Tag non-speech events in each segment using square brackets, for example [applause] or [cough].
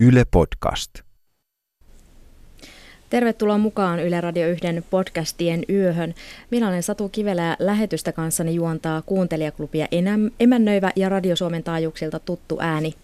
Yle Podcast. Tervetuloa mukaan Yle Radio 1 podcastien yöhön. Minä olen Satu Kivelä lähetystä kanssani juontaa kuuntelijaklubia emännöivä ja Radio Suomen taajuuksilta tuttu ääni.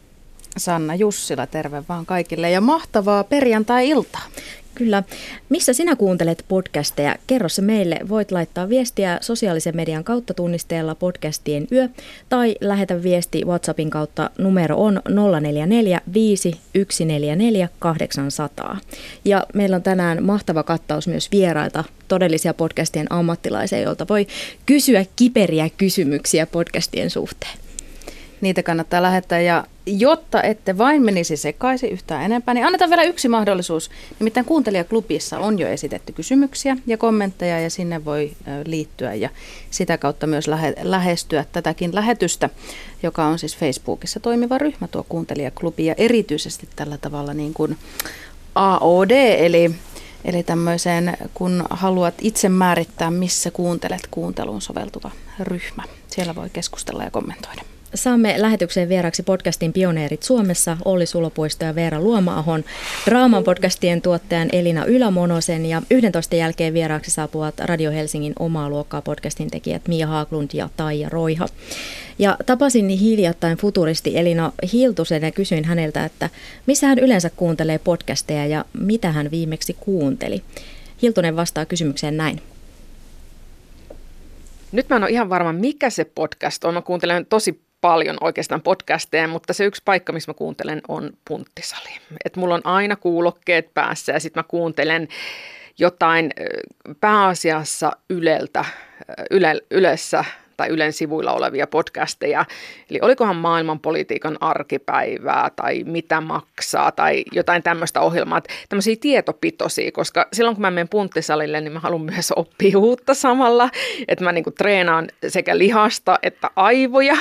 Sanna Jussila, terve vaan kaikille ja mahtavaa perjantai-iltaa. Kyllä. Missä sinä kuuntelet podcasteja? Kerro se meille. Voit laittaa viestiä sosiaalisen median kautta tunnisteella podcastien yö tai lähetä viesti WhatsAppin kautta. Numero on 044 5144 800. Ja meillä on tänään mahtava kattaus myös vierailta, todellisia podcastien ammattilaisia, joilta voi kysyä kiperiä kysymyksiä podcastien suhteen. Niitä kannattaa lähettää ja jotta ette vain menisi sekaisin yhtään enempää, niin annetaan vielä yksi mahdollisuus. Nimittäin kuuntelijaklubissa on jo esitetty kysymyksiä ja kommentteja ja sinne voi liittyä ja sitä kautta myös lähe, lähestyä tätäkin lähetystä, joka on siis Facebookissa toimiva ryhmä tuo kuuntelijaklubi ja erityisesti tällä tavalla niin kuin AOD eli Eli tämmöiseen, kun haluat itse määrittää, missä kuuntelet kuunteluun soveltuva ryhmä. Siellä voi keskustella ja kommentoida. Saamme lähetykseen vieraksi podcastin pioneerit Suomessa, Olli Sulopuisto ja Veera Luomaahon, Draaman podcastien tuottajan Elina Ylämonosen ja 11 jälkeen vieraaksi saapuvat Radio Helsingin omaa luokkaa podcastin tekijät Mia Haaglund ja Taija Roiha. Ja tapasin hiljattain futuristi Elina Hiltusen ja kysyin häneltä, että missä hän yleensä kuuntelee podcasteja ja mitä hän viimeksi kuunteli. Hiltunen vastaa kysymykseen näin. Nyt mä en ole ihan varma, mikä se podcast on. Mä kuuntelen tosi paljon oikeastaan podcasteja, mutta se yksi paikka, missä mä kuuntelen, on punttisali. Et mulla on aina kuulokkeet päässä ja sitten mä kuuntelen jotain pääasiassa Yleltä, Yle, Ylessä tai Ylen sivuilla olevia podcasteja. Eli olikohan maailmanpolitiikan arkipäivää tai mitä maksaa tai jotain tämmöistä ohjelmaa. Tämmöisiä tietopitoisia, koska silloin kun mä menen punttisalille, niin mä haluan myös oppia uutta samalla. Että mä niinku treenaan sekä lihasta että aivoja.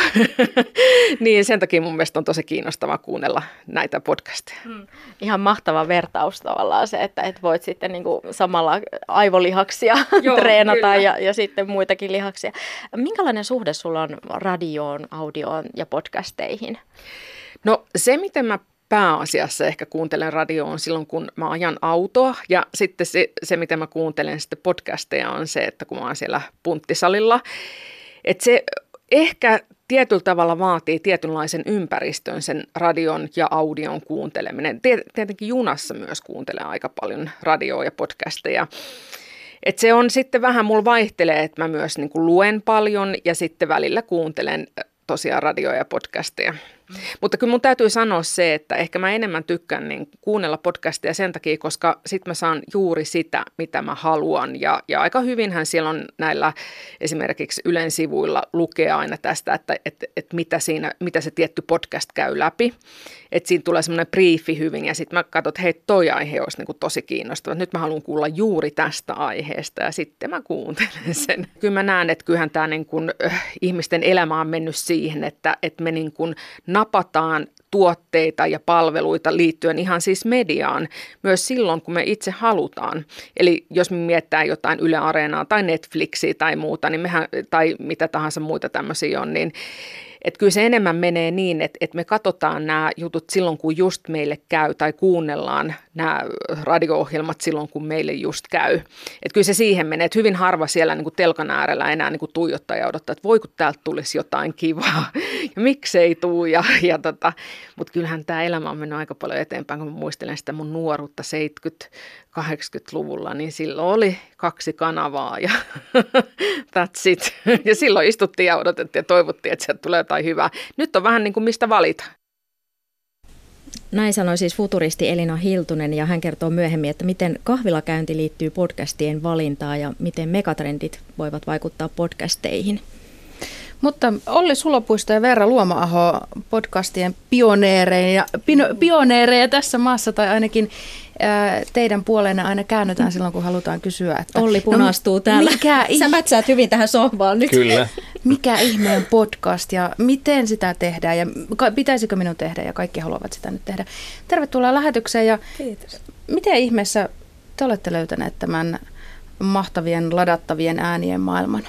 [laughs] niin sen takia mun mielestä on tosi kiinnostavaa kuunnella näitä podcasteja. Hmm. Ihan mahtava vertaus tavallaan se, että et voit sitten niinku samalla aivolihaksia Joo, [laughs] treenata ja, ja sitten muitakin lihaksia. Minkälainen minkälainen suhde sulla on radioon, audioon ja podcasteihin? No se, miten mä pääasiassa ehkä kuuntelen radioon silloin, kun mä ajan autoa. Ja sitten se, se miten mä kuuntelen sitten podcasteja, on se, että kun mä oon siellä punttisalilla. Että se ehkä tietyllä tavalla vaatii tietynlaisen ympäristön sen radion ja audion kuunteleminen. Tietenkin junassa myös kuuntelee aika paljon radioa ja podcasteja. Et se on sitten vähän, mulla vaihtelee, että mä myös niin kuin luen paljon ja sitten välillä kuuntelen tosiaan radioja ja podcasteja. Mm. Mutta kyllä mun täytyy sanoa se, että ehkä mä enemmän tykkään niin kuunnella podcasteja sen takia, koska sit mä saan juuri sitä, mitä mä haluan. Ja, ja aika hyvinhän siellä on näillä esimerkiksi Ylen sivuilla lukea aina tästä, että, että, että mitä, siinä, mitä se tietty podcast käy läpi. Että siinä tulee semmoinen briefi hyvin ja sitten mä katson, että hei toi aihe olisi niin kuin tosi kiinnostava. Nyt mä haluan kuulla juuri tästä aiheesta ja sitten mä kuuntelen sen. Kyllä mä näen, että kyllähän tämä niin kuin, äh, ihmisten elämä on mennyt siihen, että, että me niin kuin napataan tuotteita ja palveluita liittyen ihan siis mediaan myös silloin, kun me itse halutaan. Eli jos me miettää jotain Yle Areenaa tai Netflixiä tai muuta, niin mehän, tai mitä tahansa muita tämmöisiä on, niin että kyllä se enemmän menee niin, että, että me katsotaan nämä jutut silloin, kun just meille käy, tai kuunnellaan nämä radio-ohjelmat silloin, kun meille just käy. Että kyllä se siihen menee, että hyvin harva siellä niin kuin telkan äärellä enää niin kuin tuijottaa ja odottaa, että voi kun täältä tulisi jotain kivaa, [laughs] ja miksei tuu. Ja, ja tota, mutta kyllähän tämä elämä on mennyt aika paljon eteenpäin, kun muistelen sitä mun nuoruutta 70-80-luvulla, niin silloin oli kaksi kanavaa ja [laughs] that's it. Ja silloin istuttiin ja odotettiin ja toivottiin, että sieltä tulee jotain hyvää. Nyt on vähän niin kuin mistä valita. Näin sanoi siis futuristi Elina Hiltunen ja hän kertoo myöhemmin, että miten kahvilakäynti liittyy podcastien valintaan ja miten megatrendit voivat vaikuttaa podcasteihin. Mutta Olli Sulopuisto ja Veera Luoma-aho podcastien pioneereja, pioneereja tässä maassa tai ainakin teidän puoleenne aina käännytään silloin, kun halutaan kysyä. Että, Olli punastuu no, täällä. Mikä, [laughs] Sä mätsäät hyvin tähän sohvaan nyt. Kyllä. [laughs] Mikä ihmeen podcast ja miten sitä tehdään ja pitäisikö minun tehdä ja kaikki haluavat sitä nyt tehdä. Tervetuloa lähetykseen ja Kiitos. miten ihmeessä te olette löytäneet tämän mahtavien ladattavien äänien maailman?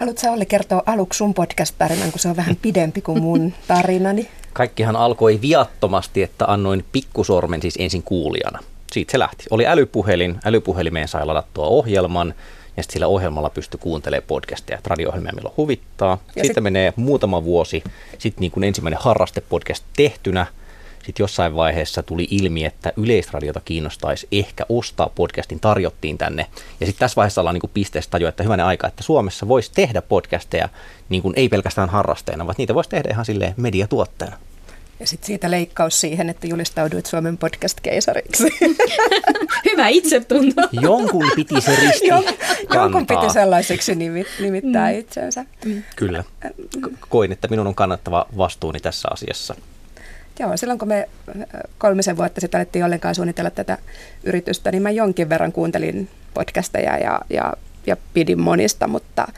Haluatko Olli kertoa aluksi sun podcast-tarinan, kun se on vähän [laughs] pidempi kuin mun tarinani? Kaikkihan alkoi viattomasti, että annoin pikkusormen siis ensin kuulijana. Siitä se lähti. Oli älypuhelin, älypuhelimeen sai ladattua ohjelman, ja sitten sillä ohjelmalla pystyi kuuntelemaan podcasteja, radio-ohjelmia milloin huvittaa. Ja sitten sit... menee muutama vuosi, sitten niin kuin ensimmäinen harrastepodcast tehtynä, sitten jossain vaiheessa tuli ilmi, että yleisradiota kiinnostaisi ehkä ostaa podcastin, tarjottiin tänne. Ja sitten tässä vaiheessa ollaan niin pisteessä tajua, että hyvänä aika, että Suomessa voisi tehdä podcasteja niin kuin ei pelkästään harrasteena, vaan niitä voisi tehdä ihan silleen mediatuotteena. Ja sitten siitä leikkaus siihen, että julistauduit Suomen podcast-keisariksi. [laughs] Hyvä itsetunto. [laughs] Jonkun piti se risti Jonkun piti sellaiseksi nimittää mm. itsensä. Mm. Kyllä. Koin, että minun on kannattava vastuuni tässä asiassa. Joo, silloin kun me kolmisen vuotta sitten alettiin ollenkaan suunnitella tätä yritystä, niin mä jonkin verran kuuntelin podcasteja ja, ja, ja pidin monista, mutta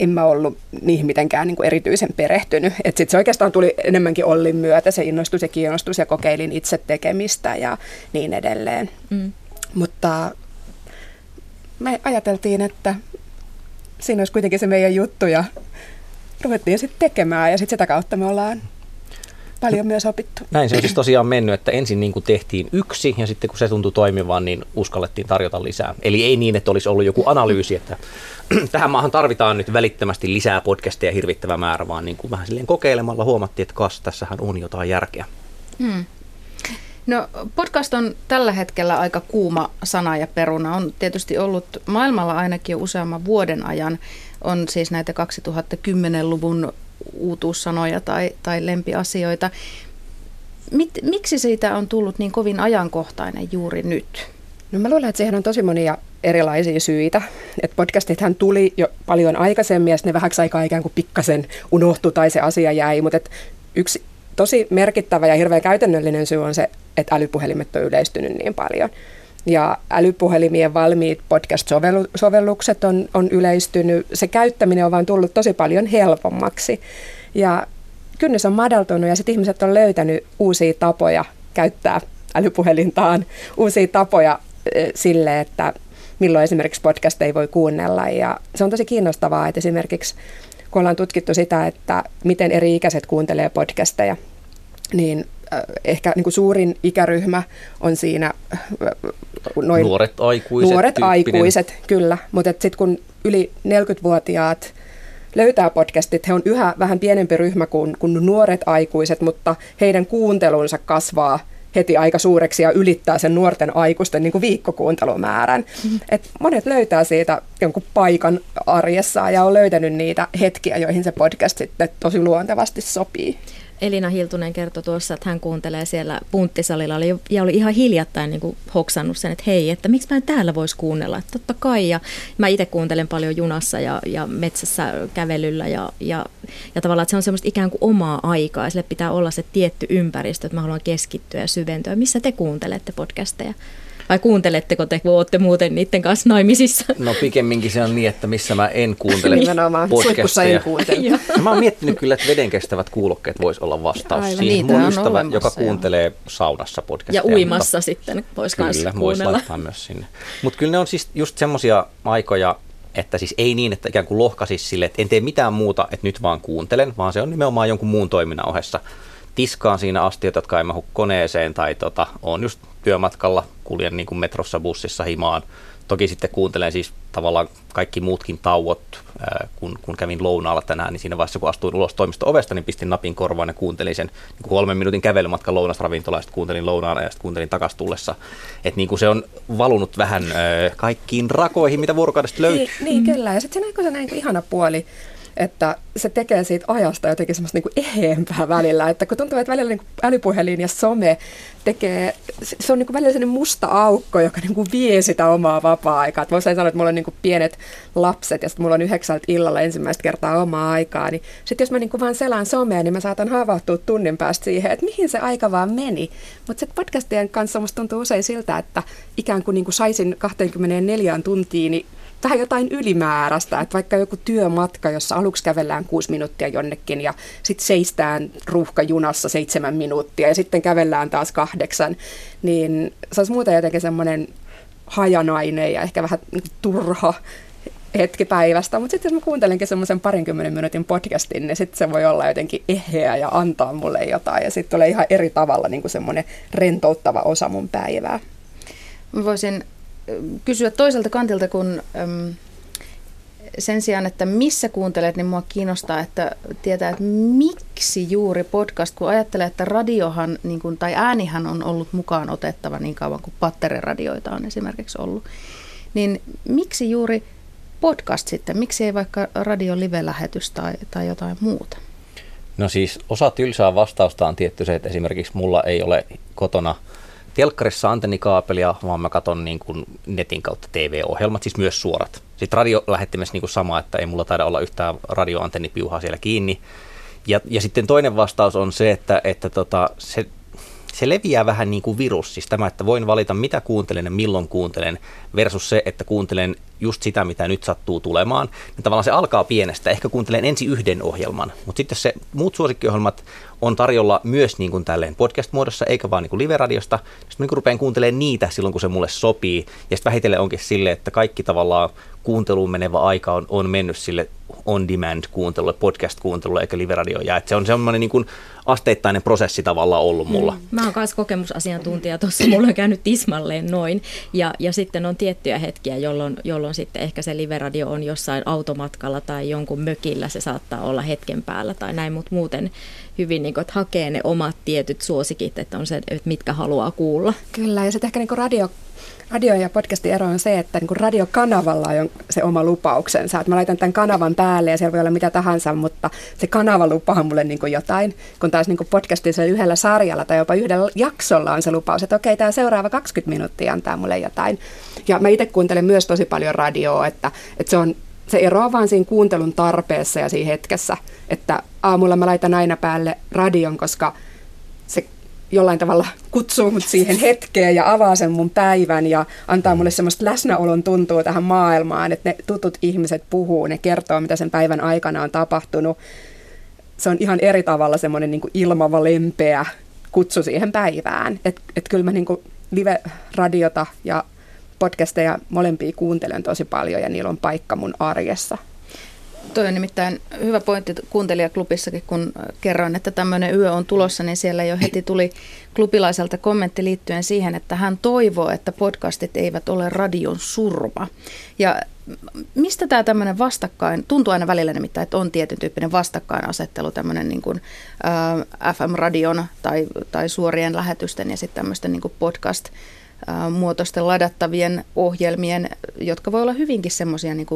en mä ollut niihin mitenkään niin kuin erityisen perehtynyt. Et sit se oikeastaan tuli enemmänkin Ollin myötä, se innostus ja kiinnostus ja kokeilin itse tekemistä ja niin edelleen. Mm. Mutta me ajateltiin, että siinä olisi kuitenkin se meidän juttu ja ruvettiin sitten tekemään ja sitten sitä kautta me ollaan paljon myös opittu. Näin se on siis tosiaan mennyt, että ensin niin kuin tehtiin yksi ja sitten kun se tuntui toimivan, niin uskallettiin tarjota lisää. Eli ei niin, että olisi ollut joku analyysi, että [clears throat] tähän maahan tarvitaan nyt välittömästi lisää podcasteja hirvittävä määrä, vaan niin kuin vähän silleen kokeilemalla huomattiin, että kas, tässähän on jotain järkeä. Hmm. No podcast on tällä hetkellä aika kuuma sana ja peruna. On tietysti ollut maailmalla ainakin jo useamman vuoden ajan. On siis näitä 2010-luvun uutuussanoja tai, tai lempiasioita. Mit, miksi siitä on tullut niin kovin ajankohtainen juuri nyt? No mä luulen, että siihen on tosi monia erilaisia syitä. Et podcastithan tuli jo paljon aikaisemmin ja ne vähäksi aikaa ikään kuin pikkasen unohtui tai se asia jäi, mutta yksi tosi merkittävä ja hirveän käytännöllinen syy on se, että älypuhelimet on yleistynyt niin paljon. Ja älypuhelimien valmiit podcast-sovellukset on, on yleistynyt. Se käyttäminen on vaan tullut tosi paljon helpommaksi. Ja kynnys on madaltunut ja sitten ihmiset on löytänyt uusia tapoja käyttää älypuhelintaan, uusia tapoja sille, että milloin esimerkiksi ei voi kuunnella. Ja se on tosi kiinnostavaa, että esimerkiksi kun ollaan tutkittu sitä, että miten eri ikäiset kuuntelee podcasteja, niin ehkä niin kuin suurin ikäryhmä on siinä noin... Nuoret aikuiset. Nuoret tyyppinen. aikuiset, kyllä. Mutta sitten kun yli 40-vuotiaat löytää podcastit, he on yhä vähän pienempi ryhmä kuin, kuin nuoret aikuiset, mutta heidän kuuntelunsa kasvaa heti aika suureksi ja ylittää sen nuorten aikuisten niin kuin viikkokuuntelumäärän. Mm-hmm. Et monet löytää siitä jonkun paikan arjessa ja on löytänyt niitä hetkiä, joihin se podcast sitten tosi luontevasti sopii. Elina Hiltunen kertoi tuossa, että hän kuuntelee siellä punttisalilla oli, ja oli ihan hiljattain niin kuin hoksannut sen, että hei, että miksi mä en täällä voisi kuunnella. Että totta kai, ja mä itse kuuntelen paljon junassa ja, ja metsässä kävelyllä ja, ja, ja tavallaan, että se on semmoista ikään kuin omaa aikaa ja sille pitää olla se tietty ympäristö, että mä haluan keskittyä ja syventyä. Missä te kuuntelette podcasteja? Vai kuunteletteko te, kun olette muuten niiden kanssa naimisissa? No pikemminkin se on niin, että missä mä en kuuntele podcasteja. en kuuntele. mä oon miettinyt kyllä, että vedenkestävät kuulokkeet voisi olla vastaus Aivan, siihen. Mun ystävä, joka kuuntelee jo. saunassa podcasteja. Ja uimassa mutta, sitten voisi myös Kyllä, voisi laittaa myös sinne. Mutta kyllä ne on siis just semmoisia aikoja, että siis ei niin, että ikään kuin lohkaisi sille, että en tee mitään muuta, että nyt vaan kuuntelen, vaan se on nimenomaan jonkun muun toiminnan ohessa tiskaan siinä astiot, jotka ei mahu koneeseen tai tota, on just työmatkalla, kuljen niin kuin metrossa, bussissa himaan. Toki sitten kuuntelen siis tavallaan kaikki muutkin tauot, kun, kun kävin lounaalla tänään, niin siinä vaiheessa kun astuin ulos toimisto-ovesta, niin pistin napin korvaan ja kuuntelin sen niin kolmen minuutin kävelymatkan lounasravintolaan, sitten kuuntelin lounaana ja sitten kuuntelin takas tullessa. Että niin kuin se on valunut vähän kaikkiin rakoihin, mitä vuorokaudesta löytyy. Niin, niin kyllä, ja sitten se on niin ihana puoli, että se tekee siitä ajasta jotenkin semmoista niin eheempää välillä. Että kun tuntuu, että välillä niin älypuhelin ja some tekee, se on niin kuin välillä sellainen musta aukko, joka niin kuin vie sitä omaa vapaa-aikaa. Voisi sanoa, että mulla on niin kuin pienet lapset ja sitten mulla on yhdeksältä illalla ensimmäistä kertaa omaa aikaa. Niin sitten jos mä niin kuin vaan selaan somea, niin mä saatan havahtua tunnin päästä siihen, että mihin se aika vaan meni. Mutta sitten podcastien kanssa musta tuntuu usein siltä, että ikään kuin, niin kuin saisin 24 tuntiin niin vähän jotain ylimääräistä, että vaikka joku työmatka, jossa aluksi kävellään kuusi minuuttia jonnekin ja sitten seistään ruuhkajunassa seitsemän minuuttia ja sitten kävellään taas kahdeksan, niin se olisi muuten jotenkin semmoinen hajanainen ja ehkä vähän niin turha hetki päivästä, mutta sitten jos mä kuuntelenkin semmoisen parinkymmenen minuutin podcastin, niin sitten se voi olla jotenkin eheä ja antaa mulle jotain ja sitten tulee ihan eri tavalla niin semmoinen rentouttava osa mun päivää. Voisin kysyä toiselta kantilta, kun sen sijaan, että missä kuuntelet, niin mua kiinnostaa, että tietää, että miksi juuri podcast, kun ajattelee, että radiohan niin kuin, tai äänihän on ollut mukaan otettava niin kauan kuin patteriradioita on esimerkiksi ollut, niin miksi juuri podcast sitten, miksi ei vaikka radio live-lähetys tai, tai jotain muuta? No siis osa tylsää vastausta on tietty se, että esimerkiksi mulla ei ole kotona telkkarissa antennikaapelia, vaan mä katson niin kuin netin kautta TV-ohjelmat, siis myös suorat. Sitten radiolähettimessä niin kuin sama, että ei mulla taida olla yhtään radioantennipiuhaa siellä kiinni. Ja, ja sitten toinen vastaus on se, että, että tota, se se leviää vähän niin kuin virus, siis tämä, että voin valita mitä kuuntelen ja milloin kuuntelen, versus se, että kuuntelen just sitä, mitä nyt sattuu tulemaan. Niin tavallaan se alkaa pienestä, ehkä kuuntelen ensi yhden ohjelman, mutta sitten se muut suosikkiohjelmat on tarjolla myös niin kuin tälleen podcast-muodossa, eikä vaan niin kuin live-radiosta, sitten niin rupean kuuntelemaan niitä silloin, kun se mulle sopii, ja sitten vähitellen onkin sille, että kaikki tavallaan kuunteluun menevä aika on, on mennyt sille on-demand kuuntelulle, podcast-kuuntelulle eikä live-radio. Ja että se on semmoinen niin kuin asteittainen prosessi tavallaan ollut mulla. Mm. Mä oon myös kokemusasiantuntija tuossa, [clears throat] mulla on käynyt tismalleen noin. Ja, ja sitten on tiettyjä hetkiä, jolloin, jolloin sitten ehkä se live-radio on jossain automatkalla tai jonkun mökillä, se saattaa olla hetken päällä tai näin, mutta muuten hyvin, niin kuin, että hakee ne omat tietyt suosikit, että on se, että mitkä haluaa kuulla. Kyllä, ja sitten ehkä niin radio radio ja podcastin ero on se, että niin radiokanavalla on se oma lupauksensa. Että mä laitan tämän kanavan päälle ja siellä voi olla mitä tahansa, mutta se kanava lupaa mulle niin kuin jotain. Kun taas niin podcastissa yhdellä sarjalla tai jopa yhdellä jaksolla on se lupaus, että okei, tämä seuraava 20 minuuttia antaa mulle jotain. Ja mä itse kuuntelen myös tosi paljon radioa, että, että se on se eroaa vaan siinä kuuntelun tarpeessa ja siinä hetkessä, että aamulla mä laitan aina päälle radion, koska jollain tavalla kutsuu mut siihen hetkeen ja avaa sen mun päivän ja antaa mulle semmoista läsnäolon tuntua tähän maailmaan, että ne tutut ihmiset puhuu, ne kertoo, mitä sen päivän aikana on tapahtunut. Se on ihan eri tavalla semmoinen niin ilmava, lempeä kutsu siihen päivään. Että et kyllä mä niin live-radiota ja podcasteja molempia kuuntelen tosi paljon ja niillä on paikka mun arjessa. Toi on nimittäin hyvä pointti kuuntelijaklubissakin, kun kerroin, että tämmöinen yö on tulossa, niin siellä jo heti tuli klubilaiselta kommentti liittyen siihen, että hän toivoo, että podcastit eivät ole radion surma. Ja mistä tämä tämmöinen vastakkain, tuntuu aina välillä nimittäin, että on tietyn tyyppinen vastakkainasettelu, tämmöinen niin kuin, äh, FM-radion tai, tai suorien lähetysten ja sitten tämmöisten niin podcast muotoisten ladattavien ohjelmien, jotka voi olla hyvinkin semmoisia niin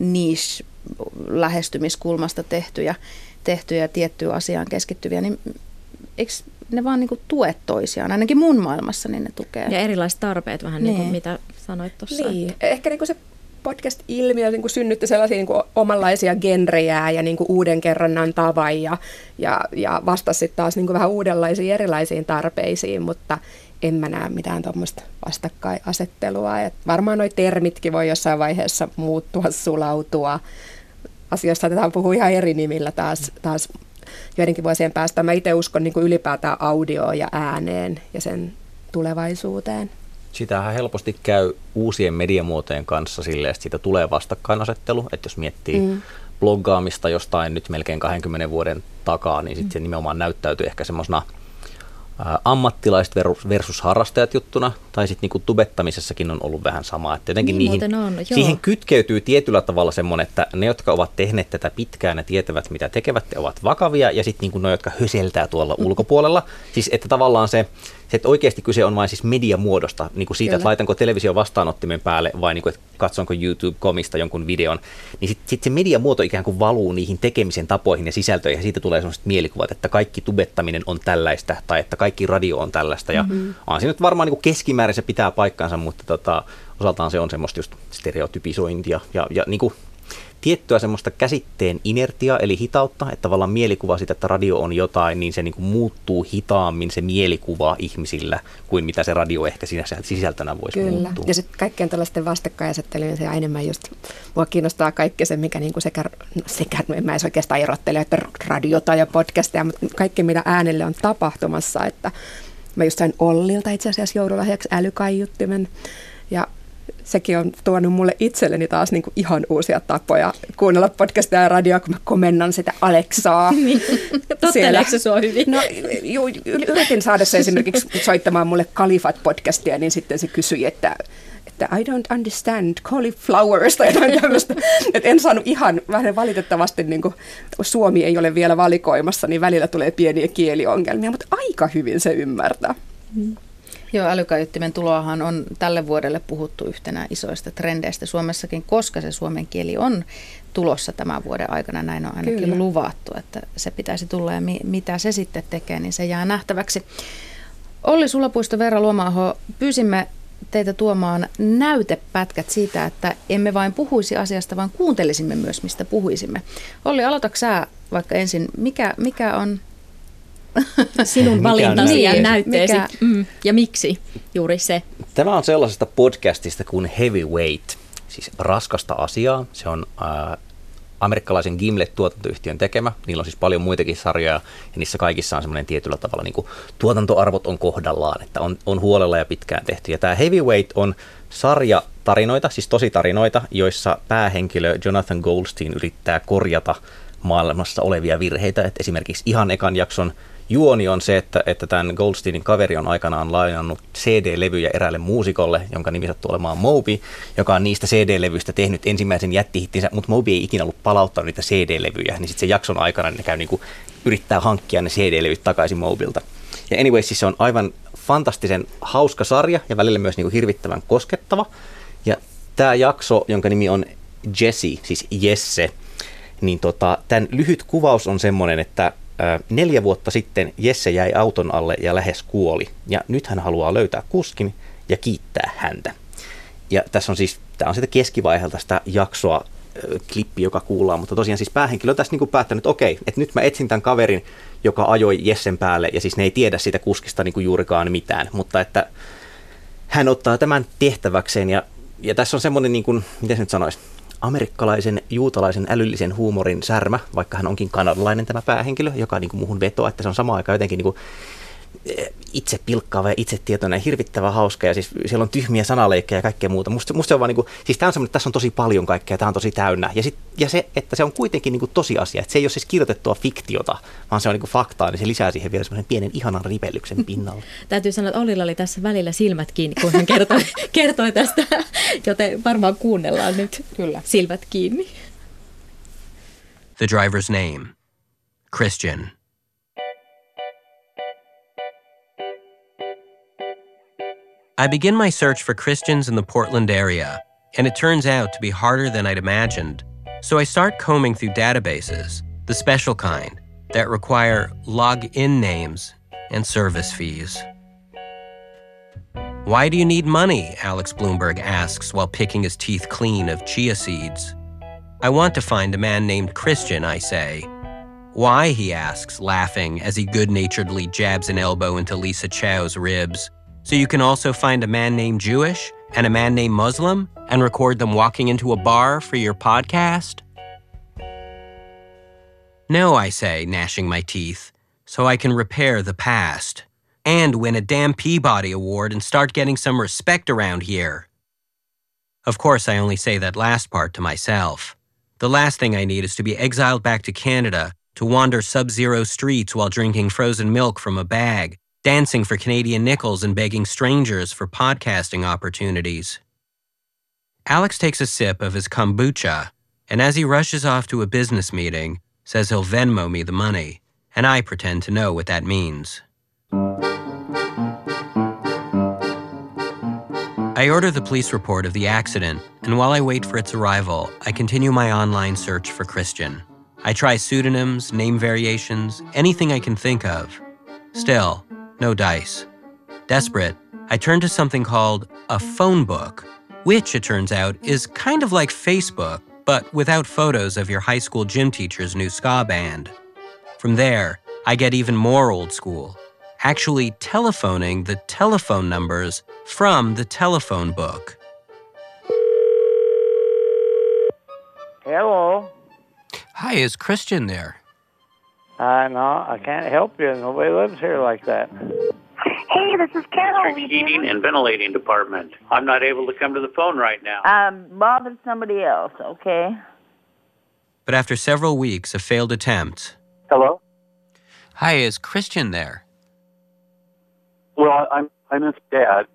niche lähestymiskulmasta tehtyjä, tehtyjä tiettyä asiaan keskittyviä, niin eikö ne vaan niin kuin tue toisiaan? Ainakin mun maailmassa niin ne tukee. Ja erilaiset tarpeet vähän niin, niin kuin mitä sanoit tuossa. Niin. Ehkä niin kuin se podcast-ilmiö niin kuin synnytti sellaisia niin kuin omanlaisia genrejä ja niin kuin uuden kerronnan tavan ja, ja, ja vastasi sitten taas niin kuin vähän uudenlaisiin erilaisiin tarpeisiin, mutta en mä näe mitään tuommoista vastakkainasettelua. Et varmaan nuo termitkin voi jossain vaiheessa muuttua, sulautua. Asioista saatetaan puhua ihan eri nimillä taas, taas joidenkin vuosien päästä. Mä itse uskon niin kuin ylipäätään audioon ja ääneen ja sen tulevaisuuteen. Sitähän helposti käy uusien mediamuotojen kanssa silleen, että siitä tulee vastakkainasettelu. Että jos miettii mm. bloggaamista jostain nyt melkein 20 vuoden takaa, niin sitten mm. se nimenomaan näyttäytyy ehkä semmoisena – ammattilaiset versus harrastajat juttuna, tai sitten niinku tubettamisessakin on ollut vähän sama. Että jotenkin niin niihin, on, joo. siihen kytkeytyy tietyllä tavalla semmoinen, että ne, jotka ovat tehneet tätä pitkään ja tietävät, mitä tekevät, ovat vakavia, ja sitten niinku ne, jotka höseltää tuolla mm. ulkopuolella. Siis että tavallaan se, se, että oikeasti kyse on vain siis mediamuodosta, niin kuin siitä, Kyllä. että laitanko televisio vastaanottimen päälle vai niin kuin, että katsonko YouTube-komista jonkun videon, niin sitten sit se mediamuoto ikään kuin valuu niihin tekemisen tapoihin ja sisältöihin ja siitä tulee sellaiset mielikuvat, että kaikki tubettaminen on tällaista tai että kaikki radio on tällaista ja mm-hmm. on siinä nyt varmaan niin kuin keskimäärin se pitää paikkansa, mutta tota, osaltaan se on semmoista just stereotypisointia ja, ja niin kuin tiettyä semmoista käsitteen inertia, eli hitautta, että tavallaan mielikuva siitä, että radio on jotain, niin se niin kuin muuttuu hitaammin se mielikuva ihmisillä, kuin mitä se radio ehkä siinä sisältönä voisi Kyllä. muuttua. Ja sitten kaikkien tällaisten vastakkainasettelujen se enemmän just, mua kiinnostaa kaikki se, mikä niin kuin sekä, sekä, no en mä edes oikeastaan erottele, että radiota ja podcastia, mutta kaikki mitä äänelle on tapahtumassa, että mä just sain Ollilta itse asiassa joululahjaksi älykaiuttimen, ja sekin on tuonut mulle itselleni taas niin kuin ihan uusia tapoja kuunnella podcastia ja radioa, kun mä komennan sitä Aleksaa. [laughs] Niin. Totteleeko se sua hyvin? No, ju, yritin saada se esimerkiksi soittamaan mulle Kalifat-podcastia, niin sitten se kysyi, että että I don't understand cauliflowers tai jotain tämmöistä. Et en saanut ihan, vähän valitettavasti niin kuin Suomi ei ole vielä valikoimassa, niin välillä tulee pieniä kieliongelmia, mutta aika hyvin se ymmärtää. Mm. Joo, älykaiuttimen tuloahan on tälle vuodelle puhuttu yhtenä isoista trendeistä Suomessakin, koska se suomen kieli on tulossa tämän vuoden aikana, näin on ainakin Kyllä. luvattu, että se pitäisi tulla ja mi- mitä se sitten tekee, niin se jää nähtäväksi. Olli Sulapuisto, Veera Luomaaho, pyysimme teitä tuomaan näytepätkät siitä, että emme vain puhuisi asiasta, vaan kuuntelisimme myös, mistä puhuisimme. Olli, aloitatko sä vaikka ensin, mikä, mikä on sinun valintasi ja näytteesi mikä? Mm, ja miksi juuri se? Tämä on sellaisesta podcastista kuin Heavyweight, siis raskasta asiaa. Se on äh, amerikkalaisen Gimlet-tuotantoyhtiön tekemä. Niillä on siis paljon muitakin sarjoja ja niissä kaikissa on semmoinen tietyllä tavalla niin kuin tuotantoarvot on kohdallaan, että on, on huolella ja pitkään tehty. Ja tämä Heavyweight on sarja tarinoita, siis tosi tarinoita, joissa päähenkilö Jonathan Goldstein yrittää korjata maailmassa olevia virheitä. Et esimerkiksi ihan ekan jakson juoni on se, että, että tämän Goldsteinin kaveri on aikanaan lainannut CD-levyjä eräälle muusikolle, jonka nimi sattuu olemaan Moby, joka on niistä CD-levyistä tehnyt ensimmäisen jättihittinsä, mutta Moby ei ikinä ollut palauttanut niitä CD-levyjä, niin sitten se jakson aikana ne käy niinku, yrittää hankkia ne CD-levyt takaisin Mobilta. Ja anyway, siis se on aivan fantastisen hauska sarja ja välillä myös niinku hirvittävän koskettava. Ja tämä jakso, jonka nimi on Jesse, siis Jesse, niin tota, tämän lyhyt kuvaus on semmoinen, että neljä vuotta sitten Jesse jäi auton alle ja lähes kuoli. Ja nyt hän haluaa löytää kuskin ja kiittää häntä. Ja tässä on siis, tämä on sitä keskivaiheelta sitä jaksoa, klippi, joka kuullaan, mutta tosiaan siis päähenkilö on tässä niin päättänyt, että okei, että nyt mä etsin tämän kaverin, joka ajoi Jessen päälle, ja siis ne ei tiedä siitä kuskista niin juurikaan mitään, mutta että hän ottaa tämän tehtäväkseen, ja, ja tässä on semmoinen, niin kuin, miten se nyt sanoisi, amerikkalaisen juutalaisen älyllisen huumorin särmä, vaikka hän onkin kanadalainen tämä päähenkilö, joka niin kuin muuhun vetoaa, että se on sama aika jotenkin niin kuin itse pilkkaava ja itsetietoinen ja hirvittävä hauska ja siis siellä on tyhmiä sanaleikkejä ja kaikkea muuta. Musta, musta se on vaan niin kuin, siis tämä on semmoinen, että tässä on tosi paljon kaikkea, tämä on tosi täynnä. Ja, sit, ja se, että se on kuitenkin niin kuin tosiasia, että se ei ole siis kirjoitettua fiktiota, vaan se on niin kuin faktaa, niin se lisää siihen vielä semmoisen pienen ihanan ripellyksen [laughs] pinnalle. Täytyy sanoa, että Ollilla oli tässä välillä silmät kiinni, kun hän kertoi, [laughs] kertoi tästä, joten varmaan kuunnellaan nyt Kyllä. silmät kiinni. The driver's name, Christian. I begin my search for Christians in the Portland area, and it turns out to be harder than I'd imagined. So I start combing through databases, the special kind, that require log-in names and service fees. Why do you need money? Alex Bloomberg asks while picking his teeth clean of chia seeds. I want to find a man named Christian, I say. Why? he asks, laughing as he good naturedly jabs an elbow into Lisa Chow's ribs. So you can also find a man named Jewish and a man named Muslim and record them walking into a bar for your podcast? No, I say, gnashing my teeth, so I can repair the past and win a damn Peabody Award and start getting some respect around here. Of course, I only say that last part to myself. The last thing I need is to be exiled back to Canada to wander sub zero streets while drinking frozen milk from a bag dancing for Canadian nickels and begging strangers for podcasting opportunities. Alex takes a sip of his kombucha, and as he rushes off to a business meeting, says he'll Venmo me the money, and I pretend to know what that means. I order the police report of the accident, and while I wait for its arrival, I continue my online search for Christian. I try pseudonyms, name variations, anything I can think of. Still, no dice. Desperate, I turned to something called a phone book, which, it turns out, is kind of like Facebook, but without photos of your high school gym teacher's new ska band. From there, I get even more old school, actually telephoning the telephone numbers from the telephone book. Hello. Hi, is Christian there? Uh, no, I can't help you. Nobody lives here like that. Hey, this is Carol. We heating and ventilating department. I'm not able to come to the phone right now. Um, Bob and somebody else, okay? But after several weeks of failed attempts, Hello? Hi, is Christian there? Well, I'm I'm his dad.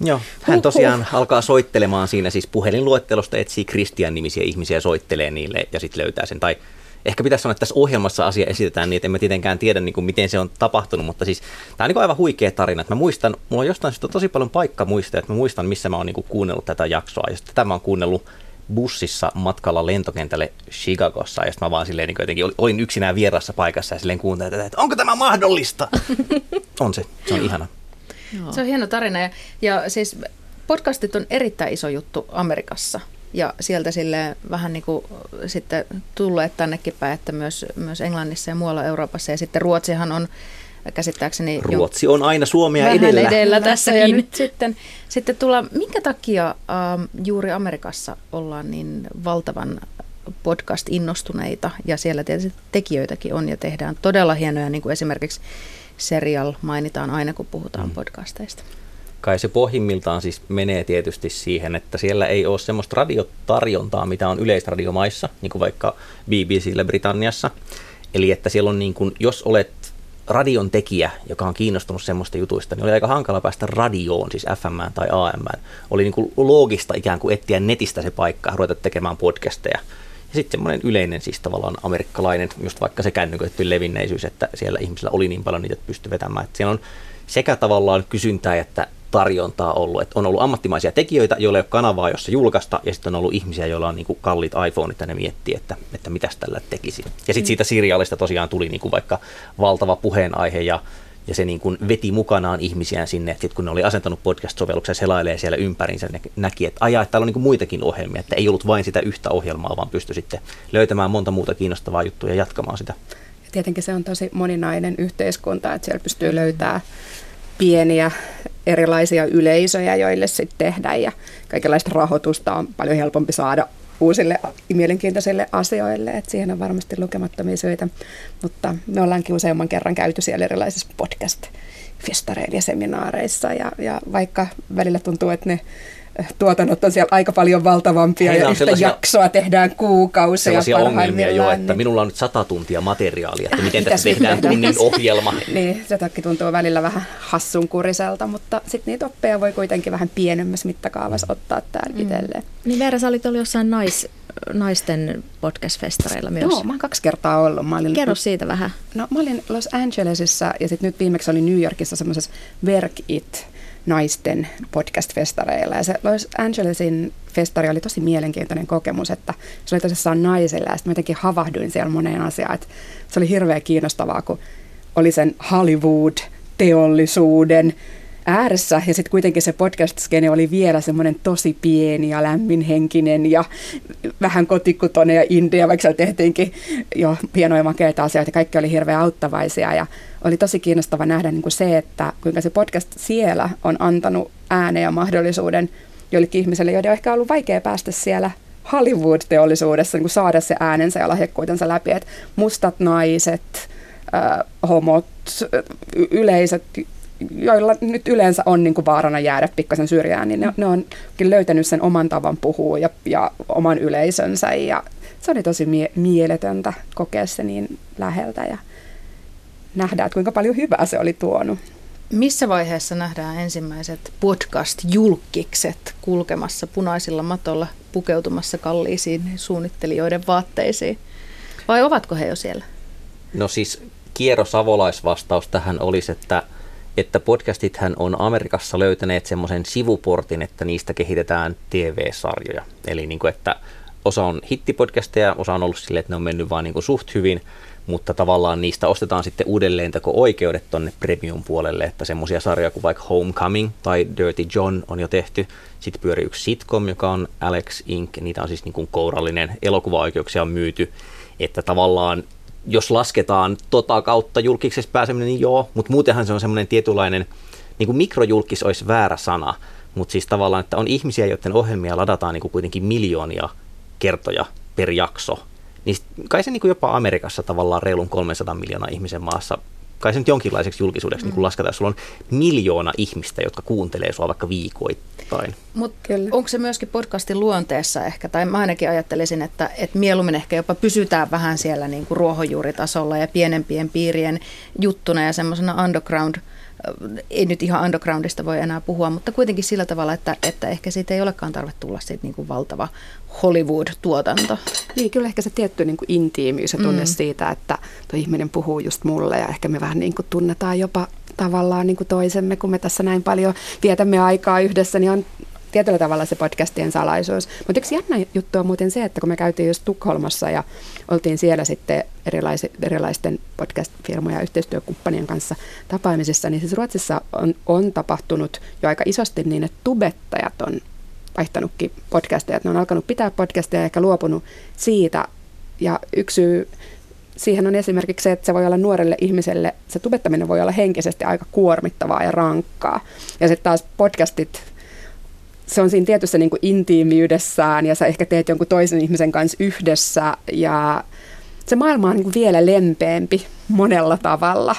Joo, hän tosiaan alkaa soittelemaan siinä siis puhelinluettelosta, etsii Kristian nimisiä ihmisiä, soittelee niille ja sitten löytää sen. Tai ehkä pitäisi sanoa, että tässä ohjelmassa asia esitetään niin, että emme tietenkään tiedä, niin kuin, miten se on tapahtunut, mutta siis tämä on niin aivan huikea tarina. Että mä muistan, mulla on jostain syystä tosi paljon paikka muistaa, että mä muistan, missä mä oon niin kuin kuunnellut tätä jaksoa. Ja sitten tämä on kuunnellut bussissa matkalla lentokentälle Chicagossa, ja sitten mä vaan silleen niin jotenkin olin yksinään vierassa paikassa ja silleen kuuntelin tätä, että onko tämä mahdollista? [laughs] on se, se on ihana. Joo. Se on hieno tarina. Ja, ja siis podcastit on erittäin iso juttu Amerikassa. Ja sieltä sille vähän niin kuin sitten tulleet tännekin päin, että myös, myös Englannissa ja muualla Euroopassa. Ja sitten Ruotsihan on käsittääkseni... Ruotsi on aina Suomea edellä. edellä tässä ja nyt sitten, sitten tulla, minkä takia ähm, juuri Amerikassa ollaan niin valtavan podcast-innostuneita? Ja siellä tietysti tekijöitäkin on ja tehdään todella hienoja, niin kuin esimerkiksi Serial mainitaan aina, kun puhutaan mm. podcasteista. Kai se pohjimmiltaan siis menee tietysti siihen, että siellä ei ole semmoista radiotarjontaa, mitä on yleisradiomaissa, niin kuin vaikka BBCllä Britanniassa. Eli että siellä on niin kuin, jos olet radion tekijä, joka on kiinnostunut semmoista jutuista, niin oli aika hankala päästä radioon, siis FM tai AM. Oli niin kuin loogista ikään kuin etsiä netistä se paikka ja ruveta tekemään podcasteja. Ja sitten semmoinen yleinen siis tavallaan amerikkalainen, just vaikka se kännyköitty levinneisyys, että siellä ihmisillä oli niin paljon niitä, että pystyi vetämään. Että siellä on sekä tavallaan kysyntää että tarjontaa ollut. Että on ollut ammattimaisia tekijöitä, joilla ei ole kanavaa, jossa julkaista, ja sitten on ollut ihmisiä, joilla on niin kuin kalliit iPhoneit, ja ne miettii, että, että mitäs tällä tekisi. Ja sitten mm. siitä seriaalista tosiaan tuli niin kuin vaikka valtava puheenaihe, ja ja se niin kuin veti mukanaan ihmisiä sinne, että sit kun ne oli asentanut podcast-sovelluksen selailee siellä ympärinsä, ne näki, että ajaa, että täällä on niin kuin muitakin ohjelmia, että ei ollut vain sitä yhtä ohjelmaa, vaan pystyi sitten löytämään monta muuta kiinnostavaa juttua ja jatkamaan sitä. Ja tietenkin se on tosi moninainen yhteiskunta, että siellä pystyy löytämään pieniä erilaisia yleisöjä, joille sitten tehdään ja kaikenlaista rahoitusta on paljon helpompi saada uusille mielenkiintoisille asioille, että siihen on varmasti lukemattomia syitä, mutta me ollaankin useamman kerran käyty siellä erilaisissa podcast-festareilla ja seminaareissa ja, ja vaikka välillä tuntuu, että ne tuotannot on siellä aika paljon valtavampia Heillä ja yhtä jaksoa tehdään kuukausia Sellaisia ongelmia jo, että niin. minulla on nyt sata tuntia materiaalia, että miten tässä tehdään tunnin ohjelma. niin, se toki tuntuu välillä vähän hassunkuriselta, mutta sitten niitä oppeja voi kuitenkin vähän pienemmässä mittakaavassa ottaa täällä mm. itselleen. Niin Veera, sä olit ollut jossain nais, naisten podcast-festareilla myös. Joo, mä oon kaksi kertaa ollut. Mä olin, Kerro siitä vähän. No mä olin Los Angelesissa ja sitten nyt viimeksi olin New Yorkissa semmoisessa Work It naisten podcast-festareilla. Ja se Los Angelesin festari oli tosi mielenkiintoinen kokemus, että se oli tosissaan naisilla ja sitten jotenkin havahduin siellä moneen asiaan. Että se oli hirveän kiinnostavaa, kun oli sen Hollywood-teollisuuden ääressä. Ja sitten kuitenkin se podcast-skene oli vielä semmoinen tosi pieni ja lämminhenkinen ja vähän kotikutonen ja india, vaikka siellä tehtiinkin jo hienoja makeita asioita, kaikki oli hirveän auttavaisia. Ja oli tosi kiinnostava nähdä niin kuin se, että kuinka se podcast siellä on antanut äänen ja mahdollisuuden joillekin ihmisille, joiden on ehkä ollut vaikea päästä siellä Hollywood-teollisuudessa niin saada se äänensä ja lahjakkuutensa läpi, että mustat naiset, äh, homot, yleiset, joilla nyt yleensä on niin kuin vaarana jäädä pikkasen syrjään, niin ne, ne on löytänyt sen oman tavan puhua ja, ja oman yleisönsä ja se oli tosi mie- mieletöntä kokea se niin läheltä ja nähdään, että kuinka paljon hyvää se oli tuonut. Missä vaiheessa nähdään ensimmäiset podcast-julkikset kulkemassa punaisilla matolla pukeutumassa kalliisiin suunnittelijoiden vaatteisiin? Vai ovatko he jo siellä? No siis kierrosavolaisvastaus tähän olisi, että, että podcastithän on Amerikassa löytäneet semmoisen sivuportin, että niistä kehitetään TV-sarjoja. Eli niin kuin, että osa on hittipodcasteja, osa on ollut silleen, että ne on mennyt vaan niin kuin suht hyvin – mutta tavallaan niistä ostetaan sitten uudelleen oikeudet tonne premium puolelle, että semmoisia sarjoja kuin vaikka Homecoming tai Dirty John on jo tehty. Sitten pyörii yksi sitcom, joka on Alex Inc. Niitä on siis niin kuin kourallinen elokuvaoikeuksia on myyty, että tavallaan jos lasketaan tota kautta julkiseksi pääseminen, niin joo, mutta muutenhan se on semmoinen tietynlainen, niin kuin mikrojulkis olisi väärä sana, mutta siis tavallaan, että on ihmisiä, joiden ohjelmia ladataan niin kuin kuitenkin miljoonia kertoja per jakso, niin kai se niin kuin jopa Amerikassa tavallaan reilun 300 miljoonaa ihmisen maassa kai se nyt jonkinlaiseksi julkisuudeksi mm. niin lasketaan, jos sulla on miljoona ihmistä, jotka kuuntelee sua vaikka viikoittain. Mutta onko se myöskin podcastin luonteessa ehkä, tai mä ainakin ajattelisin, että, että mieluummin ehkä jopa pysytään vähän siellä niin kuin ruohonjuuritasolla ja pienempien piirien juttuna ja semmoisena underground – ei nyt ihan undergroundista voi enää puhua, mutta kuitenkin sillä tavalla, että, että ehkä siitä ei olekaan tarve tulla siitä niin kuin valtava Hollywood-tuotanto. Niin, kyllä ehkä se tietty niin kuin intiimiys ja tunne mm. siitä, että tuo ihminen puhuu just mulle ja ehkä me vähän niin kuin tunnetaan jopa tavallaan niin kuin toisemme, kun me tässä näin paljon vietämme aikaa yhdessä, niin on tietyllä tavalla se podcastien salaisuus. Mutta yksi jännä juttu on muuten se, että kun me käytiin just Tukholmassa ja oltiin siellä sitten erilais, erilaisten podcast-firmojen ja yhteistyökumppanien kanssa tapaamisissa, niin siis Ruotsissa on, on tapahtunut jo aika isosti niin, että tubettajat on vaihtanutkin podcasteja, ne on alkanut pitää podcasteja ja ehkä luopunut siitä. Ja yksi syy siihen on esimerkiksi se, että se voi olla nuorelle ihmiselle, se tubettaminen voi olla henkisesti aika kuormittavaa ja rankkaa. Ja sitten taas podcastit se on siinä tietyssä niin kuin intiimiydessään ja sä ehkä teet jonkun toisen ihmisen kanssa yhdessä ja se maailma on niin kuin vielä lempeämpi monella tavalla.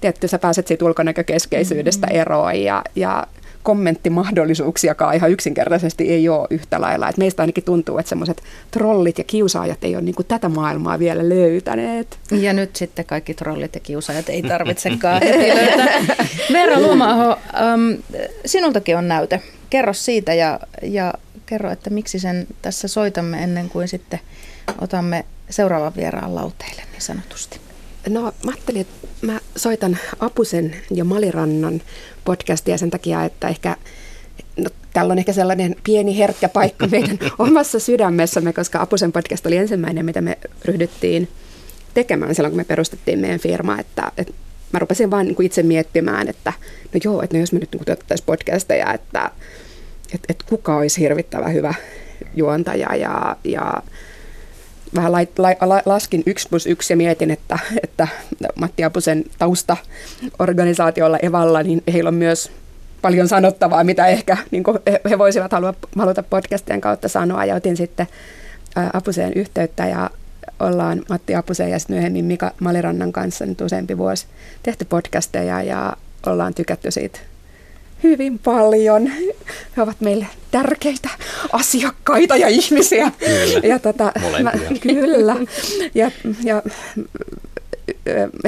Tietty, sä pääset siitä ulkonäkökeskeisyydestä mm-hmm. eroon ja, ja kommenttimahdollisuuksiakaan ihan yksinkertaisesti ei ole yhtä lailla. Et meistä ainakin tuntuu, että semmoiset trollit ja kiusaajat ei ole niin tätä maailmaa vielä löytäneet. Ja nyt sitten kaikki trollit ja kiusaajat ei [laughs] tarvitsekaan heti löytää. Veera Luomaho, um, sinultakin on näyte kerro siitä ja, ja kerro, että miksi sen tässä soitamme ennen kuin sitten otamme seuraavan vieraan lauteille niin sanotusti. No mä ajattelin, että mä soitan Apusen ja Malirannan podcastia sen takia, että ehkä no, tällä on ehkä sellainen pieni herkkä paikka meidän [laughs] omassa sydämessämme, koska Apusen podcast oli ensimmäinen, mitä me ryhdyttiin tekemään silloin, kun me perustettiin meidän firma, että, että mä rupesin vaan niin kuin itse miettimään, että no joo, että no jos me nyt niin tuottaisiin podcasteja, että, että, että kuka olisi hirvittävä hyvä juontaja ja, ja vähän lait, la, la, laskin yksi plus yksi ja mietin, että, että Matti Apusen taustaorganisaatiolla Evalla, niin heillä on myös paljon sanottavaa, mitä ehkä niin he, voisivat halua, haluta podcastien kautta sanoa. Ja otin sitten Apuseen yhteyttä ja ollaan Matti Apuseen ja sitten myöhemmin Mika Malirannan kanssa nyt useampi vuosi tehty podcasteja ja ollaan tykätty siitä hyvin paljon. He ovat meille tärkeitä asiakkaita ja ihmisiä. Kyllä, ja tota, mä, kyllä. Ja, ja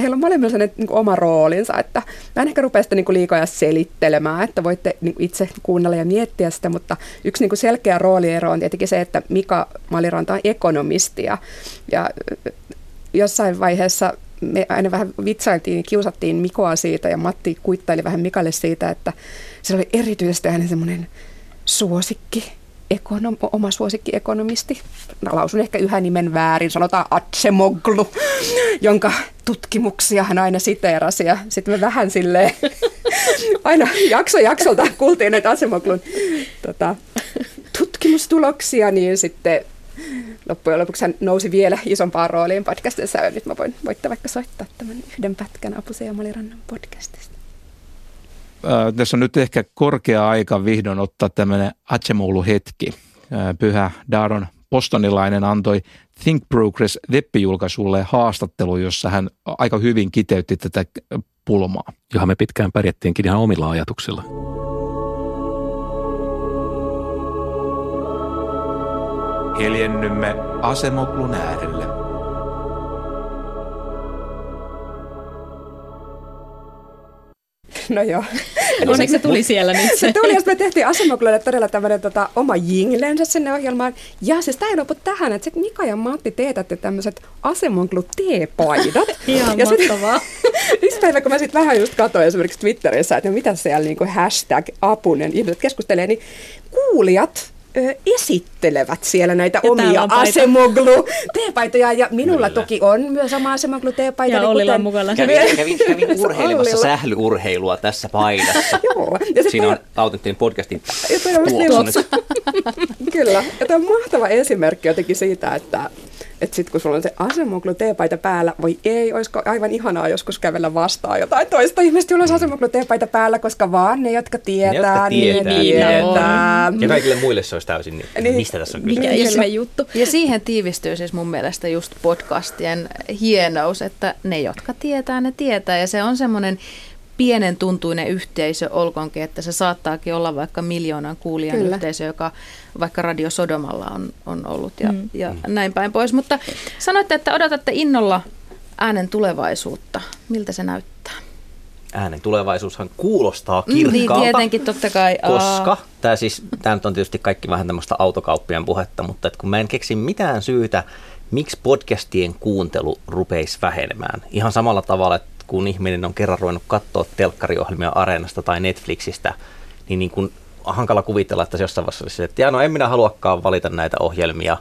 heillä on molemmilla sellainen niin oma roolinsa, että mä en ehkä rupea sitä niin kuin liikoja selittelemään, että voitte niin itse kuunnella ja miettiä sitä, mutta yksi niin kuin selkeä rooliero on tietenkin se, että Mika Maliranta on ekonomisti ja, ja jossain vaiheessa me aina vähän vitsailtiin kiusattiin Mikoa siitä ja Matti kuittaili vähän Mikalle siitä, että se oli erityisesti hänen semmoinen suosikki, ekonom, oma suosikki ekonomisti. Mä lausun ehkä yhä nimen väärin, sanotaan Atsemoglu, jonka tutkimuksia hän aina siteerasi. Ja sitten me vähän silleen, [laughs] aina jakso jaksolta kuultiin näitä Atsemoglun tota, tutkimustuloksia, niin sitten loppujen lopuksi hän nousi vielä isompaan rooliin podcastissa ja nyt mä voin, voitte vaikka soittaa tämän yhden pätkän Apusen ja Malirannan podcastista. Äh, tässä on nyt ehkä korkea aika vihdoin ottaa tämmöinen Atsemoulu-hetki. Äh, pyhä Daron postonilainen antoi Think Progress web-julkaisulle haastattelu, jossa hän aika hyvin kiteytti tätä pulmaa. Johon me pitkään pärjättiinkin ihan omilla ajatuksilla. Hiljennymme Asemoklun äärelle. No joo. [laughs] Onneksi se tuli siellä nyt. [laughs] Se tuli, jos me tehtiin Asemoklulle todella tämmöinen tota, oma jinglensä sinne ohjelmaan. Ja siis tämä ei lopu tähän, että sitten Mika ja Matti teetätte tämmöiset Asemoklu teepaidat. [laughs] Ihan ja mahtavaa. yksi päivä, kun mä sitten vähän just katsoin esimerkiksi Twitterissä, että no mitä siellä niinku hashtag apunen ihmiset keskustelee, niin kuulijat ö, esittelevät siellä näitä Ja omia asemoglu teepaitoja ja minulla Kyllä. toki on myös oma asemoglu teepaita. Ja niin Ollilla kuten- mukana. Kävin, kävin, kävin [laughs] urheilemassa sählyurheilua tässä paidassa. [laughs] Joo. Ja sit Siinä on autenttinen podcastin Ja toi on tuoksu [laughs] nyt. Kyllä, ja tämä on mahtava esimerkki jotenkin siitä, että Että sitten kun sulla on se asemoklu teepaita päällä, voi ei, olisiko aivan ihanaa joskus kävellä vastaan jotain toista ihmistä, jolla on asemoklu teepaita päällä, koska vaan ne, jotka tietää, Ne, jotka niin tietää, niin tietää. Ja kaikille muille se olisi täysin niin, Niin. mistä tässä on kyse. Mikä ihme juttu. Ja siihen tiivistyy siis mun mielestä just podcastien hienous, että ne, jotka tietää, ne tietää. Ja se on semmoinen pienen tuntuinen yhteisö, olkoonkin, että se saattaakin olla vaikka miljoonan kuulijan Kyllä. yhteisö, joka vaikka Radio Sodomalla on, on ollut ja, Mm. mm. ja näin päin pois. Mutta sanoitte, että odotatte innolla äänen tulevaisuutta. Miltä se näyttää? Äänen tulevaisuushan kuulostaa Mm, niin, kirkkaalta. tietenkin totta kai. Koska, tämä siis, tämä nyt on tietysti kaikki vähän tämmöistä autokauppien puhetta, mutta et kun mä en keksi mitään syytä, miksi podcastien kuuntelu rupeisi vähenemään. Ihan samalla tavalla, että kun ihminen on kerran ruvennut katsoa telkkariohjelmia Areenasta tai Netflixistä, niin, niin kun, hankala kuvitella, että se jossain vaiheessa olisi, että no en minä haluakaan valita näitä ohjelmia,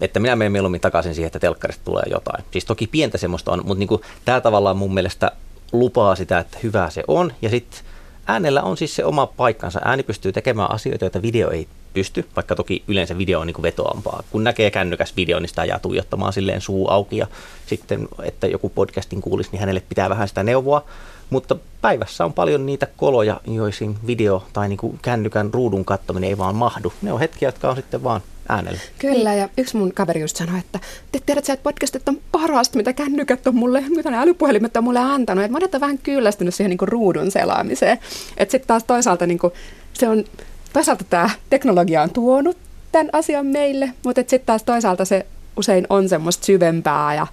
että minä menen mieluummin takaisin siihen, että telkkarista tulee jotain. Siis toki pientä semmoista on, mutta niin kuin, tämä tavallaan mun mielestä lupaa sitä, että hyvää se on. Ja sitten äänellä on siis se oma paikkansa. Ääni pystyy tekemään asioita, joita video ei pysty, vaikka toki yleensä video on niin kuin vetoampaa. Kun näkee kännykäs video, niin sitä jää tuijottamaan silleen suu auki ja sitten, että joku podcastin kuulisi, niin hänelle pitää vähän sitä neuvoa. Mutta päivässä on paljon niitä koloja, joihin video tai niin kuin kännykän ruudun kattominen ei vaan mahdu. Ne on hetkiä, jotka on sitten vaan äänellä. Kyllä, ja yksi mun kaveri just sanoi, että te tiedät että podcastit on parasta, mitä kännykät on mulle, mitä ne älypuhelimet on mulle antanut. Että monet on vähän kyllästynyt siihen niin kuin ruudun selaamiseen. Että sitten taas toisaalta niin kuin, se on, toisaalta tämä teknologia on tuonut tämän asian meille, mutta sitten taas toisaalta se usein on semmoista syvempää ja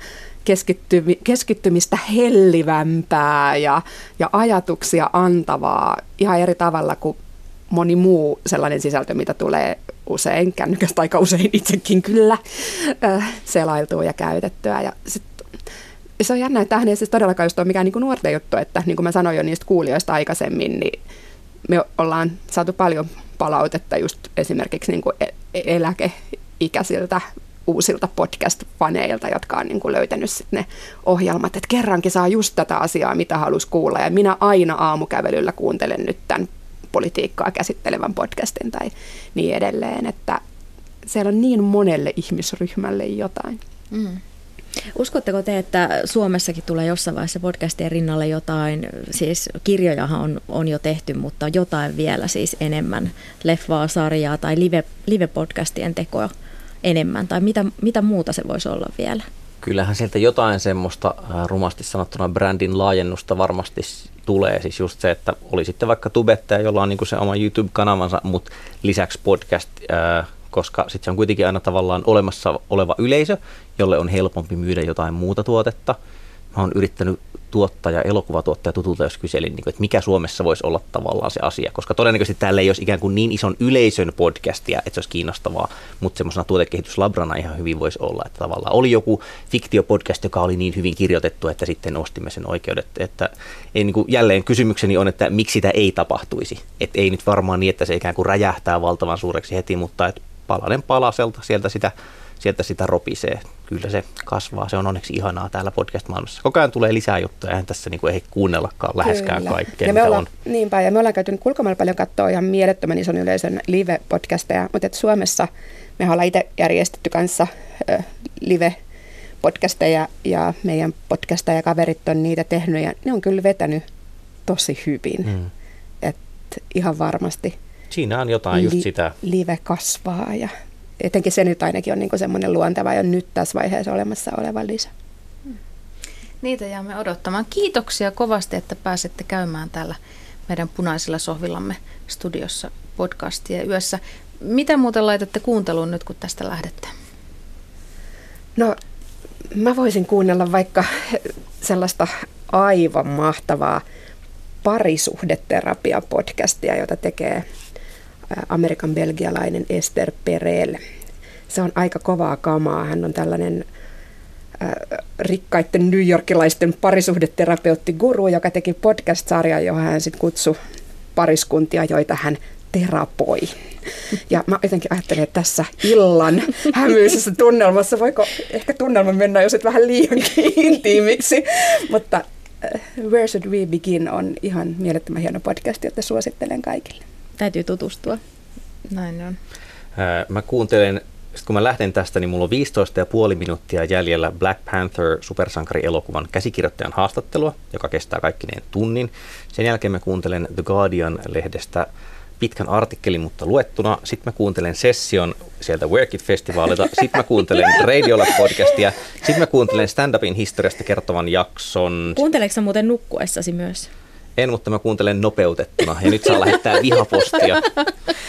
keskittymi, keskittymistä hellivämpää ja, ja ajatuksia antavaa ihan eri tavalla kuin moni muu sellainen sisältö, mitä tulee usein kännykästä aika usein itsekin kyllä selailtua ja käytettyä. Ja sit, se on jännä, että tämähän ei siis todellakaan just ole mikään niin kuin nuorten juttu, että niin kuin mä sanoin jo niistä kuulijoista aikaisemmin, niin me ollaan saatu paljon palautetta just esimerkiksi niin kuin e- eläkeikäisiltä uusilta podcast-faneilta, jotka on niin kuin löytänyt sit ne ohjelmat, että kerrankin saa just tätä asiaa, mitä halus kuulla. Ja minä aina aamukävelyllä kuuntelen nyt tämän politiikkaa käsittelevän podcastin tai niin edelleen, että siellä on niin monelle ihmisryhmälle jotain. Mm. Uskotteko te, että Suomessakin tulee jossain vaiheessa podcastien rinnalle jotain, siis kirjojahan on, on jo tehty, mutta jotain vielä siis enemmän, leffaa, sarjaa tai live, live-podcastien tekoa enemmän, tai mitä, mitä muuta se voisi olla vielä? Kyllähän sieltä jotain semmoista äh, rumasti sanottuna brändin laajennusta varmasti tulee. Siis just se, että oli sitten vaikka tubettaja, jolla on niin se oma YouTube-kanavansa, mutta lisäksi podcast, äh, koska sitten se on kuitenkin aina tavallaan olemassa oleva yleisö, jolle on helpompi myydä jotain muuta tuotetta. Mä oon yrittänyt tuottaja, elokuvatuottaja tutulta, jos kyselin, niin kuin, että mikä Suomessa voisi olla tavallaan se asia, koska todennäköisesti täällä ei olisi ikään kuin niin ison yleisön podcastia, että se olisi kiinnostavaa, mutta semmoisena tuotekehityslabrana ihan hyvin voisi olla, että tavallaan oli joku fiktiopodcast, joka oli niin hyvin kirjoitettu, että sitten ostimme sen oikeudet, että ei, niin kuin, jälleen kysymykseni on, että miksi sitä ei tapahtuisi, että ei nyt varmaan niin, että se ikään kuin räjähtää valtavan suureksi heti, mutta että palanen palaselta sieltä sitä sieltä sitä ropisee. Kyllä se kasvaa. Se on onneksi ihanaa täällä podcast-maailmassa. Koko ajan tulee lisää juttuja. Eihän tässä niinku ei kuunnellakaan läheskään Kyllä. kaikkea, ja me ollaan, on. Niinpä, ja me ollaan käyty nyt ulkomailla paljon katsoa ihan mielettömän ison yleisön live-podcasteja, mutta et Suomessa me ollaan itse järjestetty kanssa ö, live-podcasteja, ja meidän podcastaja-kaverit on niitä tehnyt, ja ne on kyllä vetänyt tosi hyvin. Mm. Et ihan varmasti Siinä on jotain just li- sitä. live kasvaa, ja etenkin se nyt ainakin on niinku semmoinen luonteva ja nyt tässä vaiheessa olemassa oleva lisä. Niitä jäämme odottamaan. Kiitoksia kovasti, että pääsette käymään täällä meidän punaisilla sohvillamme studiossa podcastia yössä. Mitä muuten laitatte kuunteluun nyt, kun tästä lähdette? No, mä voisin kuunnella vaikka sellaista aivan mahtavaa parisuhdeterapia-podcastia, jota tekee Amerikan belgialainen Esther Perel. Se on aika kovaa kamaa. Hän on tällainen rikkaiden newyorkilaisten parisuhdeterapeutti guru, joka teki podcast-sarjan, johon hän sitten kutsui pariskuntia, joita hän terapoi. Ja mä jotenkin ajattelin, että tässä illan hämyisessä tunnelmassa, voiko ehkä tunnelma mennä jo sitten vähän liiankin intiimiksi, mutta Where Should We Begin on ihan mielettömän hieno podcast, jota suosittelen kaikille. Täytyy tutustua. Näin on. Mä kuuntelen Sitten kun mä lähden tästä, niin mulla on 15,5 minuuttia jäljellä Black Panther supersankari-elokuvan käsikirjoittajan haastattelua, joka kestää kaikkineen tunnin. Sen jälkeen mä kuuntelen The Guardian-lehdestä pitkän artikkelin, mutta luettuna. Sitten mä kuuntelen session sieltä Work It-festivaalilta. Sitten mä kuuntelen [laughs] Radiolab-podcastia. Sitten mä kuuntelen stand-upin historiasta kertovan jakson. Kuunteleeko sä muuten nukkuessasi myös? En, mutta mä kuuntelen nopeutettuna. Ja nyt saa lähettää vihapostia.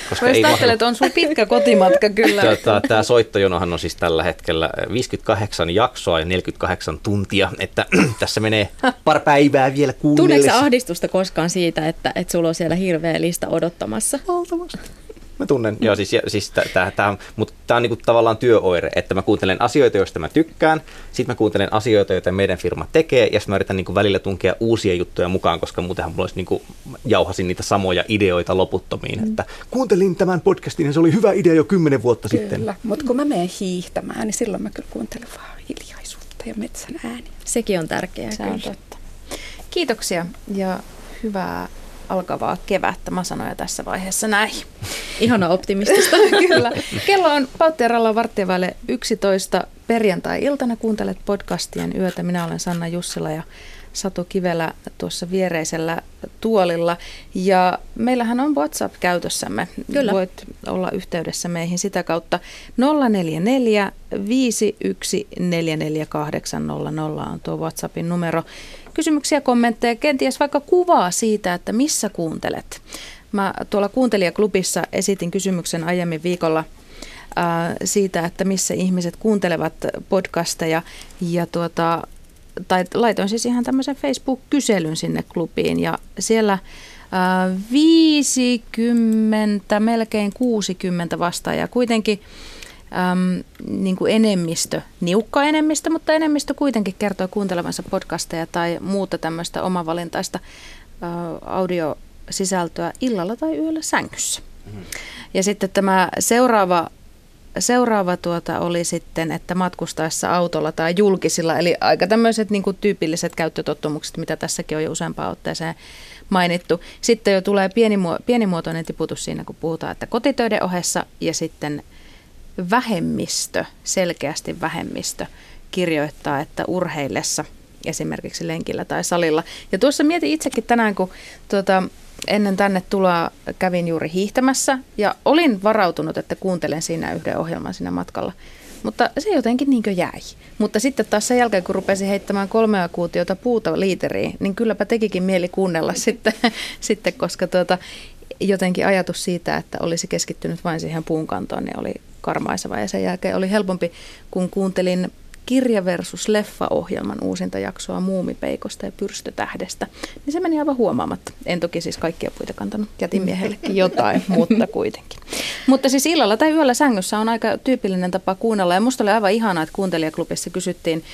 Koska mä ei ajattelen, että on sun pitkä kotimatka kyllä. Tota, Tämä soittojonohan on siis tällä hetkellä 58 jaksoa ja 48 tuntia. Että [clears throat] tässä menee pari päivää vielä kuunnellessa. Tunneeko ahdistusta koskaan siitä, että, että sulla on siellä hirveä lista odottamassa? Valtavasti. Mä tunnen, joo siis, siis tämä, mutta tämä on niinku tavallaan työoire, että mä kuuntelen asioita, joista mä tykkään, sitten mä kuuntelen asioita, joita meidän firma tekee, ja sitten mä yritän niinku välillä tunkea uusia juttuja mukaan, koska muutenhan mulla olisi niinku, jauhasin niitä samoja ideoita loputtomiin, mm. että kuuntelin tämän podcastin ja se oli hyvä idea jo kymmenen vuotta kyllä. sitten. Kyllä, mutta kun mä menen hiihtämään, niin silloin mä kyllä kuuntelen vaan hiljaisuutta ja metsän ääniä. Sekin on tärkeää. Se on totta. Kiitoksia ja hyvää alkavaa kevättä. Mä sanoin jo tässä vaiheessa näin. Ihana optimistista. [laughs] Kyllä. Kello on Pautteeralla varttiavaille 11 perjantai-iltana. Kuuntelet podcastien yötä. Minä olen Sanna Jussila ja Satu Kivelä tuossa viereisellä tuolilla. Ja meillähän on WhatsApp käytössämme. Kyllä. Voit olla yhteydessä meihin sitä kautta. 044 5144800 on tuo WhatsAppin numero kysymyksiä, kommentteja, kenties vaikka kuvaa siitä, että missä kuuntelet. Mä tuolla kuuntelijaklubissa esitin kysymyksen aiemmin viikolla siitä, että missä ihmiset kuuntelevat podcasteja. Ja tuota, tai laitoin siis ihan tämmöisen Facebook-kyselyn sinne klubiin. Ja siellä ää, 50, melkein 60 vastaajaa. Kuitenkin äm, niin kuin enemmistö, niukka enemmistö, mutta enemmistö kuitenkin kertoo kuuntelevansa podcasteja tai muuta tämmöistä omavalintaista ä, audiosisältöä illalla tai yöllä sängyssä. Ja sitten tämä seuraava Seuraava tuota oli sitten, että matkustaessa autolla tai julkisilla, eli aika tämmöiset niin tyypilliset käyttötottumukset, mitä tässäkin on jo useampaan otteeseen mainittu. Sitten jo tulee pienimuotoinen tiputus siinä, kun puhutaan, että kotitöiden ohessa ja sitten vähemmistö, selkeästi vähemmistö, kirjoittaa, että urheillessa esimerkiksi lenkillä tai salilla. Ja tuossa mietin itsekin tänään, kun tuota, ennen tänne tuloa kävin juuri hiihtämässä ja olin varautunut, että kuuntelen siinä yhden ohjelman siinä matkalla. Mutta se jotenkin niinkö jäi. Mutta sitten taas sen jälkeen, kun rupesin heittämään kolmea kuutiota puuta liiteriin, niin kylläpä tekikin mieli kuunnella [laughs] sitten, sitten koska tuota, jotenkin ajatus siitä, että olisi keskittynyt vain siihen puunkantoon, niin oli karmaiseva. Ja sen jälkeen oli helpompi, kun kuuntelin kirja versus leffa-ohjelman uusinta jaksoa Muumipeikosta ja Pyrstötähdestä, niin se meni aivan huomaamatta. En toki siis kaikkia puita kantanut, jätin miehellekin jotain, [laughs] mutta kuitenkin. Mutta siis illalla tai yöllä sängyssä on aika tyypillinen tapa kuunnella ja musta oli aivan ihanaa, että kuuntelijaklubissa kysyttiin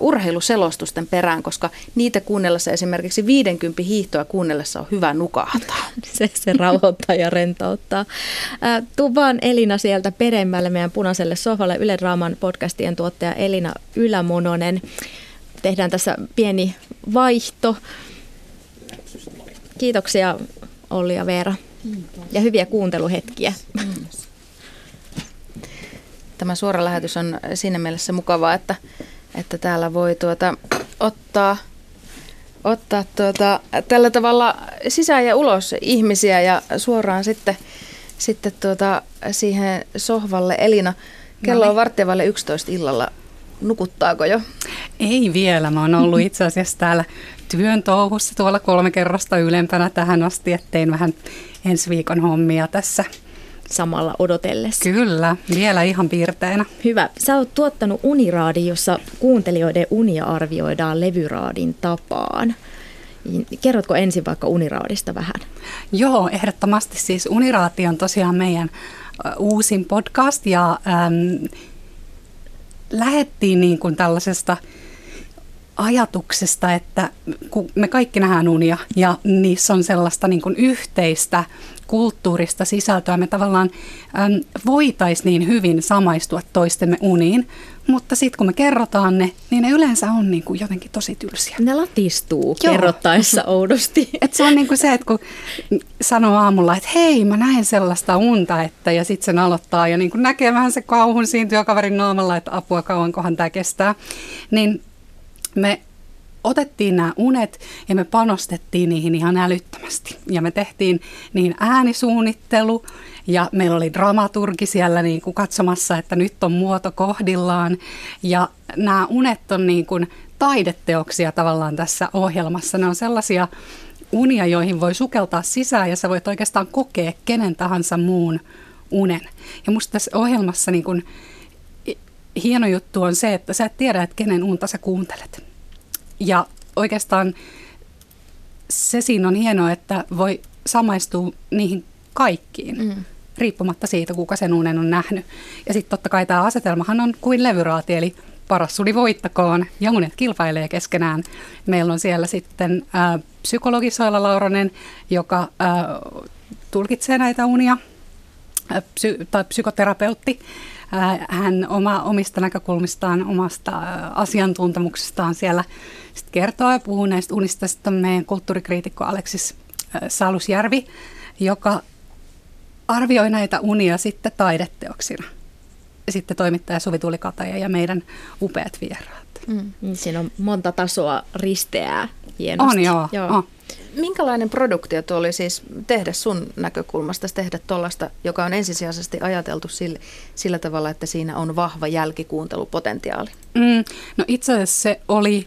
urheiluselostusten perään, koska niitä kuunnellessa esimerkiksi 50 hiihtoa kuunnellessa on hyvä nukahtaa. [laughs] se, se rauhoittaa ja rentouttaa. Tuu vaan Elina sieltä peremmälle meidän punaiselle sohvalle Yle Draaman podcastien tuottaja Elina Elina Ylämononen. Tehdään tässä pieni vaihto. Kiitoksia Olli ja Veera. Ja hyviä kuunteluhetkiä. Tämä suora lähetys on siinä mielessä mukavaa, että, että täällä voi tuota, ottaa, ottaa tuota, tällä tavalla sisään ja ulos ihmisiä ja suoraan sitten, sitten tuota, siihen sohvalle. Elina, kello on varttia 11 illalla nukuttaako jo? Ei vielä. Mä oon ollut [laughs] itse asiassa täällä työn touhussa tuolla kolme kerrosta ylempänä tähän asti, että tein vähän ensi viikon hommia tässä. Samalla odotellessa. Kyllä, vielä ihan piirteinä. Hyvä. Sä oot tuottanut Uniraadi, jossa kuuntelijoiden unia arvioidaan levyraadin tapaan. Kerrotko ensin vaikka Uniraadista vähän? Joo, ehdottomasti siis Uniraati on tosiaan meidän uusin podcast ja ähm, lähettiin niin kuin tällaisesta ajatuksesta, että kun me kaikki nähdään unia ja niissä on sellaista niin kuin yhteistä kulttuurista sisältöä, me tavallaan äm, voitaisiin niin hyvin samaistua toistemme uniin, mutta sitten kun me kerrotaan ne, niin ne yleensä on niin kuin jotenkin tosi tylsiä. Ne latistuu Joo. kerrottaessa oudosti. [laughs] Et se on niin kuin se, että kun sanoo aamulla, että hei mä näin sellaista unta, että ja sitten sen aloittaa ja niin kuin näkee vähän se kauhun siinä työkaverin naamalla, että apua kauankohan tämä kestää, niin me otettiin nämä unet ja me panostettiin niihin ihan älyttömästi. Ja me tehtiin niin äänisuunnittelu ja meillä oli dramaturgi siellä niin kuin katsomassa, että nyt on muoto kohdillaan. Ja nämä unet on niin kuin taideteoksia tavallaan tässä ohjelmassa. Ne on sellaisia unia, joihin voi sukeltaa sisään ja sä voit oikeastaan kokea kenen tahansa muun unen. Ja musta tässä ohjelmassa niin kuin hieno juttu on se, että sä et tiedä, että kenen unta sä kuuntelet. Ja oikeastaan se siinä on hienoa, että voi samaistua niihin kaikkiin, mm. riippumatta siitä, kuka sen unen on nähnyt. Ja sitten totta kai tämä asetelmahan on kuin levyraati, eli paras suli voittakoon ja unet kilpailee keskenään. Meillä on siellä sitten äh, psykologi Soila Lauronen, joka äh, tulkitsee näitä unia, äh, psy- tai psykoterapeutti, hän oma, omista näkökulmistaan, omasta asiantuntemuksestaan siellä sit kertoo ja puhuu näistä unista. Sitten meidän kulttuurikriitikko Aleksis Salusjärvi, joka arvioi näitä unia sitten taideteoksina. Sitten toimittaja Suvi Tulikataja ja meidän upeat vieraat. Mm. Niin siinä on monta tasoa risteää hienosti. On joo. joo. Oh. Minkälainen produktio tuo oli siis tehdä sun näkökulmasta, tehdä tuollaista, joka on ensisijaisesti ajateltu sillä, sillä tavalla, että siinä on vahva jälkikuuntelupotentiaali? Mm, no itse asiassa se oli,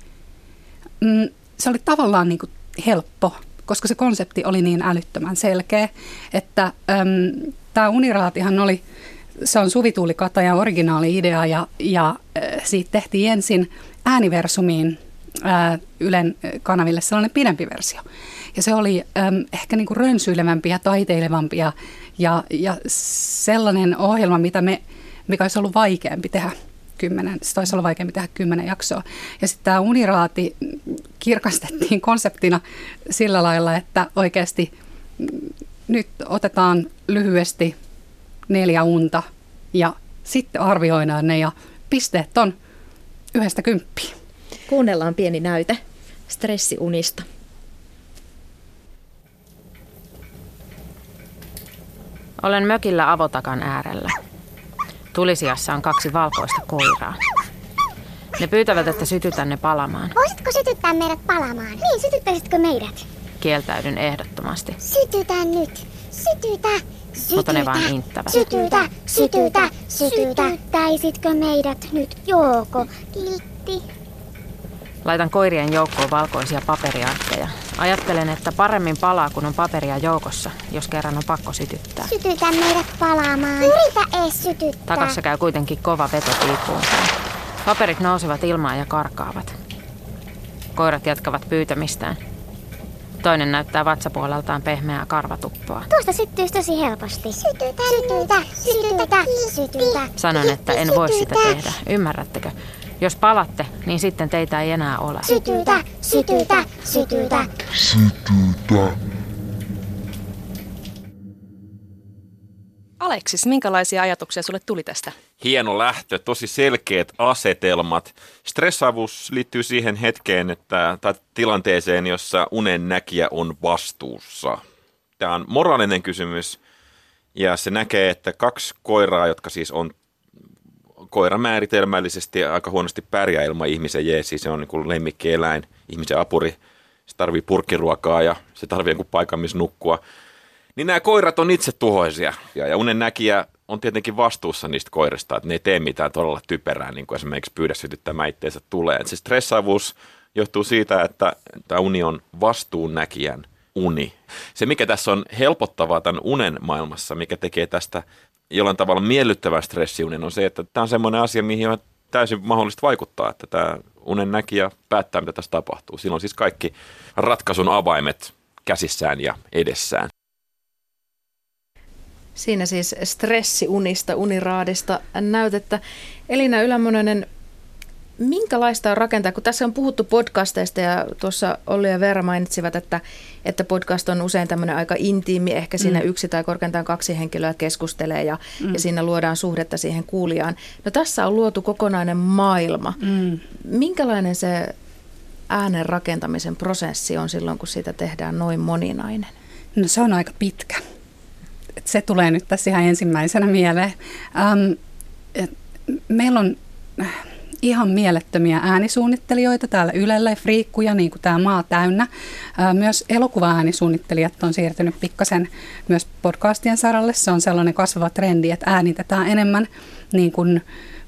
mm, se oli tavallaan niin kuin helppo, koska se konsepti oli niin älyttömän selkeä, että tämä Uniraatihan oli, se on Suvi Tuuli Katajan originaali-idea ja, ja siitä tehtiin ensin ääniversumiin ää, Ylen kanaville sellainen pidempi versio. Ja se oli äm, ehkä niin kuin rönsyilevämpi ja taiteilevampi ja, ja, ja sellainen ohjelma, mitä me, mikä olisi ollut vaikeampi tehdä kymmenen, se olisi ollut vaikeampi tehdä kymmenen jaksoa. Ja sitten tämä uniraati kirkastettiin konseptina sillä lailla, että oikeasti nyt otetaan lyhyesti neljä unta ja sitten arvioidaan ne ja pisteet on yhdestä kymppiä. Kuunnellaan pieni näyte stressiunista. Olen mökillä avotakan äärellä. Tulisiassa on kaksi valkoista koiraa. Ne pyytävät, että sytytän ne palamaan. Voisitko sytyttää meidät palamaan? Niin, sytyttäisitkö meidät? Kieltäydyn ehdottomasti. Sytytä nyt! Sytytä! Sytytä! Mutta ne vaan inttävät. Sytytä! Sytytä! Sytyttäisitkö meidät nyt, Jooko? Kiltti. Laitan koirien joukkoon valkoisia paperiarkkeja. Ajattelen, että paremmin palaa, kun on paperia joukossa, jos kerran on pakko sytyttää. Sytytä meidät palaamaan. Yritä ees sytyttää. Takassa käy kuitenkin kova veto piippuun. Paperit nousevat ilmaan ja karkaavat. Koirat jatkavat pyytämistään. Toinen näyttää vatsapuoleltaan pehmeää karvatuppoa. Tuosta syttyisi tosi helposti. Sytytä, sytytä, sytytä, sytytä. Sanon, että en voi sitä tehdä. Ymmärrättekö? Jos palatte, niin sitten teitä ei enää ole. Sytytä, sytytä, sytytä. Sytytä. Aleksis, minkälaisia ajatuksia sulle tuli tästä? Hieno lähtö, tosi selkeät asetelmat. Stressaavuus liittyy siihen hetkeen, että, tai tilanteeseen, jossa unen näkijä on vastuussa. Tämä on moraalinen kysymys, ja se näkee, että kaksi koiraa, jotka siis on koira määritelmällisesti aika huonosti pärjää ilman ihmisen jeesi. Se on niin kuin lemmikkieläin, ihmisen apuri. Se tarvii purkkiruokaa ja se tarvii jonkun paikan, missä nukkua. Niin nämä koirat on itse tuhoisia. Ja, ja unen näkijä on tietenkin vastuussa niistä koirista, että ne ei tee mitään todella typerää, niin kuin esimerkiksi pyydä sytyttämään itteensä tulee. Se stressaavuus johtuu siitä, että tämä uni on vastuunnäkijän uni. Se, mikä tässä on helpottavaa tämän unen maailmassa, mikä tekee tästä jollain tavalla miellyttävä stressiunen on se, että tämä on semmoinen asia, mihin on täysin mahdollista vaikuttaa, että tämä unen näkijä päättää, mitä tässä tapahtuu. Silloin siis kaikki ratkaisun avaimet käsissään ja edessään. Siinä siis stressiunista, uniraadista näytettä. Elina Ylämononen, minkälaista on rakentaa, kun tässä on puhuttu podcasteista ja tuossa Olli ja Veera mainitsivat, että, että podcast on usein tämmöinen aika intiimi, ehkä siinä mm. yksi tai korkeintaan kaksi henkilöä keskustelee ja, mm. ja siinä luodaan suhdetta siihen kuulijaan. No tässä on luotu kokonainen maailma. Mm. Minkälainen se äänen rakentamisen prosessi on silloin, kun siitä tehdään noin moninainen? No se on aika pitkä. Se tulee nyt tässä ihan ensimmäisenä mieleen. Um, meillä on ihan mielettömiä äänisuunnittelijoita täällä Ylellä ja friikkuja, niin kuin tämä maa täynnä. Myös elokuva-äänisuunnittelijat on siirtynyt pikkasen myös podcastien saralle. Se on sellainen kasvava trendi, että äänitetään enemmän niin kuin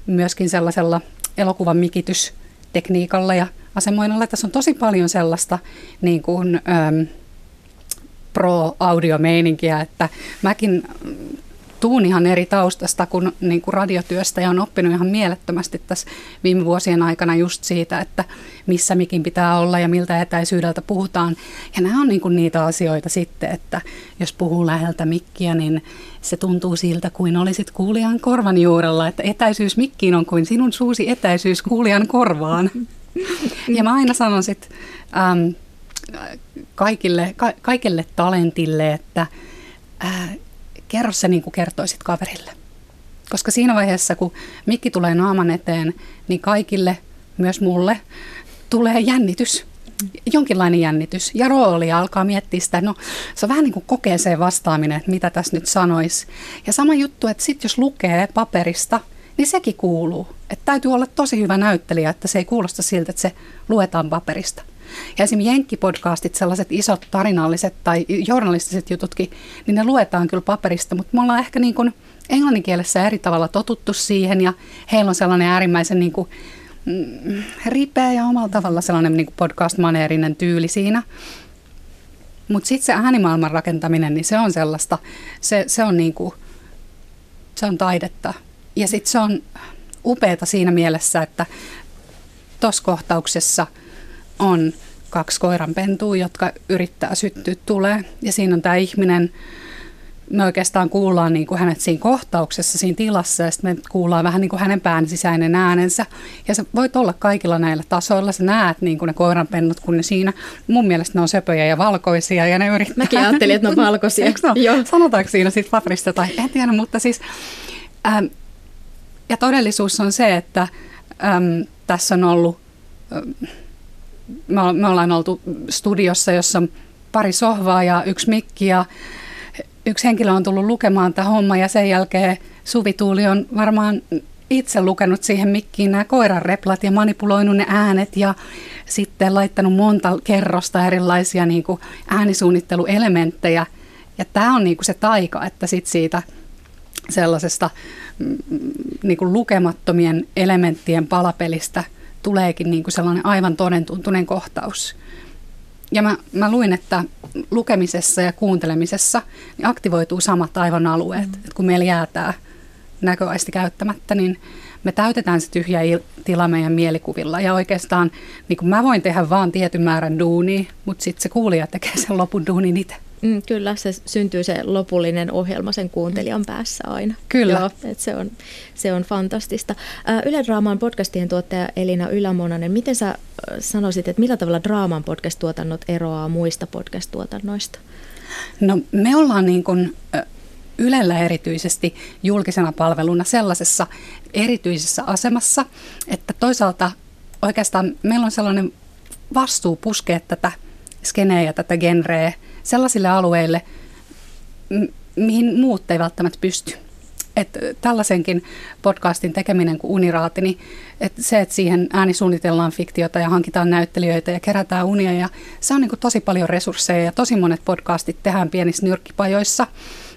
myöskin sellaisella elokuvan mikitystekniikalla ja asemoinnilla. Tässä on tosi paljon sellaista niin kuin, äm, pro-audiomeininkiä, että mäkin tuun ihan eri taustasta kuin, niin kuin radiotyöstä ja on oppinut ihan mielettömästi tässä viime vuosien aikana just siitä, että missä mikin pitää olla ja miltä etäisyydeltä puhutaan. Ja nämä on niin kuin niitä asioita sitten, että jos puhuu läheltä mikkiä, niin se tuntuu siltä kuin olisit kuulijan korvan juurella, että etäisyys mikkiin on kuin sinun suusi etäisyys kuulijan korvaan. [laughs] Ja mä aina sanon sitten ähm, kaikille, ka, kaikille talentille, että äh, kerro se niin kuin kertoisit kaverille. Koska siinä vaiheessa, kun mikki tulee naaman eteen, niin kaikille, myös mulle, tulee jännitys. Jonkinlainen jännitys ja rooli alkaa miettiä sitä, no se on vähän niin kuin kokeeseen vastaaminen, että mitä tässä nyt sanoisi. Ja sama juttu, että sitten jos lukee paperista, niin sekin kuuluu. Että täytyy olla tosi hyvä näyttelijä, että se ei kuulosta siltä, että se luetaan paperista. Ja esimerkiksi Jenkki-podcastit, sellaiset isot tarinalliset tai journalistiset jututkin, niin ne luetaan kyllä paperista, mutta me ollaan ehkä niin kuin englanninkielessä eri tavalla totuttu siihen ja heillä on sellainen äärimmäisen niin kuin, mm, ripeä ja omalla tavalla sellainen niin podcast-maneerinen tyyli siinä. Mutta sitten se äänimaailman rakentaminen, niin se on sellaista, se, se on niin kuin, se on taidetta. Ja sitten se on upeata siinä mielessä, että tuossa kohtauksessa – on kaksi koiranpentua, jotka yrittää syttyä tulee. Ja siinä on tämä ihminen, me oikeastaan kuullaan niin kuin hänet siinä kohtauksessa, siinä tilassa, ja sitten me kuullaan vähän niin kuin hänen pään sisäinen äänensä. Ja sä voit olla kaikilla näillä tasoilla, sä näet niin kuin ne koiranpennut, kun ne siinä, mun mielestä ne on söpöjä ja valkoisia, ja ne yrittää. Mäkin ajattelin, että ne on valkoisia. Eikö no? Joo. Sanotaanko siinä sitten paperista tai en tiedä, mutta siis, ähm, ja todellisuus on se, että ähm, tässä on ollut ähm, me ollaan oltu studiossa, jossa pari sohvaa ja yksi mikki ja yksi henkilö on tullut lukemaan tämä homma ja sen jälkeen Suvi Tuuli on varmaan itse lukenut siihen mikkiin nämä koiranreplat ja manipuloinut ne äänet ja sitten laittanut monta kerrosta erilaisia niin kuin äänisuunnitteluelementtejä. Ja tämä on niin kuin se taika, että sit siitä sellaisesta mm, niin kuin lukemattomien elementtien palapelistä – tuleekin niin kuin sellainen aivan todentuntunen kohtaus. Ja mä, mä luin, että lukemisessa ja kuuntelemisessa niin aktivoituu samat aivan alueet. Mm. Et kun meillä jää tämä näköaisti käyttämättä, niin me täytetään se tyhjä tila meidän mielikuvilla. Ja oikeastaan niin kuin mä voin tehdä vaan tietyn määrän duunia, mutta sitten se kuulija tekee sen lopun duunin itse. Mm, kyllä, se syntyy se lopullinen ohjelma sen kuuntelijan päässä aina. Kyllä. Joo, että se, on, se on fantastista. Yle Draaman podcastien tuottaja Elina Ylämonanen, miten sä sanoisit, että millä tavalla Draaman podcast-tuotannot eroaa muista podcast-tuotannoista? No me ollaan niin kuin, Ylellä erityisesti julkisena palveluna sellaisessa erityisessä asemassa, että toisaalta oikeastaan meillä on sellainen vastuu puskea tätä skeneä ja tätä genreä sellaisille alueille, mihin muut ei välttämättä pysty. Että tällaisenkin podcastin tekeminen kuin Uniraati, niin että se, että siihen ääni suunnitellaan fiktiota ja hankitaan näyttelijöitä ja kerätään unia, ja se on niin tosi paljon resursseja ja tosi monet podcastit tehdään pienissä nyrkkipajoissa,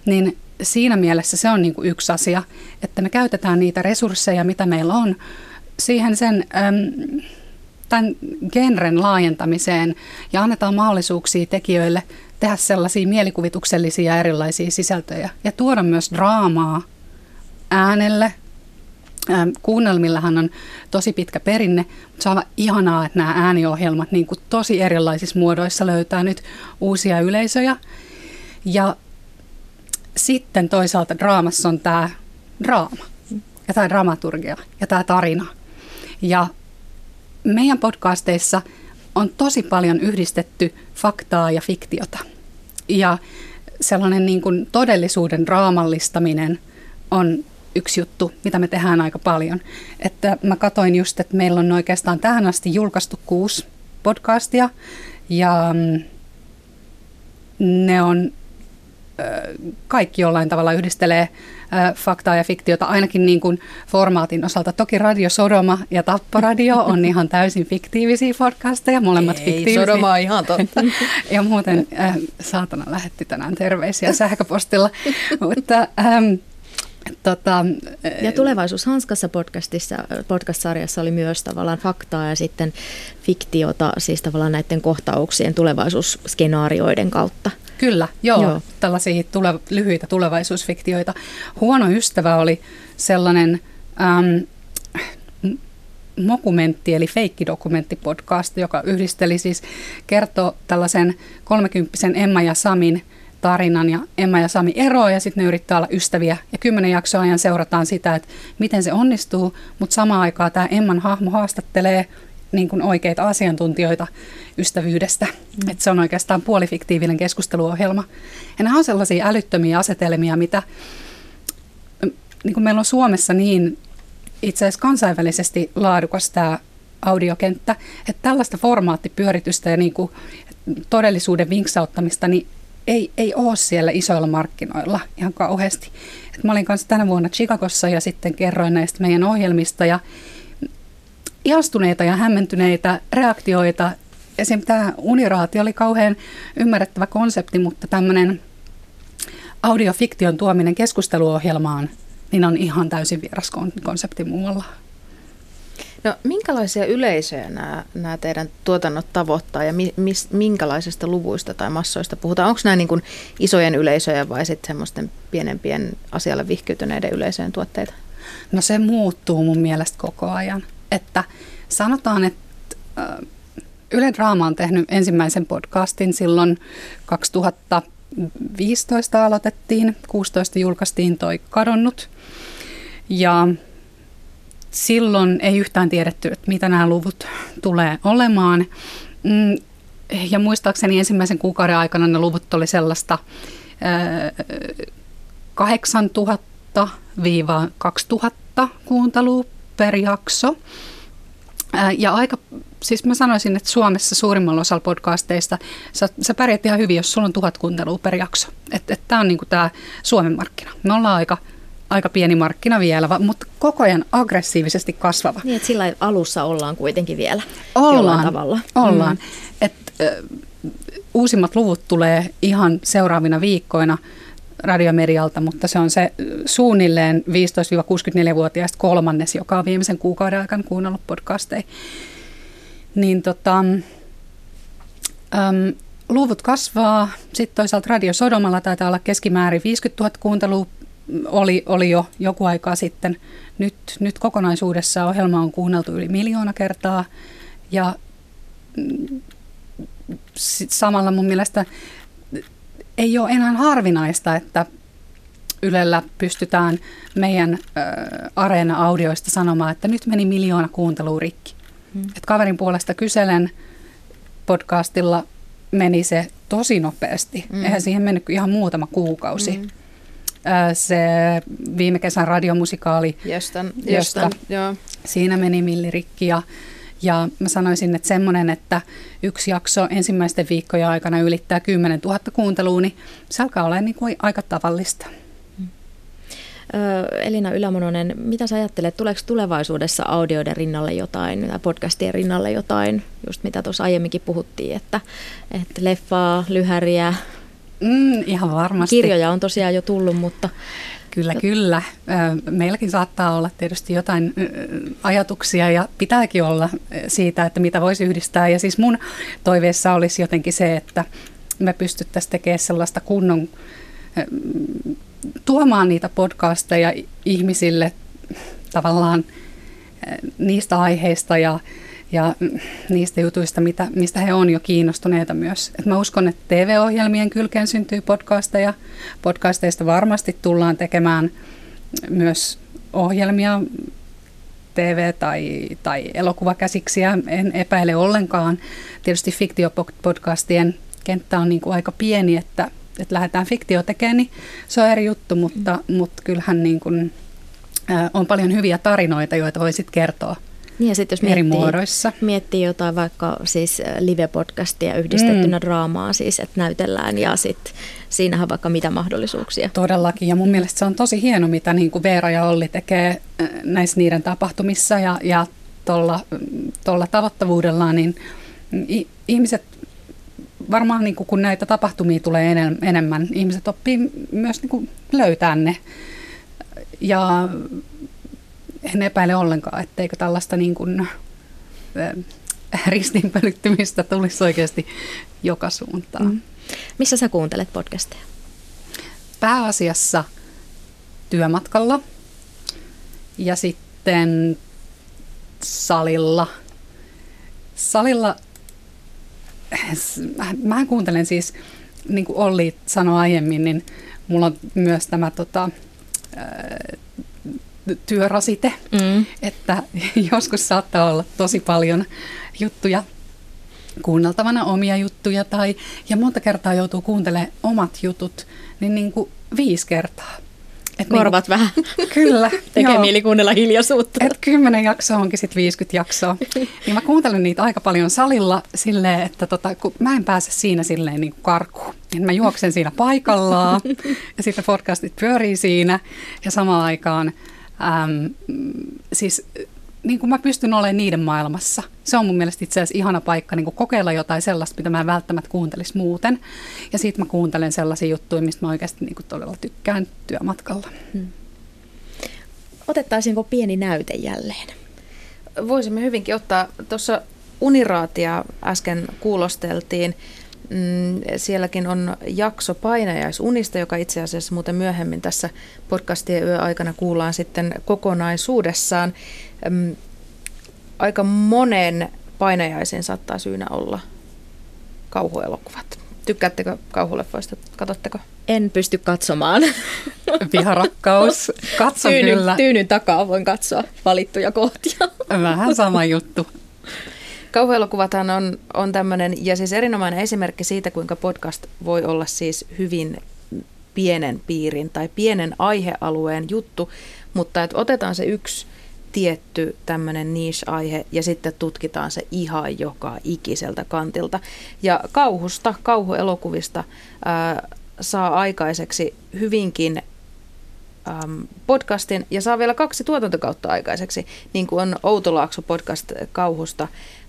niin siinä mielessä se on niin yksi asia, että me käytetään niitä resursseja, mitä meillä on, siihen sen äm, tämän genren laajentamiseen ja annetaan mahdollisuuksia tekijöille tehdä sellaisia mielikuvituksellisia erilaisia sisältöjä ja tuoda myös draamaa äänelle. Ähm, kuunnelmillahan on tosi pitkä perinne, mutta se on ihanaa, että nämä ääniohjelmat niin kuin tosi erilaisissa muodoissa löytää nyt uusia yleisöjä. Ja sitten toisaalta draamassa on tämä draama ja tämä dramaturgia ja tämä tarina. Ja meidän podcasteissa on tosi paljon yhdistetty faktaa ja fiktiota. Ja sellainen niin kuin todellisuuden raamallistaminen on yksi juttu, mitä me tehdään aika paljon. Että mä katoin just, että meillä on oikeastaan tähän asti julkaistu kuusi podcastia ja mm, ne on kaikki jollain tavalla yhdistelee faktaa ja fiktiota, ainakin niin kuin formaatin osalta. Toki Radio Sodoma ja Tapporadio on [laughs] ihan täysin fiktiivisiä podcasteja, molemmat Ei, fiktiivisiä. Sodoma on ihan totta. [laughs] ja muuten äh, saatana lähetti tänään terveisiä sähköpostilla. [laughs] Mutta ähm, Tota, ja Tulevaisuus Hanskassa podcastissa, podcast-sarjassa oli myös tavallaan faktaa ja sitten fiktiota, siis tavallaan näiden kohtauksien tulevaisuusskenaarioiden kautta. Kyllä, joo, joo. tällaisia tule, lyhyitä tulevaisuusfiktioita. Huono ystävä oli sellainen äm, mokumentti eli feikkidokumenttipodcast, joka yhdisteli siis, kertoo tällaisen kolmekymppisen Emma ja Samin tarinan ja Emma ja Sami eroaa ja sitten ne yrittää olla ystäviä. Ja kymmenen jaksoa ajan seurataan sitä, että miten se onnistuu, mutta samaan aikaan tämä Emman hahmo haastattelee niin kuin oikeita asiantuntijoita ystävyydestä. Mm. Että se on oikeastaan puolifiktiivinen keskusteluohjelma. Ja nämä on sellaisia älyttömiä asetelmia, mitä niin kuin meillä on Suomessa niin itse asiassa kansainvälisesti laadukas tämä audiokenttä, että tällaista formaattipyöritystä ja niin kuin todellisuuden vinksauttamista, niin ei, ei ole siellä isoilla markkinoilla ihan kauheasti. Et mä olin kanssa tänä vuonna Chicagossa ja sitten kerroin näistä meidän ohjelmista ja ihastuneita ja hämmentyneitä reaktioita. Esim. tämä uniraati oli kauhean ymmärrettävä konsepti, mutta tämmöinen audiofiktion tuominen keskusteluohjelmaan, niin on ihan täysin vieras konsepti muualla. No minkälaisia yleisöjä nämä, nämä teidän tuotannot tavoittaa ja mi, mis, minkälaisista luvuista tai massoista puhutaan? Onko nämä niin kuin isojen yleisöjä vai sitten semmoisten pienempien asialle vihkiytyneiden yleisöjen tuotteita? No se muuttuu mun mielestä koko ajan. Että sanotaan, että äh, Yle Draama on tehnyt ensimmäisen podcastin silloin 2015 aloitettiin, 16 julkaistiin toi Kadonnut. Ja silloin ei yhtään tiedetty, että mitä nämä luvut tulee olemaan. Mm, ja muistaakseni ensimmäisen kuukauden aikana ne luvut oli sellaista 8000-2000 kuuntelua per jakso. Ja aika, siis mä sanoisin, että Suomessa suurimmalla osalla podcasteista sä, sä pärjät ihan hyvin, jos sulla on tuhat kuuntelua per jakso. Että et, tämä on niinku tämä Suomen markkina. Me ollaan aika aika pieni markkina vielä, mutta koko ajan aggressiivisesti kasvava. Niin, että sillä alussa ollaan kuitenkin vielä ollaan, jollain tavalla. Ollaan. Mm. Et, ö, uusimmat luvut tulee ihan seuraavina viikkoina radiomedialta, mutta se on se suunnilleen 15-64-vuotiaista kolmannes, joka on viimeisen kuukauden aikana kuunnellut podcasteja. Niin tota, äm, luvut kasvaa. Sitten toisaalta Radio Sodomalla taitaa olla keskimäärin 50 000 kuuntelua oli, oli jo joku aikaa sitten. Nyt, nyt kokonaisuudessa ohjelma on kuunneltu yli miljoona kertaa ja mm, samalla mun mielestä ei ole enää harvinaista, että Ylellä pystytään meidän ö, Areena-audioista sanomaan, että nyt meni miljoona kuuntelua rikki. Hmm. Et kaverin puolesta kyselen podcastilla meni se tosi nopeasti. Hmm. Eihän siihen mennyt ihan muutama kuukausi. Hmm se viime kesän radiomusikaali. Jostan, Jostan, joo. Siinä meni millirikki ja, ja mä sanoisin, että semmoinen, että yksi jakso ensimmäisten viikkojen aikana ylittää 10 000 kuuntelua, niin se alkaa olla niin kuin aika tavallista. Elina Ylämononen, mitä sä ajattelet, tuleeko tulevaisuudessa audioiden rinnalle jotain, podcastien rinnalle jotain, just mitä tuossa aiemminkin puhuttiin, että, että leffaa, lyhäriä, Mm, ihan varmasti. Kirjoja on tosiaan jo tullut, mutta... Kyllä, kyllä. Meilläkin saattaa olla tietysti jotain ajatuksia ja pitääkin olla siitä, että mitä voisi yhdistää. Ja siis mun toiveessa olisi jotenkin se, että me pystyttäisiin tekemään sellaista kunnon, tuomaan niitä podcasteja ihmisille tavallaan niistä aiheista ja ja niistä jutuista, mitä, mistä he on jo kiinnostuneita myös. Et mä uskon, että TV-ohjelmien kylkeen syntyy podcasteja. Podcasteista varmasti tullaan tekemään myös ohjelmia TV- tai, tai elokuvakäsiksiä, en epäile ollenkaan. Tietysti fiktiopodcastien kenttä on niin kuin aika pieni, että, että lähdetään fiktio tekemään, niin se on eri juttu, mutta, mm. mutta kyllähän niin kuin, on paljon hyviä tarinoita, joita voisit kertoa niin ja sitten jos eri miettii, muodoissa. miettii jotain vaikka siis live-podcastia yhdistettynä mm. draamaan, siis että näytellään ja sitten siinähän vaikka mitä mahdollisuuksia. Todellakin ja mun mielestä se on tosi hieno, mitä niin kuin Veera ja Olli tekee näissä niiden tapahtumissa ja, ja tuolla tavoittavuudellaan, niin ihmiset varmaan niin kuin kun näitä tapahtumia tulee enemmän, ihmiset oppii myös niin kuin löytää ne. Ja en epäile ollenkaan, etteikö tällaista niin kuin, ristinpölyttymistä tulisi oikeasti joka suuntaan. Mm. Missä sä kuuntelet podcasteja? Pääasiassa työmatkalla ja sitten salilla. Salilla, mä kuuntelen siis, niin kuin Olli sanoi aiemmin, niin mulla on myös tämä tota, työrasite, mm. että [laughs] joskus saattaa olla tosi paljon juttuja kuunneltavana omia juttuja tai, ja monta kertaa joutuu kuuntelemaan omat jutut, niin, niin kuin viisi kertaa. Et Korvat niin, vähän. [laughs] Kyllä. [laughs] Tekee mieli kuunnella hiljaisuutta. Et kymmenen jaksoa onkin sitten 50 jaksoa. niin mä kuuntelen niitä aika paljon salilla silleen, että tota, kun mä en pääse siinä silleen niin karkuun. Mä juoksen siinä paikallaan ja sitten podcastit pyörii siinä ja samaan aikaan äm, siis niin kuin mä pystyn olemaan niiden maailmassa. Se on mun mielestä itse asiassa ihana paikka niin kuin kokeilla jotain sellaista, mitä mä en välttämättä kuuntelisi muuten. Ja sitten mä kuuntelen sellaisia juttuja, mistä mä oikeasti niin kuin todella tykkään työmatkalla. Hmm. Otettaisiinko pieni näyte jälleen? Voisimme hyvinkin ottaa. Tuossa uniraatia äsken kuulosteltiin. Mm, sielläkin on jakso painajaisunista, joka itse asiassa muuten myöhemmin tässä podcastien yöaikana kuullaan sitten kokonaisuudessaan. Mm, aika monen painajaisen saattaa syynä olla kauhuelokuvat. Tykkäättekö kauhuleffoista? Katsotteko? En pysty katsomaan. [laughs] Viharakkaus. Katso tyynyn, kyllä. Tyynyn takaa voin katsoa valittuja kohtia. Vähän sama juttu. Kauhuelokuvathan on, on tämmöinen, ja siis erinomainen esimerkki siitä, kuinka podcast voi olla siis hyvin pienen piirin tai pienen aihealueen juttu, mutta että otetaan se yksi tietty tämmöinen niche-aihe ja sitten tutkitaan se ihan joka ikiseltä kantilta. Ja kauhusta, kauhuelokuvista ää, saa aikaiseksi hyvinkin äm, podcastin ja saa vielä kaksi tuotantokautta aikaiseksi, niin kuin on Outolaakso podcast kauhusta.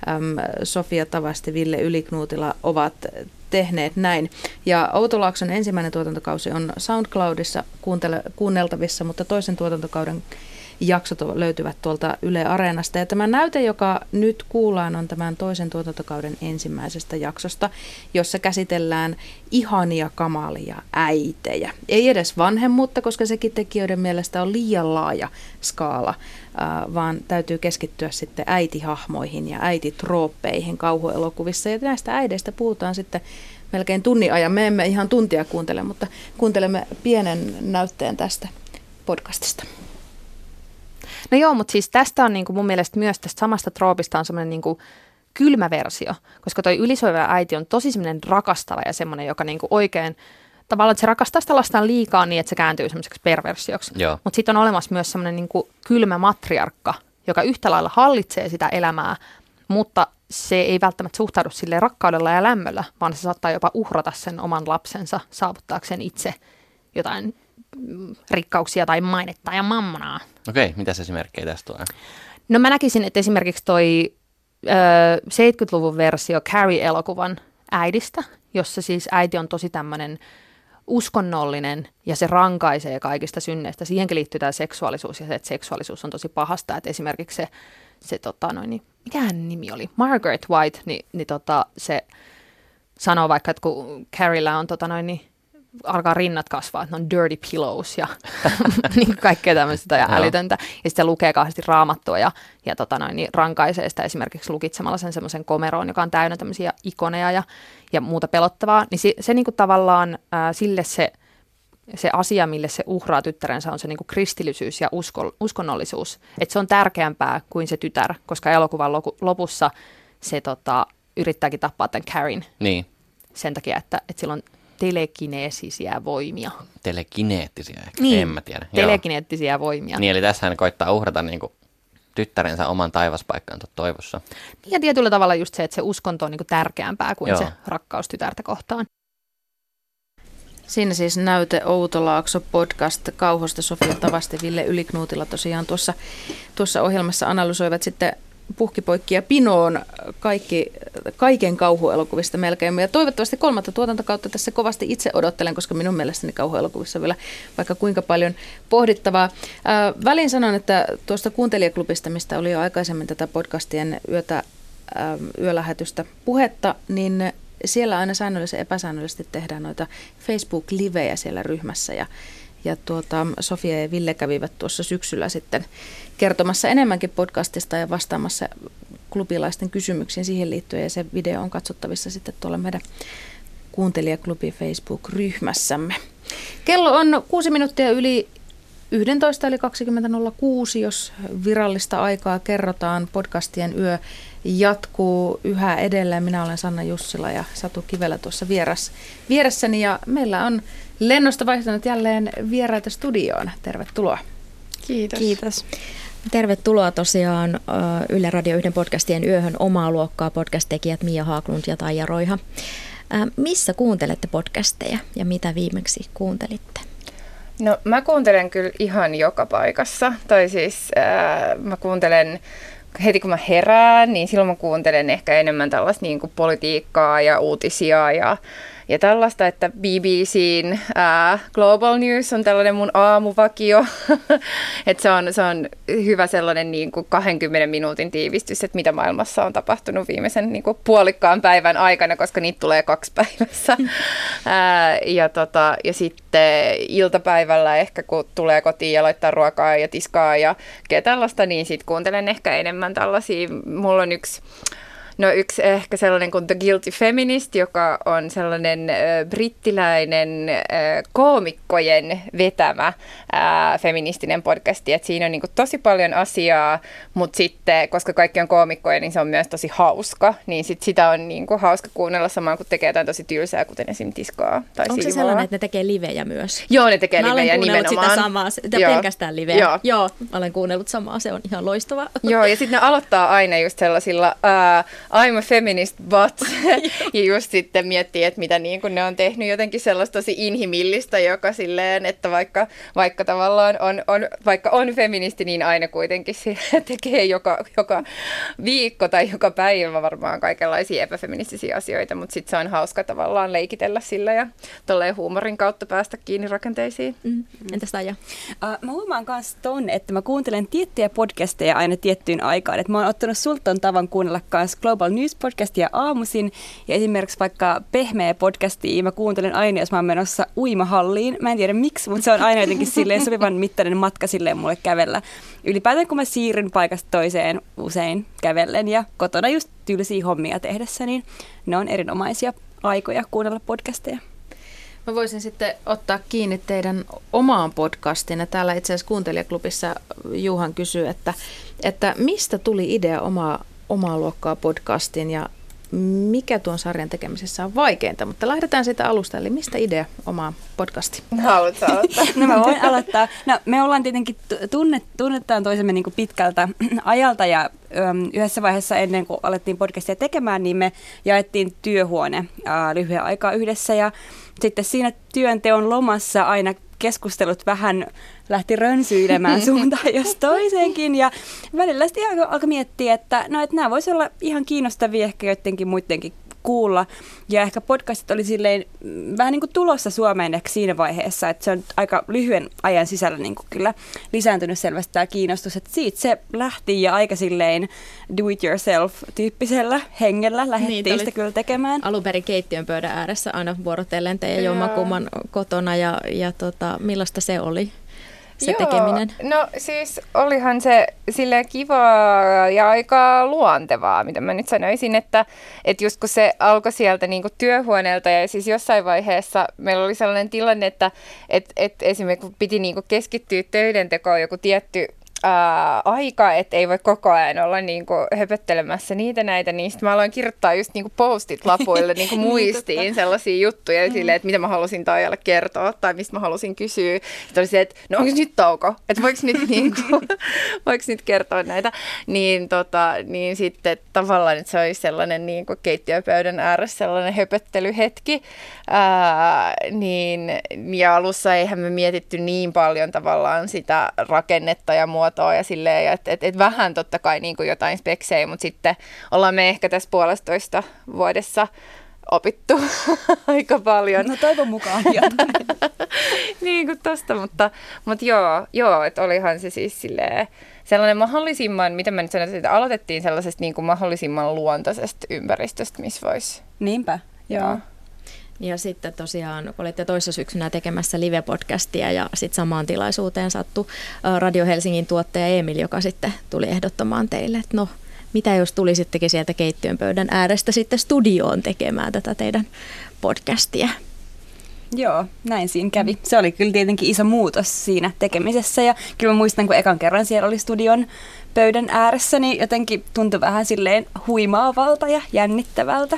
Äm, Sofia Tavasti, Ville Yliknuutila ovat tehneet näin. Ja Outolaakson ensimmäinen tuotantokausi on SoundCloudissa kuunneltavissa, mutta toisen tuotantokauden jaksot löytyvät tuolta Yle Areenasta. Ja tämä näyte, joka nyt kuullaan, on tämän toisen tuotantokauden ensimmäisestä jaksosta, jossa käsitellään ihania kamalia äitejä. Ei edes vanhemmuutta, koska sekin tekijöiden mielestä on liian laaja skaala, vaan täytyy keskittyä sitten äitihahmoihin ja äititrooppeihin kauhuelokuvissa. Ja näistä äideistä puhutaan sitten melkein tunnin ajan. Me emme ihan tuntia kuuntele, mutta kuuntelemme pienen näytteen tästä podcastista. No joo, mutta siis tästä on niinku mun mielestä myös tästä samasta troopista on semmoinen niinku kylmä versio, koska toi ylisoiva äiti on tosi semmoinen rakastava ja semmoinen, joka niinku oikein tavallaan, että se rakastaa sitä lastaan liikaa niin, että se kääntyy semmoiseksi perversioksi. Mutta sitten on olemassa myös semmoinen niinku kylmä matriarkka, joka yhtä lailla hallitsee sitä elämää, mutta se ei välttämättä suhtaudu sille rakkaudella ja lämmöllä, vaan se saattaa jopa uhrata sen oman lapsensa saavuttaakseen itse jotain rikkauksia tai mainetta ja mammonaa. Okei, mitä se esimerkkejä tästä tulee? No mä näkisin, että esimerkiksi toi ö, 70-luvun versio Carrie-elokuvan äidistä, jossa siis äiti on tosi tämmöinen uskonnollinen ja se rankaisee kaikista synneistä. Siihenkin liittyy tämä seksuaalisuus ja se, että seksuaalisuus on tosi pahasta. Että esimerkiksi se, se tota noin, niin, mikä hän nimi oli? Margaret White, niin, niin tota, se sanoo vaikka, että kun Carriella on tota noin, niin, alkaa rinnat kasvaa, että ne on dirty pillows ja [laughs] niin kaikkea tämmöistä ja älytöntä. Ja sitten lukee kauheasti raamattua ja, ja tota noin, niin rankaisee sitä esimerkiksi lukitsemalla sen semmoisen komeroon, joka on täynnä tämmöisiä ikoneja ja, ja muuta pelottavaa. Niin se, se niin kuin tavallaan äh, sille se se asia, mille se uhraa tyttärensä, on se niin kuin kristillisyys ja usko, uskonnollisuus. Että se on tärkeämpää kuin se tytär, koska elokuvan lopussa se tota, yrittääkin tappaa tämän Karin. Niin. Sen takia, että, että sillä on telekineesisiä voimia. Telekineettisiä ehkä, niin. en mä tiedä. Telekineettisiä Joo. voimia. Niin, eli tässä hän koittaa uhrata niin kuin tyttärensä oman taivaspaikkansa toivossa. Ja tietyllä tavalla just se, että se uskonto on niin kuin tärkeämpää kuin Joo. se rakkaus tytärtä kohtaan. Siinä siis näyte Outolaakso podcast Kauhosta Sofia Tavaste Ville Yliknuutila tosiaan tuossa, tuossa ohjelmassa analysoivat sitten puhkipoikki ja pinoon kaikki, kaiken kauhuelokuvista melkein. Ja toivottavasti kolmatta tuotantokautta tässä kovasti itse odottelen, koska minun mielestäni kauhuelokuvissa on vielä vaikka kuinka paljon pohdittavaa. Ää, välin sanon, että tuosta kuuntelijaklubista, mistä oli jo aikaisemmin tätä podcastien yötä, ää, yölähetystä puhetta, niin siellä aina säännöllisesti epäsäännöllisesti tehdään noita Facebook-livejä siellä ryhmässä ja ja tuota, Sofia ja Ville kävivät tuossa syksyllä sitten kertomassa enemmänkin podcastista ja vastaamassa klubilaisten kysymyksiin siihen liittyen. Ja se video on katsottavissa sitten tuolla meidän kuuntelijaklubi Facebook-ryhmässämme. Kello on kuusi minuuttia yli 11 eli 20.06, jos virallista aikaa kerrotaan. Podcastien yö jatkuu yhä edelleen. Minä olen Sanna Jussila ja Satu Kivelä tuossa vieras, vieressäni ja meillä on lennosta vaihtanut jälleen vieraita studioon. Tervetuloa. Kiitos. Kiitos. Tervetuloa tosiaan Yle Radio 1 podcastien yöhön omaa luokkaa podcast-tekijät Mia Haaklund ja Taija Roiha. Missä kuuntelette podcasteja ja mitä viimeksi kuuntelitte? No mä kuuntelen kyllä ihan joka paikassa. Tai siis äh, mä kuuntelen heti kun mä herään, niin silloin mä kuuntelen ehkä enemmän tällaista niin kuin politiikkaa ja uutisia ja ja tällaista, että BBCn ää, Global News on tällainen mun aamuvakio, [laughs] että se on, se on hyvä sellainen niin kuin 20 minuutin tiivistys, että mitä maailmassa on tapahtunut viimeisen niin kuin puolikkaan päivän aikana, koska niitä tulee kaksi päivässä. [laughs] ää, ja, tota, ja sitten iltapäivällä ehkä kun tulee kotiin ja laittaa ruokaa ja tiskaa ja tällaista, niin sitten kuuntelen ehkä enemmän tällaisia, mulla on yksi No yksi ehkä sellainen kuin The Guilty Feminist, joka on sellainen äh, brittiläinen äh, koomikkojen vetämä äh, feministinen podcasti. Et siinä on niin kuin, tosi paljon asiaa, mutta sitten, koska kaikki on koomikkoja, niin se on myös tosi hauska. Niin sit sitä on niin kuin, hauska kuunnella samaan, kun tekee jotain tosi tylsää, kuten esim. tiskaa tai Onko se sellainen, että ne tekee livejä myös? Joo, ne tekee mä livejä nimenomaan. sitä samaa, sitä Joo. pelkästään liveä. Joo. Joo, olen kuunnellut samaa, se on ihan loistava. Joo, ja sitten ne aloittaa aina just sellaisilla... Uh, I'm a feminist but, [laughs] ja just sitten miettii, että mitä niin kuin ne on tehnyt jotenkin sellaista tosi inhimillistä, joka silleen, että vaikka, vaikka tavallaan on, on, vaikka on feministi, niin aina kuitenkin [laughs] tekee joka, joka viikko tai joka päivä varmaan kaikenlaisia epäfeministisiä asioita, mutta sitten se on hauska tavallaan leikitellä sillä ja tolleen huumorin kautta päästä kiinni rakenteisiin. Mm. Entäs Taija? Uh, mä huomaan myös ton, että mä kuuntelen tiettyjä podcasteja aina tiettyyn aikaan. Et mä oon ottanut sulta tavan kuunnella myös Global News podcastia aamuisin ja esimerkiksi vaikka pehmeä podcastia mä kuuntelen aina, jos mä oon menossa uimahalliin. Mä en tiedä miksi, mutta se on aina jotenkin silleen sopivan mittainen matka silleen mulle kävellä. Ylipäätään kun mä siirryn paikasta toiseen usein kävellen ja kotona just tylsiä hommia tehdessä, niin ne on erinomaisia aikoja kuunnella podcasteja. Mä voisin sitten ottaa kiinni teidän omaan podcastiin. Täällä itse asiassa kuuntelijaklubissa Juhan kysyy, että, että mistä tuli idea omaa omaa luokkaa podcastin ja mikä tuon sarjan tekemisessä on vaikeinta, mutta lähdetään siitä alusta, eli mistä idea omaa podcasti? [laughs] Haluatko aloittaa? [laughs] no mä voin aloittaa. No me ollaan tietenkin tunnet, tunnetaan toisemme niin kuin pitkältä [clears throat] ajalta ja äm, yhdessä vaiheessa ennen kuin alettiin podcastia tekemään, niin me jaettiin työhuone ää, lyhyen aikaa yhdessä ja sitten siinä työnteon lomassa aina keskustelut vähän lähti rönsyilemään [laughs] suuntaan jos toiseenkin. Ja välillä sitten alkoi alko miettiä, että, no, että nämä voisivat olla ihan kiinnostavia ehkä joidenkin muidenkin kuulla. Ja ehkä podcastit oli silleen mm, vähän niin kuin tulossa Suomeen ehkä siinä vaiheessa, että se on aika lyhyen ajan sisällä niin kuin kyllä lisääntynyt selvästi tämä kiinnostus, että siitä se lähti ja aika silleen do it yourself tyyppisellä hengellä lähdettiin niin, sitä kyllä tekemään. Alun perin keittiön pöydän ääressä aina vuorotellen teidän jommakumman kotona ja, ja tota, millaista se oli? Se Joo, tekeminen? No siis olihan se sille kivaa ja aika luontevaa, mitä mä nyt sanoisin, että, että just kun se alkoi sieltä niin työhuoneelta ja siis jossain vaiheessa meillä oli sellainen tilanne, että et, et esimerkiksi kun piti niin keskittyä töidentekoon joku tietty ää, aika, että ei voi koko ajan olla niin kuin, höpöttelemässä niitä näitä, niin sitten mä aloin kirjoittaa just niin kuin postit lapuille [laughs] niin kuin muistiin niin, sellaisia juttuja mm. silleen, että mitä mä halusin Taijalle kertoa tai mistä mä halusin kysyä. Sitten oli se, että no onko nyt tauko, että voiko nyt, [laughs] niin voiko nyt kertoa näitä, niin, tota, niin sitten tavallaan, että se olisi sellainen niin kuin keittiöpöydän ääressä sellainen höpöttelyhetki, ää, niin, ja alussa eihän me mietitty niin paljon tavallaan sitä rakennetta ja muotoa, muotoa ja silleen, ja että et, et vähän totta kai niin kuin jotain speksejä, mutta sitten ollaan me ehkä tässä puolestoista vuodessa opittu [laughs] aika paljon. No toivon mukaan [laughs] niin kuin tosta, mutta, mutta joo, joo että olihan se siis silleen, sellainen mahdollisimman, mitä mä nyt sanoisin, että aloitettiin sellaisesta niin kuin mahdollisimman luontaisesta ympäristöstä, missä voisi. Niinpä, joo. joo. Ja sitten tosiaan, olitte toissa syksynä tekemässä live-podcastia ja sitten samaan tilaisuuteen sattui Radio Helsingin tuottaja Emil, joka sitten tuli ehdottamaan teille, että no, mitä jos tulisittekin sieltä keittiön pöydän äärestä sitten studioon tekemään tätä teidän podcastia? Joo, näin siinä kävi. Se oli kyllä tietenkin iso muutos siinä tekemisessä ja kyllä mä muistan, kun ekan kerran siellä oli studion pöydän ääressä, niin jotenkin tuntui vähän silleen huimaavalta ja jännittävältä.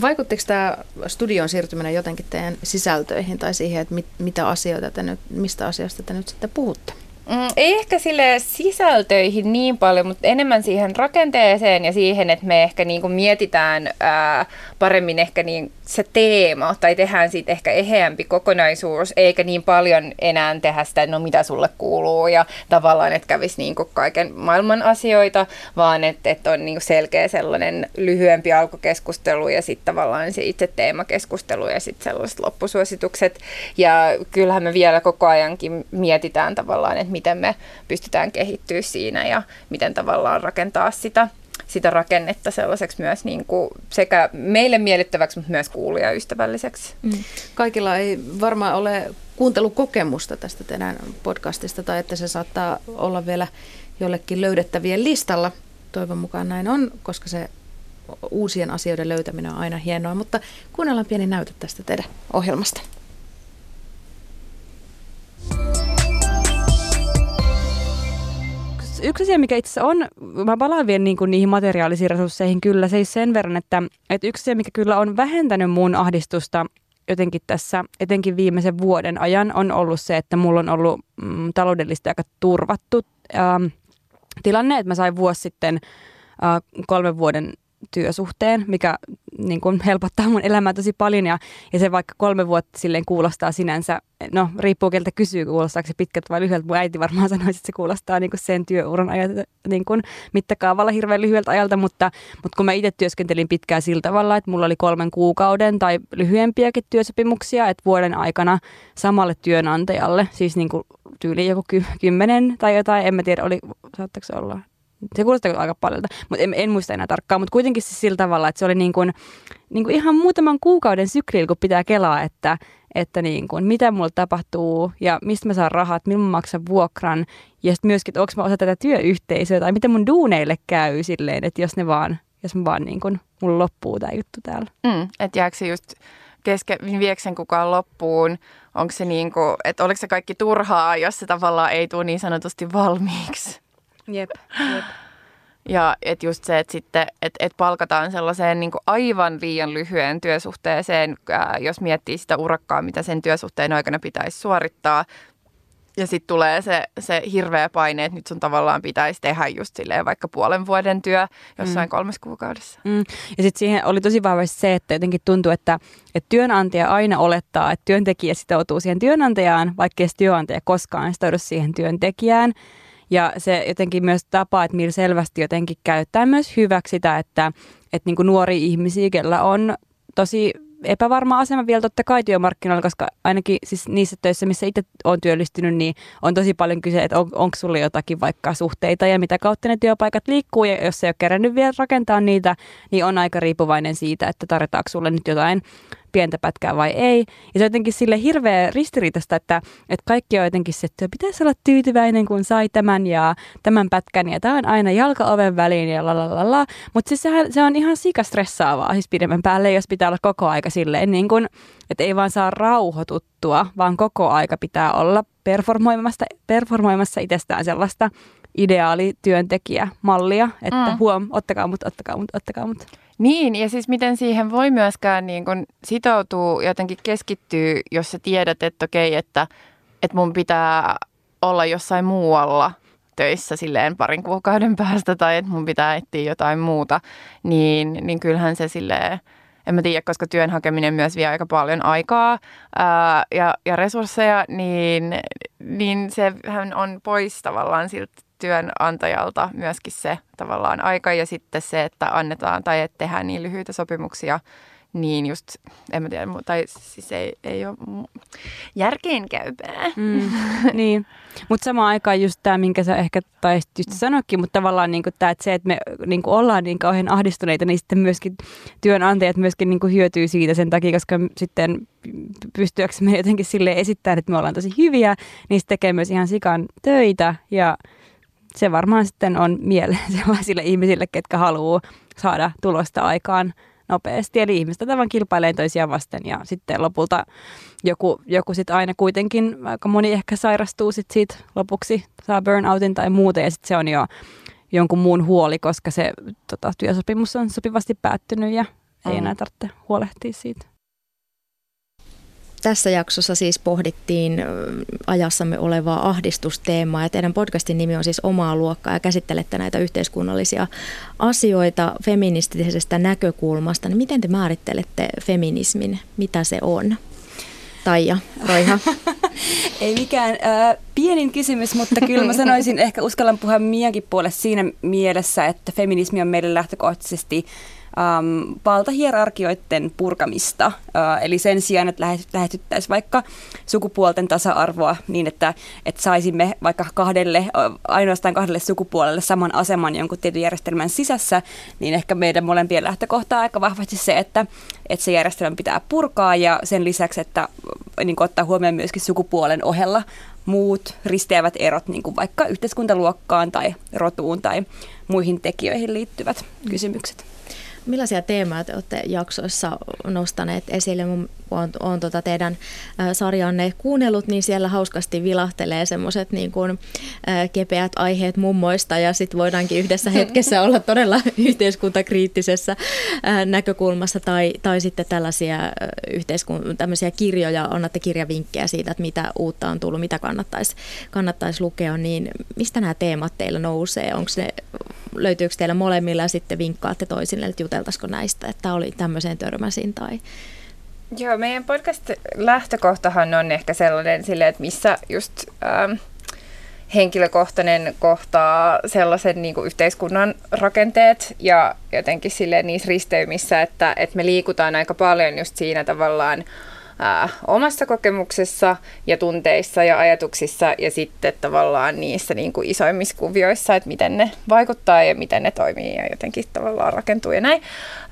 Vaikuttiko tämä studion siirtyminen jotenkin teidän sisältöihin tai siihen, että mit, mitä asioita te nyt, mistä asiasta te nyt sitten puhutte? Mm, ei ehkä sille sisältöihin niin paljon, mutta enemmän siihen rakenteeseen ja siihen, että me ehkä niin kuin mietitään ää, paremmin ehkä niin se teema tai tehdään siitä ehkä eheämpi kokonaisuus, eikä niin paljon enää tehdä sitä, no mitä sulle kuuluu ja tavallaan, että kävisi niin kuin kaiken maailman asioita, vaan että, että on niin kuin selkeä sellainen lyhyempi alkukeskustelu ja sitten tavallaan se itse teemakeskustelu ja sitten sellaiset loppusuositukset. Ja kyllähän me vielä koko ajankin mietitään tavallaan, että miten me pystytään kehittyä siinä ja miten tavallaan rakentaa sitä sitä rakennetta sellaiseksi myös niin kuin sekä meille miellyttäväksi, mutta myös kuulijaystävälliseksi. Mm. Kaikilla ei varmaan ole kuuntelukokemusta tästä teidän podcastista tai että se saattaa olla vielä jollekin löydettävien listalla. Toivon mukaan näin on, koska se uusien asioiden löytäminen on aina hienoa, mutta kuunnellaan pieni näyte tästä teidän ohjelmasta. Yksi asia, mikä itse on, mä palaan vielä niin kuin niihin materiaalisiin resursseihin kyllä, se sen verran, että, että yksi asia, mikä kyllä on vähentänyt mun ahdistusta jotenkin tässä, etenkin viimeisen vuoden ajan, on ollut se, että mulla on ollut mm, taloudellisesti aika turvattu ähm, tilanne, että mä sain vuosi sitten äh, kolmen vuoden työsuhteen, mikä niin kuin helpottaa mun elämää tosi paljon ja, ja se vaikka kolme vuotta silleen kuulostaa sinänsä, no riippuu keltä kysyy, kuulostaako se pitkältä vai lyhyeltä. Mun äiti varmaan sanoisi, että se kuulostaa niin kuin sen työuran ajat, niin kuin mittakaavalla hirveän lyhyeltä ajalta, mutta, mutta kun mä itse työskentelin pitkään sillä tavalla, että mulla oli kolmen kuukauden tai lyhyempiäkin työsopimuksia, että vuoden aikana samalle työnantajalle, siis niin kuin tyyli joku ky- kymmenen tai jotain, en mä tiedä, oli, saattaako se olla se kuulostaa aika paljolta, mutta en, en muista enää tarkkaan, mutta kuitenkin siis sillä tavalla, että se oli niin kuin, niin kuin ihan muutaman kuukauden syklillä, kun pitää kelaa, että, että niin kuin, mitä mulla tapahtuu ja mistä mä saan rahat, milloin mä maksan vuokran ja sitten myöskin, että onko mä osa tätä työyhteisöä tai miten mun duuneille käy silleen, että jos ne vaan, jos mä vaan niin kuin, mulla loppuu tämä juttu täällä. Mm, että jääkö se just kesken, vieksen kukaan loppuun, onko se niin kuin, että oliko se kaikki turhaa, jos se tavallaan ei tule niin sanotusti valmiiksi? Jep, jep. Ja et just se, että sitten et, et palkataan sellaiseen niin aivan liian lyhyen työsuhteeseen, ää, jos miettii sitä urakkaa, mitä sen työsuhteen aikana pitäisi suorittaa. Ja sitten tulee se, se hirveä paine, että nyt sun tavallaan pitäisi tehdä just silleen vaikka puolen vuoden työ jossain mm. kolmes kuukaudessa. Mm. Ja sitten siihen oli tosi vahvasti se, että jotenkin tuntuu, että, että työnantaja aina olettaa, että työntekijä sitoutuu siihen työnantajaan, vaikka työnantaja koskaan sitoudu siihen työntekijään. Ja se jotenkin myös tapa, että millä selvästi jotenkin käyttää myös hyväksi sitä, että, että niin kuin nuori ihmisiä, kellä on tosi epävarma asema vielä totta kai työmarkkinoilla, koska ainakin siis niissä töissä, missä itse on työllistynyt, niin on tosi paljon kyse, että on, onko sulla jotakin vaikka suhteita ja mitä kautta ne työpaikat liikkuu. Ja jos ei ole kerännyt vielä rakentaa niitä, niin on aika riippuvainen siitä, että tarjotaanko sulle nyt jotain pientä pätkää vai ei. Ja se on jotenkin sille hirveä ristiriitasta, että, että kaikki on jotenkin se, että pitäisi olla tyytyväinen, kun sai tämän ja tämän pätkän ja tämä on aina jalkaoven väliin ja la la la la. Mutta siis sehän, se on ihan sikastressaavaa siis pidemmän päälle, jos pitää olla koko aika silleen niin kuin, että ei vaan saa rauhoituttua, vaan koko aika pitää olla performoimassa, performoimassa itsestään sellaista ideaalityöntekijämallia, että mm. huom, ottakaa mut, ottakaa mut, ottakaa mut. Niin, ja siis miten siihen voi myöskään niin kun sitoutuu, jotenkin keskittyy, jos sä tiedät, että okei, että, että mun pitää olla jossain muualla töissä silleen parin kuukauden päästä tai että mun pitää etsiä jotain muuta, niin, niin kyllähän se silleen, en mä tiedä, koska työn hakeminen myös vie aika paljon aikaa ää, ja, ja resursseja, niin, niin sehän on pois tavallaan siltä työnantajalta myöskin se tavallaan aika ja sitten se, että annetaan tai että tehdään niin lyhyitä sopimuksia, niin just, en mä tiedä, tai siis ei, ei ole järkeen käypää. Mm, [laughs] niin, mutta samaan aikaan just tämä, minkä sä ehkä taisit just sanoikin, mutta tavallaan niin tämä, että se, että me niin ollaan niin kauhean ahdistuneita, niin sitten myöskin työnantajat myöskin niin hyötyy siitä sen takia, koska sitten pystyäksemme jotenkin sille esittämään, että me ollaan tosi hyviä, niin se tekee myös ihan sikan töitä ja se varmaan sitten on mieleen [laughs] sellaisille ihmisille, ketkä haluaa saada tulosta aikaan nopeasti. Eli ihmiset tavan kilpailee toisiaan vasten ja sitten lopulta joku, joku sitten aina kuitenkin, aika moni ehkä sairastuu sitten siitä lopuksi, saa burnoutin tai muuta ja sitten se on jo jonkun muun huoli, koska se tota, työsopimus on sopivasti päättynyt ja ei enää tarvitse huolehtia siitä. Tässä jaksossa siis pohdittiin ajassamme olevaa ahdistusteemaa ja teidän podcastin nimi on siis Omaa luokkaa ja käsittelette näitä yhteiskunnallisia asioita feministisestä näkökulmasta. Niin miten te määrittelette feminismin? Mitä se on? Taija, Roiha. [laughs] Ei mikään äh, pienin kysymys, mutta kyllä mä sanoisin, [laughs] ehkä uskallan puhua Miankin puolesta siinä mielessä, että feminismi on meille lähtökohtaisesti um, valtahierarkioiden purkamista. Uh, eli sen sijaan, että lähestyttäisiin vaikka sukupuolten tasa-arvoa niin, että, että saisimme vaikka kahdelle, ainoastaan kahdelle sukupuolelle saman aseman jonkun tietyn järjestelmän sisässä, niin ehkä meidän molempien lähtökohta on aika vahvasti se, että, että se järjestelmä pitää purkaa ja sen lisäksi, että niin ottaa huomioon myöskin sukupuolen ohella muut risteävät erot, niin kuin vaikka yhteiskuntaluokkaan tai rotuun tai muihin tekijöihin liittyvät kysymykset. Millaisia teemoja te olette jaksoissa nostaneet esille? Mun on, on tota teidän sarjanne kuunnellut, niin siellä hauskasti vilahtelee semmoiset niin kuin, kepeät aiheet mummoista ja sitten voidaankin yhdessä [laughs] hetkessä olla todella yhteiskuntakriittisessä näkökulmassa tai, tai sitten tällaisia yhteiskun, tämmöisiä kirjoja, annatte kirjavinkkejä siitä, että mitä uutta on tullut, mitä kannattaisi, kannattaisi lukea, niin mistä nämä teemat teillä nousee? Onko ne, löytyykö teillä molemmilla ja sitten vinkkaatte toisille, että juteltaisiko näistä, että oli tämmöiseen törmäsin tai? Joo, meidän podcast-lähtökohtahan on ehkä sellainen sille, että missä just ähm, henkilökohtainen kohtaa sellaisen niin kuin yhteiskunnan rakenteet ja jotenkin sille niissä risteymissä, että, että me liikutaan aika paljon just siinä tavallaan ää, omassa kokemuksessa ja tunteissa ja ajatuksissa ja sitten tavallaan niissä niin kuin isoimmissa kuvioissa, että miten ne vaikuttaa ja miten ne toimii ja jotenkin tavallaan rakentuu ja näin.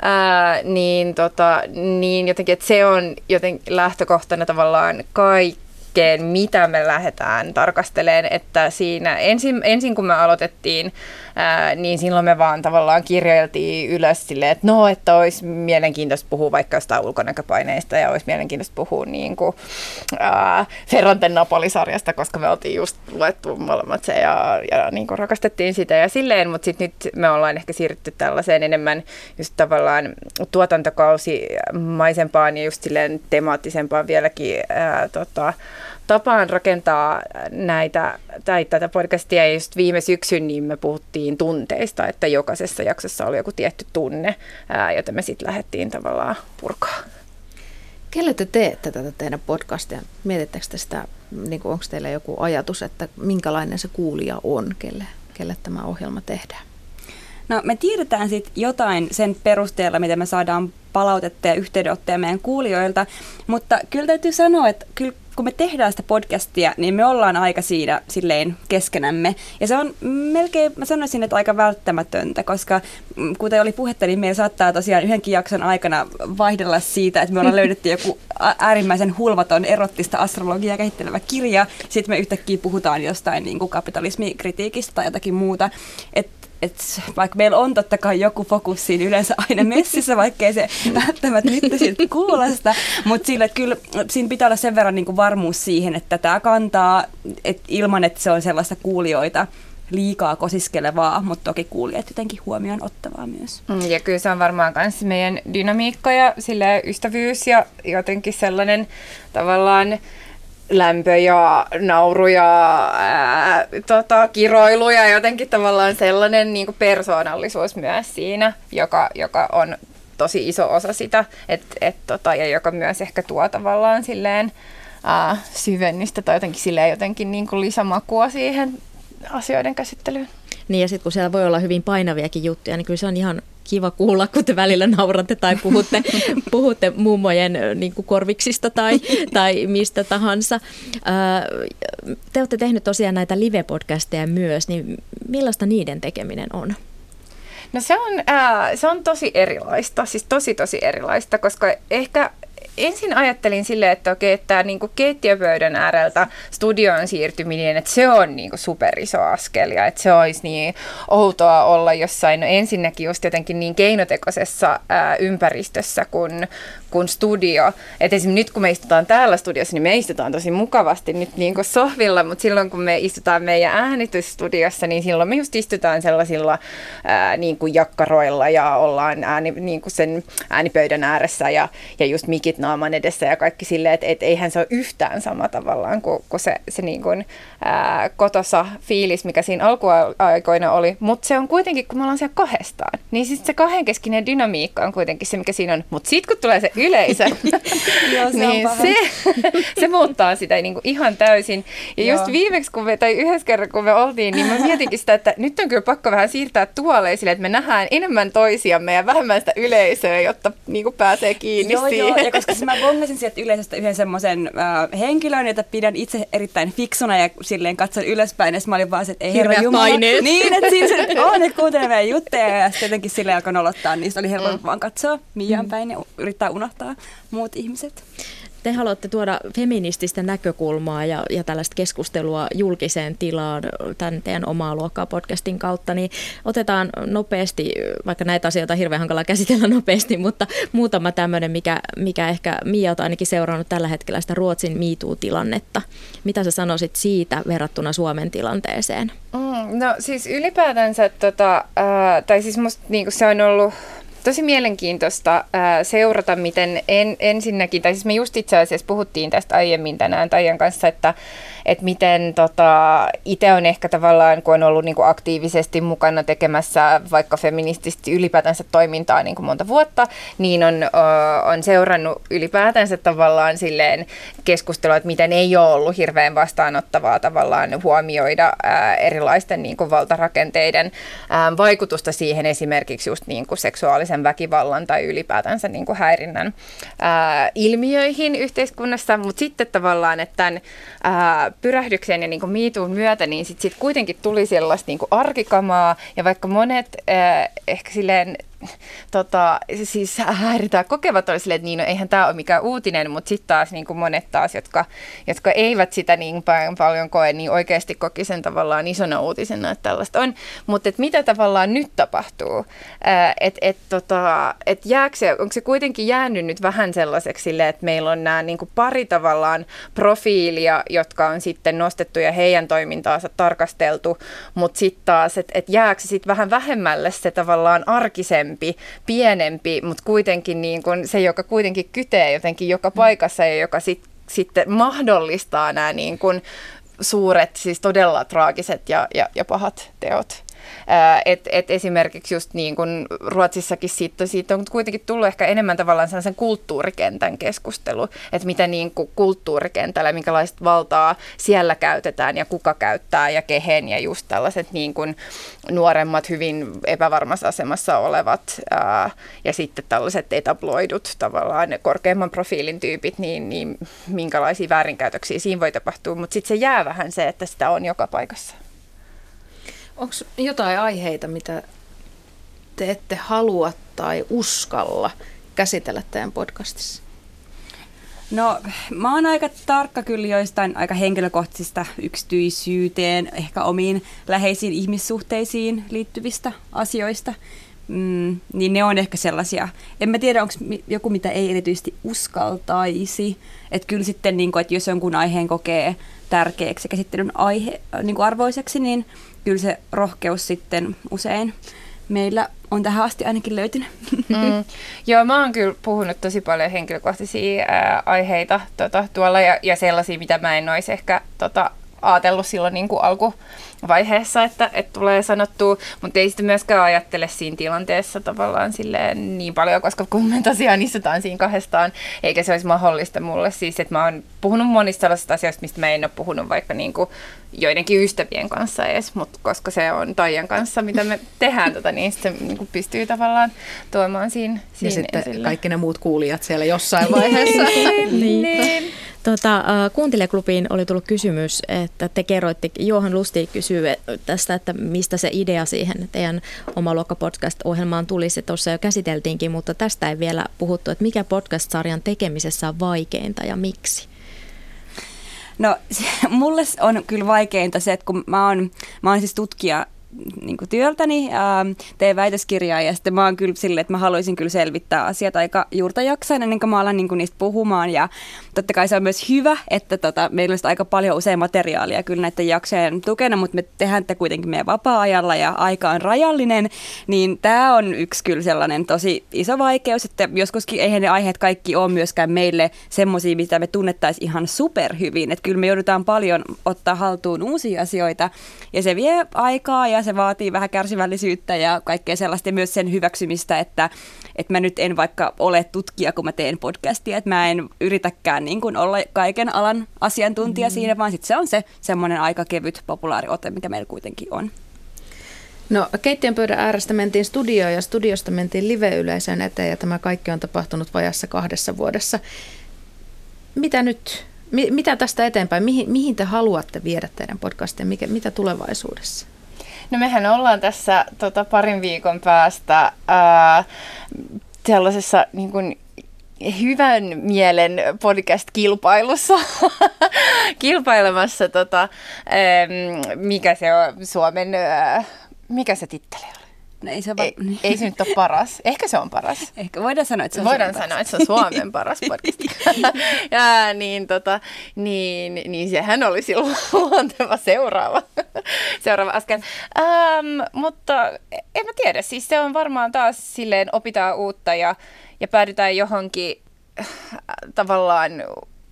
Ää, niin, tota, niin jotenkin, että se on joten lähtökohtana tavallaan kaikki kaikkeen, mitä me lähdetään tarkastelemaan, että siinä ensin, ensin kun me aloitettiin, ää, niin silloin me vaan tavallaan kirjoiltiin ylös silleen, että no, että olisi mielenkiintoista puhua vaikka jostain ulkonäköpaineista ja olisi mielenkiintoista puhua niin kuin, ää, Ferranten Napoli-sarjasta, koska me oltiin just luettu molemmat se ja, ja niin kuin rakastettiin sitä ja silleen, mutta sitten nyt me ollaan ehkä siirrytty tällaiseen enemmän just tavallaan tuotantokausimaisempaan ja just silleen temaattisempaan vieläkin ää, tota, tapaan rakentaa näitä, tai tätä podcastia. Ja just viime syksyn niin me puhuttiin tunteista, että jokaisessa jaksossa oli joku tietty tunne, ää, jota me sitten lähdettiin tavallaan purkaa. Kelle te teette tätä teidän podcastia? Mietittekö te sitä, niin onko teillä joku ajatus, että minkälainen se kuulija on, kelle, kelle tämä ohjelma tehdään? No me tiedetään sitten jotain sen perusteella, mitä me saadaan palautetta ja yhteydenottoja meidän kuulijoilta, mutta kyllä täytyy sanoa, että kyllä kun me tehdään sitä podcastia, niin me ollaan aika siinä silleen keskenämme. Ja se on melkein, mä sanoisin, että aika välttämätöntä, koska mm, kuten oli puhetta, niin meillä saattaa tosiaan yhdenkin jakson aikana vaihdella siitä, että me ollaan [laughs] löydetty joku äärimmäisen hulvaton erottista astrologiaa kehittelevä kirja, sitten me yhtäkkiä puhutaan jostain niin kuin kapitalismikritiikistä tai jotakin muuta. Et et vaikka meillä on totta kai joku fokus siinä yleensä aina messissä, vaikkei se välttämättä nyt siltä kuulosta, mutta sillä kyllä siinä pitää olla sen verran niin kuin varmuus siihen, että tämä kantaa et ilman, että se on sellaista kuulijoita liikaa kosiskelevaa, mutta toki kuulijat jotenkin huomioon ottavaa myös. Mm, ja kyllä se on varmaan myös meidän dynamiikka ja ystävyys ja jotenkin sellainen tavallaan lämpö ja nauru ja ää, tota, kiroilu ja jotenkin tavallaan sellainen niin persoonallisuus myös siinä, joka, joka on tosi iso osa sitä, et, et, tota, ja joka myös ehkä tuo tavallaan silleen ää, syvennystä tai jotenkin, silleen jotenkin niin kuin lisämakua siihen asioiden käsittelyyn. Niin ja sitten kun siellä voi olla hyvin painaviakin juttuja, niin kyllä se on ihan kiva kuulla, kun te välillä nauratte tai puhutte, [laughs] puhutte mummojen niin kuin korviksista tai, tai mistä tahansa. Te olette tehnyt tosiaan näitä live-podcasteja myös, niin millaista niiden tekeminen on? No se on, ää, se on tosi erilaista, siis tosi tosi erilaista, koska ehkä ensin ajattelin silleen, että okei, että tämä niinku keittiöpöydän ääreltä studioon siirtyminen, että se on niinku superiso askel ja että se olisi niin outoa olla jossain, no ensinnäkin just jotenkin niin keinotekoisessa ää, ympäristössä kuin, kuin studio. Että esimerkiksi nyt kun me istutaan täällä studiossa, niin me istutaan tosi mukavasti nyt niin kuin sohvilla, mutta silloin kun me istutaan meidän äänitysstudiossa, niin silloin me just istutaan sellaisilla ää, niin kuin jakkaroilla ja ollaan ääni, niin kuin sen äänipöydän ääressä ja, ja just mikit naaman edessä ja kaikki silleen, että et eihän se ole yhtään sama tavallaan kuin, kuin se, se niin kuin, ää, kotosa fiilis, mikä siinä alkuaikoina oli. Mutta se on kuitenkin, kun me ollaan siellä kahdestaan, niin sitten se kahdenkeskinen dynamiikka on kuitenkin se, mikä siinä on. Mutta sitten kun tulee se yleisö, [laughs] Joo, [laughs] se, niin se, se muuttaa sitä niin kuin ihan täysin. Ja Joo. just viimeksi, kun me, tai yhdessä kerran kun me oltiin, niin mä mietinkin sitä, että nyt on kyllä pakko vähän siirtää tuolle esille, että me nähdään enemmän toisiamme ja vähemmän sitä yleisöä, jotta niin kuin pääsee kiinni joo, siihen. Joo, ja koska mä bongasin sieltä yleisöstä yhden semmoisen äh, henkilön, jota pidän itse erittäin fiksuna ja silleen katson ylöspäin, ja mä olin vaan se, että ei herra Jumala. paineet. Niin, että siinä se, [laughs] on, että kuuntelee meidän juttuja, ja sitten jotenkin silleen alkoi nolottaa, niin se oli helppo mm. vaan katsoa mm. päin ja yrittää unohtaa muut ihmiset. Te haluatte tuoda feminististä näkökulmaa ja, ja tällaista keskustelua julkiseen tilaan tämän teidän omaa luokkaa podcastin kautta, niin otetaan nopeasti, vaikka näitä asioita on hirveän hankala käsitellä nopeasti, mutta muutama tämmöinen, mikä, mikä ehkä Mia on ainakin seurannut tällä hetkellä sitä Ruotsin MeToo-tilannetta. Mitä sä sanoisit siitä verrattuna Suomen tilanteeseen? Mm, no siis ylipäätänsä, tota, äh, tai siis musta niin se on ollut tosi mielenkiintoista ää, seurata, miten en, ensinnäkin, tai siis me just itse asiassa puhuttiin tästä aiemmin tänään Taijan kanssa, että että miten tota, itse on ehkä tavallaan, kun on ollut niin kuin aktiivisesti mukana tekemässä vaikka feministisesti ylipäätänsä toimintaa niin kuin monta vuotta, niin on, on seurannut ylipäätänsä tavallaan silleen keskustelua, että miten ei ole ollut hirveän vastaanottavaa tavallaan huomioida ää, erilaisten niin kuin valtarakenteiden ää, vaikutusta siihen esimerkiksi just niin kuin seksuaalisen väkivallan tai ylipäätänsä niin kuin häirinnän ää, ilmiöihin yhteiskunnassa, mutta sitten tavallaan, että tämän ää, pyrähdyksen ja niin kuin miituun myötä, niin sitten sit kuitenkin tuli sellaista niin kuin arkikamaa, ja vaikka monet äh, ehkä silleen tota, siis häiritään kokevat oli silleen, että niin, no, eihän tämä ole mikään uutinen, mutta sitten taas niin kuin monet taas, jotka, jotka eivät sitä niin paljon koe, niin oikeasti koki sen tavallaan isona uutisena, että tällaista on. Mutta et mitä tavallaan nyt tapahtuu? Että et, tota, et jääkö onko se kuitenkin jäänyt nyt vähän sellaiseksi sille, että meillä on nämä niin kuin pari tavallaan profiilia, jotka on sitten nostettu ja heidän toimintaansa tarkasteltu, mutta sitten taas, että et jääkö se sitten vähän vähemmälle se tavallaan arkisempi pienempi, pienempi, mutta kuitenkin niin kuin se, joka kuitenkin kytee jotenkin joka paikassa ja joka sit, sitten mahdollistaa nämä niin kuin suuret, siis todella traagiset ja, ja, ja pahat teot. Että et esimerkiksi just niin kuin Ruotsissakin siitä, siitä on kuitenkin tullut ehkä enemmän tavallaan sen kulttuurikentän keskustelu, että mitä niin kuin kulttuurikentällä, minkälaista valtaa siellä käytetään ja kuka käyttää ja kehen ja just tällaiset niin kuin nuoremmat, hyvin epävarmassa asemassa olevat ää, ja sitten tällaiset etabloidut tavallaan korkeamman profiilin tyypit, niin, niin minkälaisia väärinkäytöksiä siinä voi tapahtua, mutta sitten se jää vähän se, että sitä on joka paikassa. Onko jotain aiheita, mitä te ette halua tai uskalla käsitellä teidän podcastissa? No, mä oon aika tarkka kyllä joistain aika henkilökohtaisista yksityisyyteen, ehkä omiin läheisiin ihmissuhteisiin liittyvistä asioista. Mm, niin ne on ehkä sellaisia. En mä tiedä, onko joku, mitä ei erityisesti uskaltaisi. Että kyllä sitten, niin kun, että jos jonkun aiheen kokee tärkeäksi ja käsittelyn aihe, niin arvoiseksi, niin kyllä se rohkeus sitten usein meillä on tähän asti ainakin löytynyt. Mm. [laughs] Joo, mä oon kyllä puhunut tosi paljon henkilökohtaisia ää, aiheita tota, tuolla ja, ja sellaisia, mitä mä en olisi ehkä tota, ajatellut silloin niin kuin alkuvaiheessa, että, että tulee sanottua, mutta ei sitten myöskään ajattele siinä tilanteessa tavallaan silleen niin paljon, koska kun me tosiaan istutaan siinä kahdestaan, eikä se olisi mahdollista mulle siis, että mä oon puhunut monista sellaisista asioista, mistä mä en ole puhunut vaikka niin kuin joidenkin ystävien kanssa edes, mutta koska se on Taijan kanssa, mitä me tehdään, tota, niin se niin kuin pystyy tavallaan tuomaan siinä, siinä Ja sitten esille. kaikki ne muut kuulijat siellä jossain vaiheessa. [laughs] niin. niin. Äh, kuuntelijaklubiin oli tullut kysymys, että te kerroitte, Johan Lusti kysyy tästä, että mistä se idea siihen teidän oma podcast-ohjelmaan tuli. Se tuossa jo käsiteltiinkin, mutta tästä ei vielä puhuttu, että mikä podcast-sarjan tekemisessä on vaikeinta ja miksi? No [laughs] mulle on kyllä vaikeinta se, että kun mä oon, mä oon siis tutkija niin kuin työltäni, ää, teen väitöskirjaa ja sitten mä oon kyllä silleen, että mä haluaisin kyllä selvittää asiat aika juurta jaksain ennen kuin mä alan niin kuin niistä puhumaan. Ja totta kai se on myös hyvä, että tota, meillä on aika paljon usein materiaalia kyllä näiden jaksojen tukena, mutta me tehdään tätä kuitenkin meidän vapaa-ajalla ja aika on rajallinen, niin tämä on yksi kyllä sellainen tosi iso vaikeus, että joskuskin eihän ne aiheet kaikki ole myöskään meille semmoisia, mitä me tunnettaisiin ihan superhyvin, että kyllä me joudutaan paljon ottaa haltuun uusia asioita ja se vie aikaa ja se vaatii vähän kärsivällisyyttä ja kaikkea sellaista ja myös sen hyväksymistä, että, että mä nyt en vaikka ole tutkija, kun mä teen podcastia, että mä en yritäkään niin kuin olla kaiken alan asiantuntija mm. siinä, vaan sitten se on se semmoinen aika kevyt populaariote, mikä meillä kuitenkin on. No keittiön pöydän äärestä mentiin studioon ja studiosta mentiin live-yleisön eteen ja tämä kaikki on tapahtunut vajassa kahdessa vuodessa. Mitä nyt? Mi- mitä tästä eteenpäin? Mihin, mihin te haluatte viedä teidän podcastia? Mikä, mitä tulevaisuudessa? No mehän ollaan tässä tota, parin viikon päästä ää, sellaisessa niin kuin, hyvän mielen podcast-kilpailussa [laughs] kilpailemassa, tota, ää, mikä se on Suomen, ää, mikä se titteli on? No ei, se va- ei, ei se nyt ole paras. Ehkä se on paras. Ehkä voidaan sanoa, että se on Voidaan Suomen sanoa, paras. että se on Suomen [laughs] paras podcast. [laughs] ja, niin, tota, niin, niin sehän oli silloin [laughs] luonteva seuraava, seuraava askel. Ähm, mutta en mä tiedä, siis se on varmaan taas silleen opitaan uutta ja, ja päädytään johonkin äh, tavallaan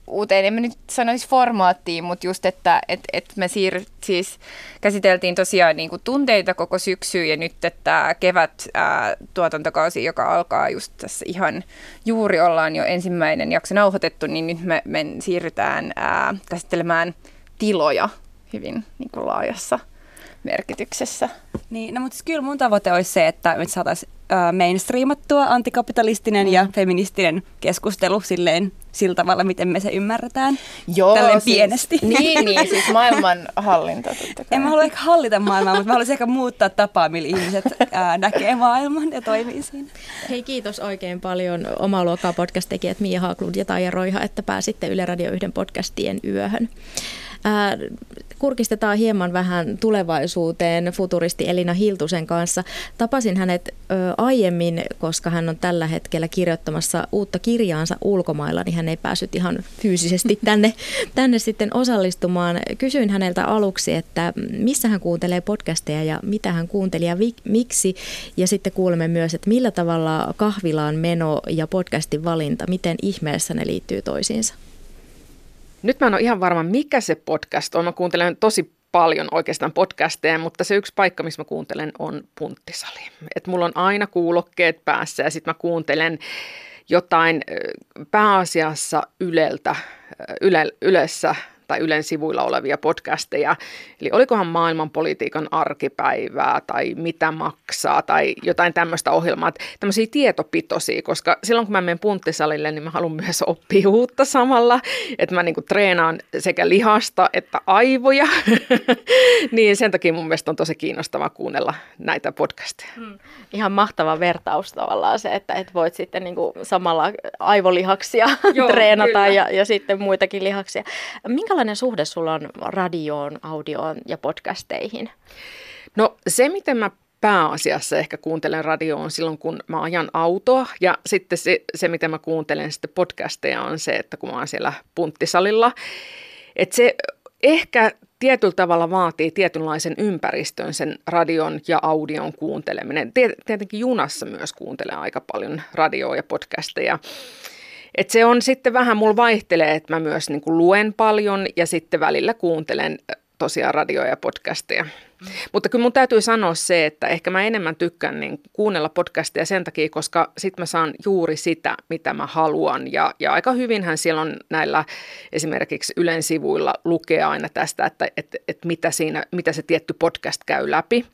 uuteen, en mä nyt sanoisi formaattiin, mutta just, että et, et me siir, siis käsiteltiin tosiaan niin kuin tunteita koko syksy ja nyt että kevät ää, tuotantokausi, joka alkaa just tässä ihan juuri ollaan jo ensimmäinen jakso nauhoitettu, niin nyt me, me siirrytään ää, käsittelemään tiloja hyvin niin kuin laajassa merkityksessä. Niin, no mutta siis kyllä mun tavoite olisi se, että me saataisiin mainstreamattua antikapitalistinen mm. ja feministinen keskustelu silleen sillä tavalla, miten me se ymmärretään. Joo, Tälleen siis, pienesti. [laughs] Niin, niin, siis [laughs] maailman hallinta totta kai. En mä halua ehkä hallita maailmaa, mutta mä haluaisin ehkä muuttaa tapaa, millä ihmiset ää, [laughs] näkee maailman ja toimii siinä. Hei kiitos oikein paljon omaa luokkaa podcast-tekijät Mia Haaklund ja Taija Roiha, että pääsitte Yle Radio 1 podcastien yöhön. Ää, kurkistetaan hieman vähän tulevaisuuteen futuristi Elina Hiltusen kanssa. Tapasin hänet aiemmin, koska hän on tällä hetkellä kirjoittamassa uutta kirjaansa ulkomailla, niin hän ei päässyt ihan fyysisesti [laughs] tänne, tänne sitten osallistumaan. Kysyin häneltä aluksi, että missä hän kuuntelee podcasteja ja mitä hän kuunteli ja miksi. Ja sitten kuulemme myös, että millä tavalla kahvilaan meno ja podcastin valinta, miten ihmeessä ne liittyy toisiinsa. Nyt mä en ole ihan varma, mikä se podcast on. Mä kuuntelen tosi paljon oikeastaan podcasteja, mutta se yksi paikka, missä mä kuuntelen, on punttisali. Et mulla on aina kuulokkeet päässä ja sitten mä kuuntelen jotain pääasiassa Yleltä, Yle, Ylessä tai Ylen sivuilla olevia podcasteja. Eli olikohan maailmanpolitiikan arkipäivää tai mitä maksaa tai jotain tämmöistä ohjelmaa. Tämmöisiä tietopitoisia, koska silloin kun mä menen punttisalille, niin mä haluan myös oppia uutta samalla. Että mä niinku treenaan sekä lihasta että aivoja. [laughs] niin sen takia mun mielestä on tosi kiinnostavaa kuunnella näitä podcasteja. Hmm. Ihan mahtava vertaus tavallaan se, että et voit sitten niinku samalla aivolihaksia Joo, [laughs] treenata ja, ja sitten muitakin lihaksia. Minkä minkälainen suhde sulla on radioon, audioon ja podcasteihin? No se, miten mä pääasiassa ehkä kuuntelen radioon silloin, kun mä ajan autoa. Ja sitten se, se miten mä kuuntelen sitten podcasteja, on se, että kun mä oon siellä punttisalilla. Että se ehkä tietyllä tavalla vaatii tietynlaisen ympäristön sen radion ja audion kuunteleminen. Tietenkin junassa myös kuuntelee aika paljon radioa ja podcasteja. Et se on sitten vähän, mulla vaihtelee, että mä myös niin kuin luen paljon ja sitten välillä kuuntelen tosiaan radioja ja podcasteja. Mm. Mutta kyllä mun täytyy sanoa se, että ehkä mä enemmän tykkään niin kuunnella podcasteja sen takia, koska sit mä saan juuri sitä, mitä mä haluan. Ja, ja aika hyvinhän siellä on näillä esimerkiksi Ylen sivuilla lukea aina tästä, että, että, että mitä, siinä, mitä se tietty podcast käy läpi.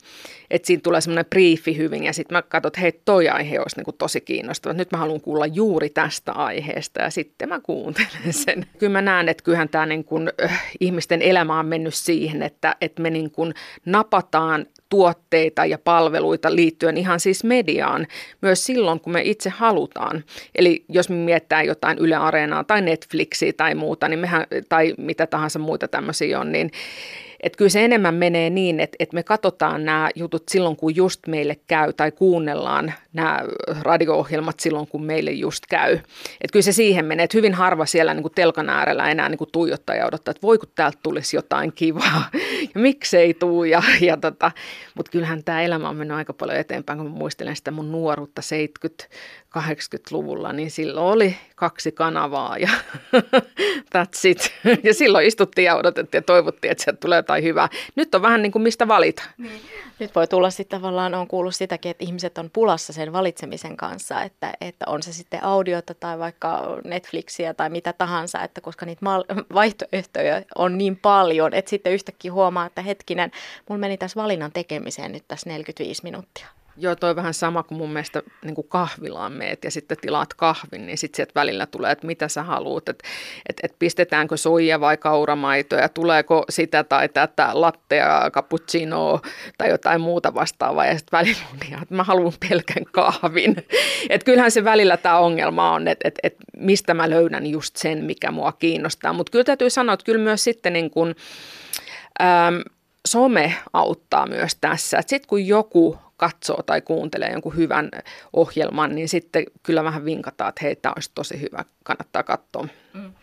Että siinä tulee semmoinen briefi hyvin ja sitten mä katson, että hei toi aihe olisi niin kuin tosi kiinnostava. Nyt mä haluan kuulla juuri tästä aiheesta ja sitten mä kuuntelen sen. Kyllä mä näen, että kyllähän tämä niin kuin, äh, ihmisten elämä on mennyt siihen, että, että me niin kuin napataan tuotteita ja palveluita liittyen ihan siis mediaan myös silloin, kun me itse halutaan. Eli jos me miettää jotain Yle Areenaa tai Netflixiä tai muuta, niin mehän, tai mitä tahansa muita tämmöisiä on, niin että kyllä se enemmän menee niin, että, että me katsotaan nämä jutut silloin, kun just meille käy, tai kuunnellaan nämä radio-ohjelmat silloin, kun meille just käy. Että kyllä se siihen menee, että hyvin harva siellä niin kuin telkan äärellä enää niin kuin tuijottaa ja odottaa, että voi kun täältä tulisi jotain kivaa, [laughs] ja miksei tuu. Ja, ja tota, mutta kyllähän tämä elämä on mennyt aika paljon eteenpäin, kun mä muistelen sitä mun nuoruutta 70-80-luvulla, niin silloin oli kaksi kanavaa ja [laughs] that's it. Ja silloin istuttiin ja odotettiin ja toivottiin, että sieltä tulee jotain hyvää. Nyt on vähän niin kuin mistä valita. Niin. Nyt voi tulla sitten tavallaan, on kuullut sitäkin, että ihmiset on pulassa sen valitsemisen kanssa, että, että on se sitten audiota tai vaikka Netflixiä tai mitä tahansa, että koska niitä vaihtoehtoja on niin paljon, että sitten yhtäkkiä huomaa, että hetkinen, mulla meni tässä valinnan tekemiseen nyt tässä 45 minuuttia. Joo, toi vähän sama kuin mun mielestä niin kuin kahvilaan meet ja sitten tilaat kahvin, niin sitten sieltä välillä tulee, että mitä sä haluat, että et, et pistetäänkö soija vai kauramaito ja tuleeko sitä tai tätä lattea, cappuccinoa tai jotain muuta vastaavaa ja sitten välillä on ihan, että mä haluan pelkän kahvin. [laughs] Että kyllähän se välillä tämä ongelma on, että et, et mistä mä löydän just sen, mikä mua kiinnostaa, mutta kyllä täytyy sanoa, että kyllä myös sitten niin kuin, äm, some auttaa myös tässä. Sitten kun joku katsoo tai kuuntelee jonkun hyvän ohjelman, niin sitten kyllä vähän vinkataan, että hei, tämä olisi tosi hyvä, kannattaa katsoa. Mm.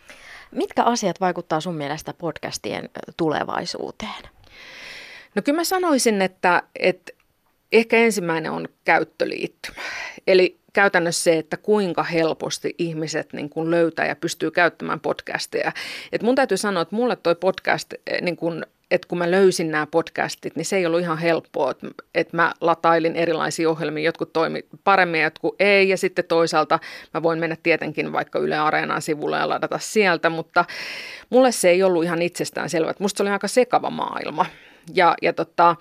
Mitkä asiat vaikuttaa sun mielestä podcastien tulevaisuuteen? No kyllä mä sanoisin, että, että ehkä ensimmäinen on käyttöliittymä. Eli käytännössä se, että kuinka helposti ihmiset niin kuin löytää ja pystyy käyttämään podcasteja. Et mun täytyy sanoa, että mulle toi podcast niin kuin että kun mä löysin nämä podcastit, niin se ei ollut ihan helppoa, että, että mä latailin erilaisia ohjelmia, jotkut toimi paremmin ja jotkut ei, ja sitten toisaalta mä voin mennä tietenkin vaikka Yle Areenan sivulle ja ladata sieltä, mutta mulle se ei ollut ihan itsestään selvä, musta se oli aika sekava maailma. Ja, ja tota,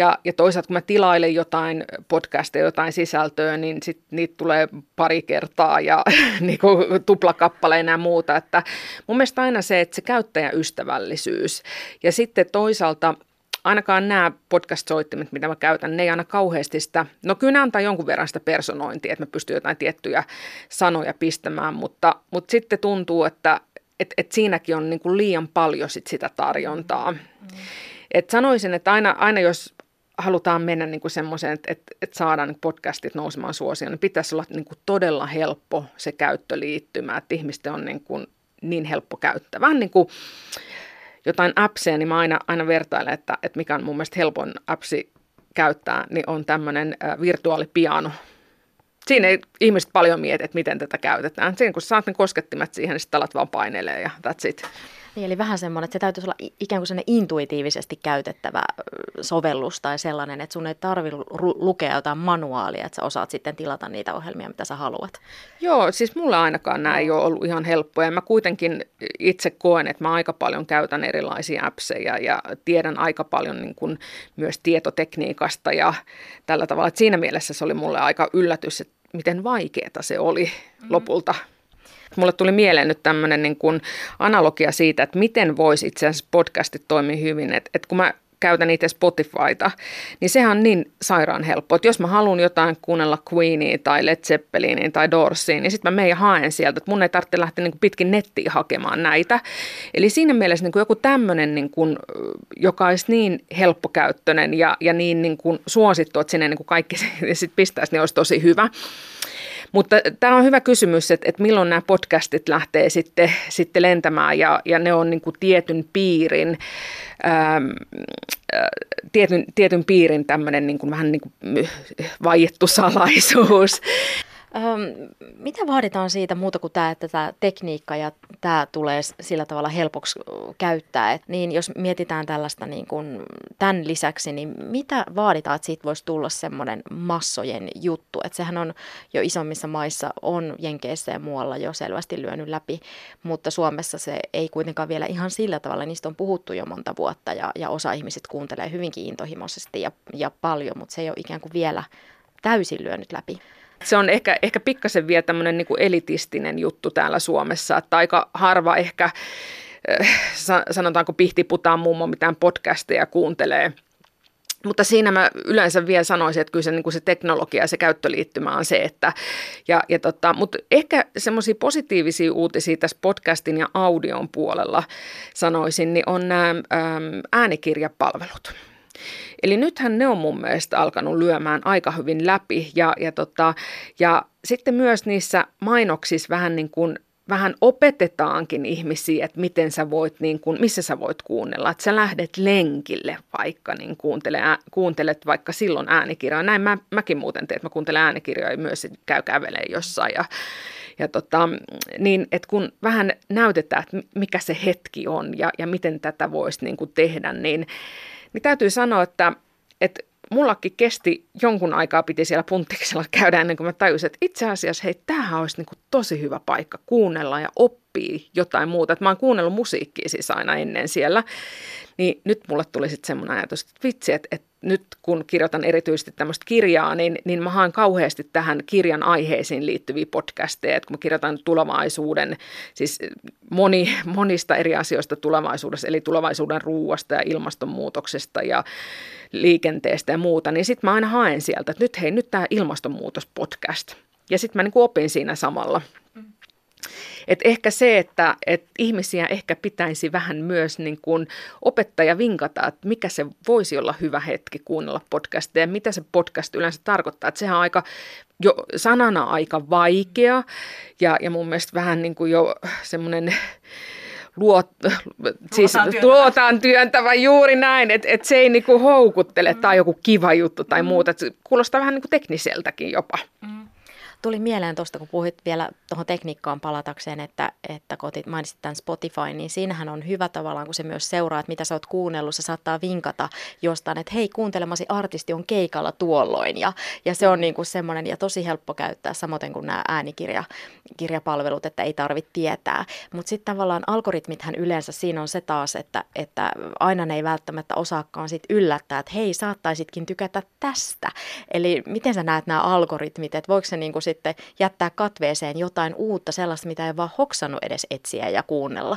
ja, ja toisaalta kun mä tilailen jotain podcasteja, jotain sisältöä, niin sit niitä tulee pari kertaa ja [laughs] niin kuin tuplakappaleina ja muuta. Että mun mielestä aina se, että se käyttäjäystävällisyys ja sitten toisaalta ainakaan nämä podcast-soittimet, mitä mä käytän, ne ei aina kauheasti sitä, no kyllä ne antaa jonkun verran sitä personointia, että mä pystyn jotain tiettyjä sanoja pistämään, mutta, mutta sitten tuntuu, että et, et siinäkin on niin kuin liian paljon sit sitä tarjontaa. Mm. Et sanoisin, että aina, aina jos halutaan mennä niin kuin semmoiseen, että, että, että saadaan niin podcastit nousemaan suosioon, niin pitäisi olla niin kuin todella helppo se käyttöliittymä, että ihmisten on niin, kuin niin helppo käyttää. Vähän niin kuin jotain appseja, niin mä aina, aina vertailen, että, että mikä on mun mielestä helpoin appsi käyttää, niin on tämmöinen virtuaalipiano. Siinä ei ihmiset paljon mieti, että miten tätä käytetään. Siinä kun saat ne koskettimet siihen, niin sitten alat vaan painelee ja that's it. Niin, eli vähän semmoinen, että se täytyisi olla ikään kuin sellainen intuitiivisesti käytettävä sovellus tai sellainen, että sun ei tarvitse lukea jotain manuaalia, että sä osaat sitten tilata niitä ohjelmia, mitä sä haluat. Joo, siis mulla ainakaan nämä ei ole ollut ihan helppoja. Mä kuitenkin itse koen, että mä aika paljon käytän erilaisia appseja ja tiedän aika paljon niin kuin myös tietotekniikasta ja tällä tavalla. Että siinä mielessä se oli mulle aika yllätys, että miten vaikeaa se oli mm-hmm. lopulta Mulle tuli mieleen nyt tämmöinen niin kuin analogia siitä, että miten voisi itse asiassa podcastit toimia hyvin. Että, että kun mä käytän itse Spotifyta, niin sehän on niin sairaan helppo, että jos mä haluan jotain kuunnella Queenia tai Led Zeppelinia tai Dorsia, niin sitten mä menen haen sieltä, että mun ei tarvitse lähteä niin pitkin nettiin hakemaan näitä. Eli siinä mielessä niin kuin joku tämmöinen, niin kuin, joka olisi niin helppokäyttöinen ja, ja niin, niin kuin suosittu, että sinne niin kuin kaikki [laughs] sitten pistäisi, niin olisi tosi hyvä. Mutta tämä on hyvä kysymys, että, että milloin nämä podcastit lähtee sitten, sitten lentämään ja, ja ne on niin kuin tietyn piirin, äh, tietyn, tietyn piirin tämmöinen niin kuin vähän niin kuin vaiettu salaisuus. Öm, mitä vaaditaan siitä muuta kuin tämä, että tämä tekniikka ja tämä tulee sillä tavalla helpoksi käyttää? Et niin jos mietitään tällaista niin kuin tämän lisäksi, niin mitä vaaditaan, että siitä voisi tulla semmoinen massojen juttu? Että sehän on jo isommissa maissa, on Jenkeissä ja muualla jo selvästi lyönyt läpi, mutta Suomessa se ei kuitenkaan vielä ihan sillä tavalla. Niistä on puhuttu jo monta vuotta ja, ja osa ihmiset kuuntelee hyvinkin intohimoisesti ja, ja paljon, mutta se ei ole ikään kuin vielä täysin lyönyt läpi. Se on ehkä, ehkä pikkasen vielä tämmöinen niin elitistinen juttu täällä Suomessa, että aika harva ehkä, äh, sanotaanko pihtiputaan mummo mitään podcasteja kuuntelee. Mutta siinä mä yleensä vielä sanoisin, että kyllä se, niin kuin se teknologia ja se käyttöliittymä on se, että ja, ja tota, mutta ehkä semmoisia positiivisia uutisia tässä podcastin ja audion puolella sanoisin, niin on nämä äm, äänikirjapalvelut. Eli nythän ne on mun mielestä alkanut lyömään aika hyvin läpi ja, ja, tota, ja sitten myös niissä mainoksissa vähän niin kuin vähän opetetaankin ihmisiä, että miten sä voit, niin kuin, missä sä voit kuunnella. Että sä lähdet lenkille vaikka, niin kuuntele, ää, kuuntelet vaikka silloin äänikirjoja. Näin mä, mäkin muuten teen, että mä kuuntelen äänikirjoja ja myös käy kävelee jossain. Ja, ja tota, niin, että kun vähän näytetään, että mikä se hetki on ja, ja miten tätä voisi niin kuin tehdä, niin niin täytyy sanoa, että, että mullakin kesti jonkun aikaa piti siellä punttiksella käydä ennen kuin mä tajusin, että itse asiassa hei, tämähän olisi niin kuin tosi hyvä paikka kuunnella ja oppia jotain muuta. Että mä oon kuunnellut musiikkia siis aina ennen siellä, niin nyt mulle tuli sitten semmoinen ajatus, että vitsi, että, että nyt kun kirjoitan erityisesti tämmöistä kirjaa, niin, niin mä haan kauheasti tähän kirjan aiheisiin liittyviä podcasteja, että kun mä kirjoitan tulevaisuuden, siis moni, monista eri asioista tulevaisuudessa, eli tulevaisuuden ruuasta ja ilmastonmuutoksesta ja liikenteestä ja muuta, niin sitten mä aina haen sieltä, että nyt hei, nyt tämä ilmastonmuutos-podcast. Ja sitten mä niin opin siinä samalla. Et ehkä se, että, että ihmisiä ehkä pitäisi vähän myös niin kuin opettaja vinkata, että mikä se voisi olla hyvä hetki kuunnella podcastia ja mitä se podcast yleensä tarkoittaa. Että sehän on aika jo sanana aika vaikea ja, ja mun mielestä vähän niin kuin jo semmoinen luot, siis luotaan työntävä juuri näin, että et se ei niinku houkuttele mm. tai joku kiva juttu tai mm. muuta. Et kuulostaa vähän niinku tekniseltäkin jopa. Mm. Tuli mieleen tuosta, kun puhuit vielä tuohon tekniikkaan palatakseen, että, että kun otit, mainitsit tämän Spotify, niin siinähän on hyvä tavallaan, kun se myös seuraa, että mitä sä oot kuunnellut, se saattaa vinkata jostain, että hei, kuuntelemasi artisti on keikalla tuolloin, ja, ja se on niin kuin semmoinen, ja tosi helppo käyttää, samoin kuin nämä äänikirjapalvelut, että ei tarvitse tietää. Mutta sitten tavallaan algoritmithän yleensä siinä on se taas, että, että aina ne ei välttämättä osaakaan sit yllättää, että hei, saattaisitkin tykätä tästä. Eli miten sä näet nämä algoritmit, että voiko se niin kuin sitten jättää katveeseen jotain uutta, sellaista, mitä ei vaan hoksannut edes etsiä ja kuunnella?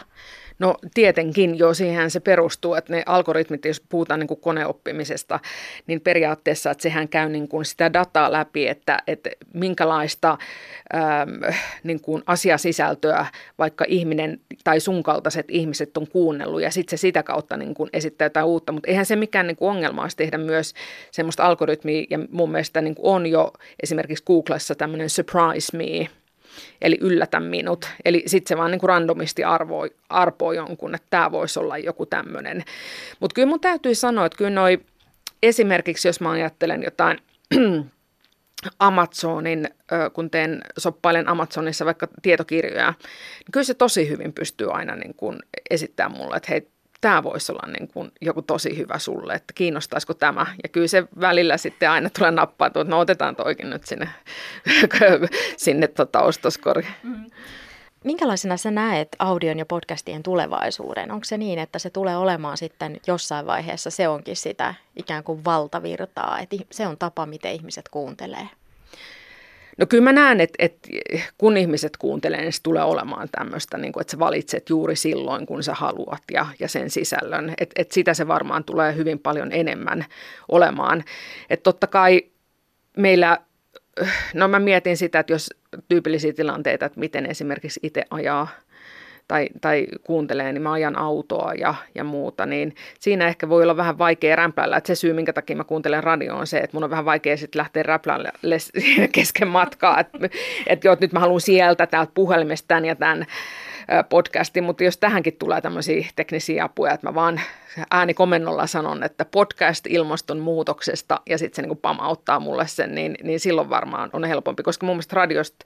No tietenkin, jo siihen se perustuu, että ne algoritmit, jos puhutaan niin kuin koneoppimisesta, niin periaatteessa, että sehän käy niin kuin sitä dataa läpi, että, että minkälaista ähm, niin kuin asiasisältöä vaikka ihminen tai sun kaltaiset ihmiset on kuunnellut ja sitten se sitä kautta niin kuin esittää jotain uutta, mutta eihän se mikään niin kuin ongelma olisi tehdä myös semmoista algoritmia ja mun mielestä niin kuin on jo esimerkiksi Googlessa tämmöinen surprise me, eli yllätä minut. Eli sitten se vaan niin kuin randomisti arvoi, arpoi jonkun, että tämä voisi olla joku tämmöinen. Mutta kyllä mun täytyy sanoa, että kyllä noi esimerkiksi, jos mä ajattelen jotain [clears throat] Amazonin, kun teen, soppailen Amazonissa vaikka tietokirjoja, niin kyllä se tosi hyvin pystyy aina niin kuin esittämään mulle, että hei, tämä voisi olla niin kuin joku tosi hyvä sulle, että kiinnostaisiko tämä. Ja kyllä se välillä sitten aina tulee nappaa, että no otetaan toikin nyt sinne, [laughs] sinne tota ostoskori. Mm-hmm. Minkälaisena sä näet audion ja podcastien tulevaisuuden? Onko se niin, että se tulee olemaan sitten jossain vaiheessa, se onkin sitä ikään kuin valtavirtaa, että se on tapa, miten ihmiset kuuntelee? No kyllä mä näen, että, että kun ihmiset kuuntelee, niin se tulee olemaan tämmöistä, niin kuin, että sä valitset juuri silloin, kun sä haluat ja, ja sen sisällön. Että, että sitä se varmaan tulee hyvin paljon enemmän olemaan. Että totta kai meillä, no mä mietin sitä, että jos tyypillisiä tilanteita, että miten esimerkiksi itse ajaa tai, tai kuuntelee, niin mä ajan autoa ja, ja muuta, niin siinä ehkä voi olla vähän vaikea rämpläillä. Että se syy, minkä takia mä kuuntelen radio on se, että mun on vähän vaikea sitten lähteä räplälle [laughs] kesken matkaa. Että et, et, nyt mä haluan sieltä täältä puhelimesta tämän ja tämän podcasti, mutta jos tähänkin tulee tämmöisiä teknisiä apuja, että mä vaan äänikomennolla sanon, että podcast ilmastonmuutoksesta ja sitten se niin kuin pamauttaa mulle sen, niin, niin silloin varmaan on helpompi, koska mun mielestä radiosta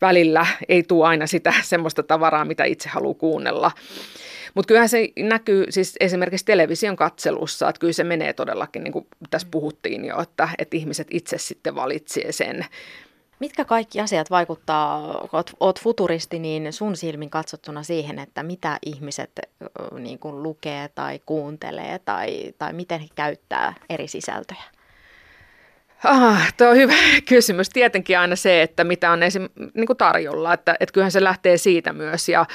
välillä ei tule aina sitä [laughs] semmoista tavaraa, mitä itse haluaa kuunnella. Mutta kyllähän se näkyy siis esimerkiksi television katselussa, että kyllä se menee todellakin, niin kuin tässä puhuttiin jo, että, että ihmiset itse sitten valitsee sen, Mitkä kaikki asiat vaikuttaa, oot, oot futuristi, niin sun silmin katsottuna siihen, että mitä ihmiset niin kuin lukee tai kuuntelee tai, tai miten he käyttää eri sisältöjä? Ah, tuo on hyvä [laughs] kysymys. Tietenkin aina se, että mitä on esim, niin kuin tarjolla, että, että kyllähän se lähtee siitä myös ja,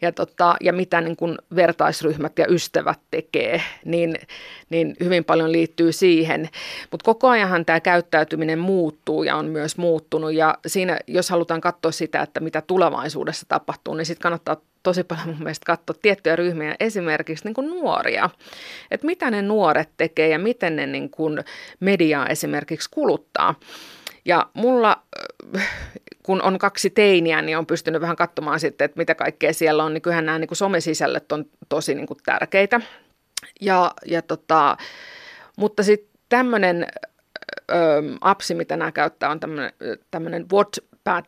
ja, tota, ja mitä niin kuin vertaisryhmät ja ystävät tekee, niin, niin hyvin paljon liittyy siihen. Mutta koko ajanhan tämä käyttäytyminen muuttuu ja on myös muuttunut ja siinä, jos halutaan katsoa sitä, että mitä tulevaisuudessa tapahtuu, niin sitten kannattaa tosi paljon mun mielestä katsoa tiettyjä ryhmiä, esimerkiksi niin kuin nuoria. Että mitä ne nuoret tekee ja miten ne niin kuin mediaa esimerkiksi kuluttaa. Ja mulla, kun on kaksi teiniä, niin on pystynyt vähän katsomaan sitten, että mitä kaikkea siellä on, niin kyllähän nämä niin kuin somesisällöt on tosi niin kuin tärkeitä. Ja, ja tota, mutta sitten tämmöinen appsi, mitä nämä käyttää, on tämmöinen Wattpad,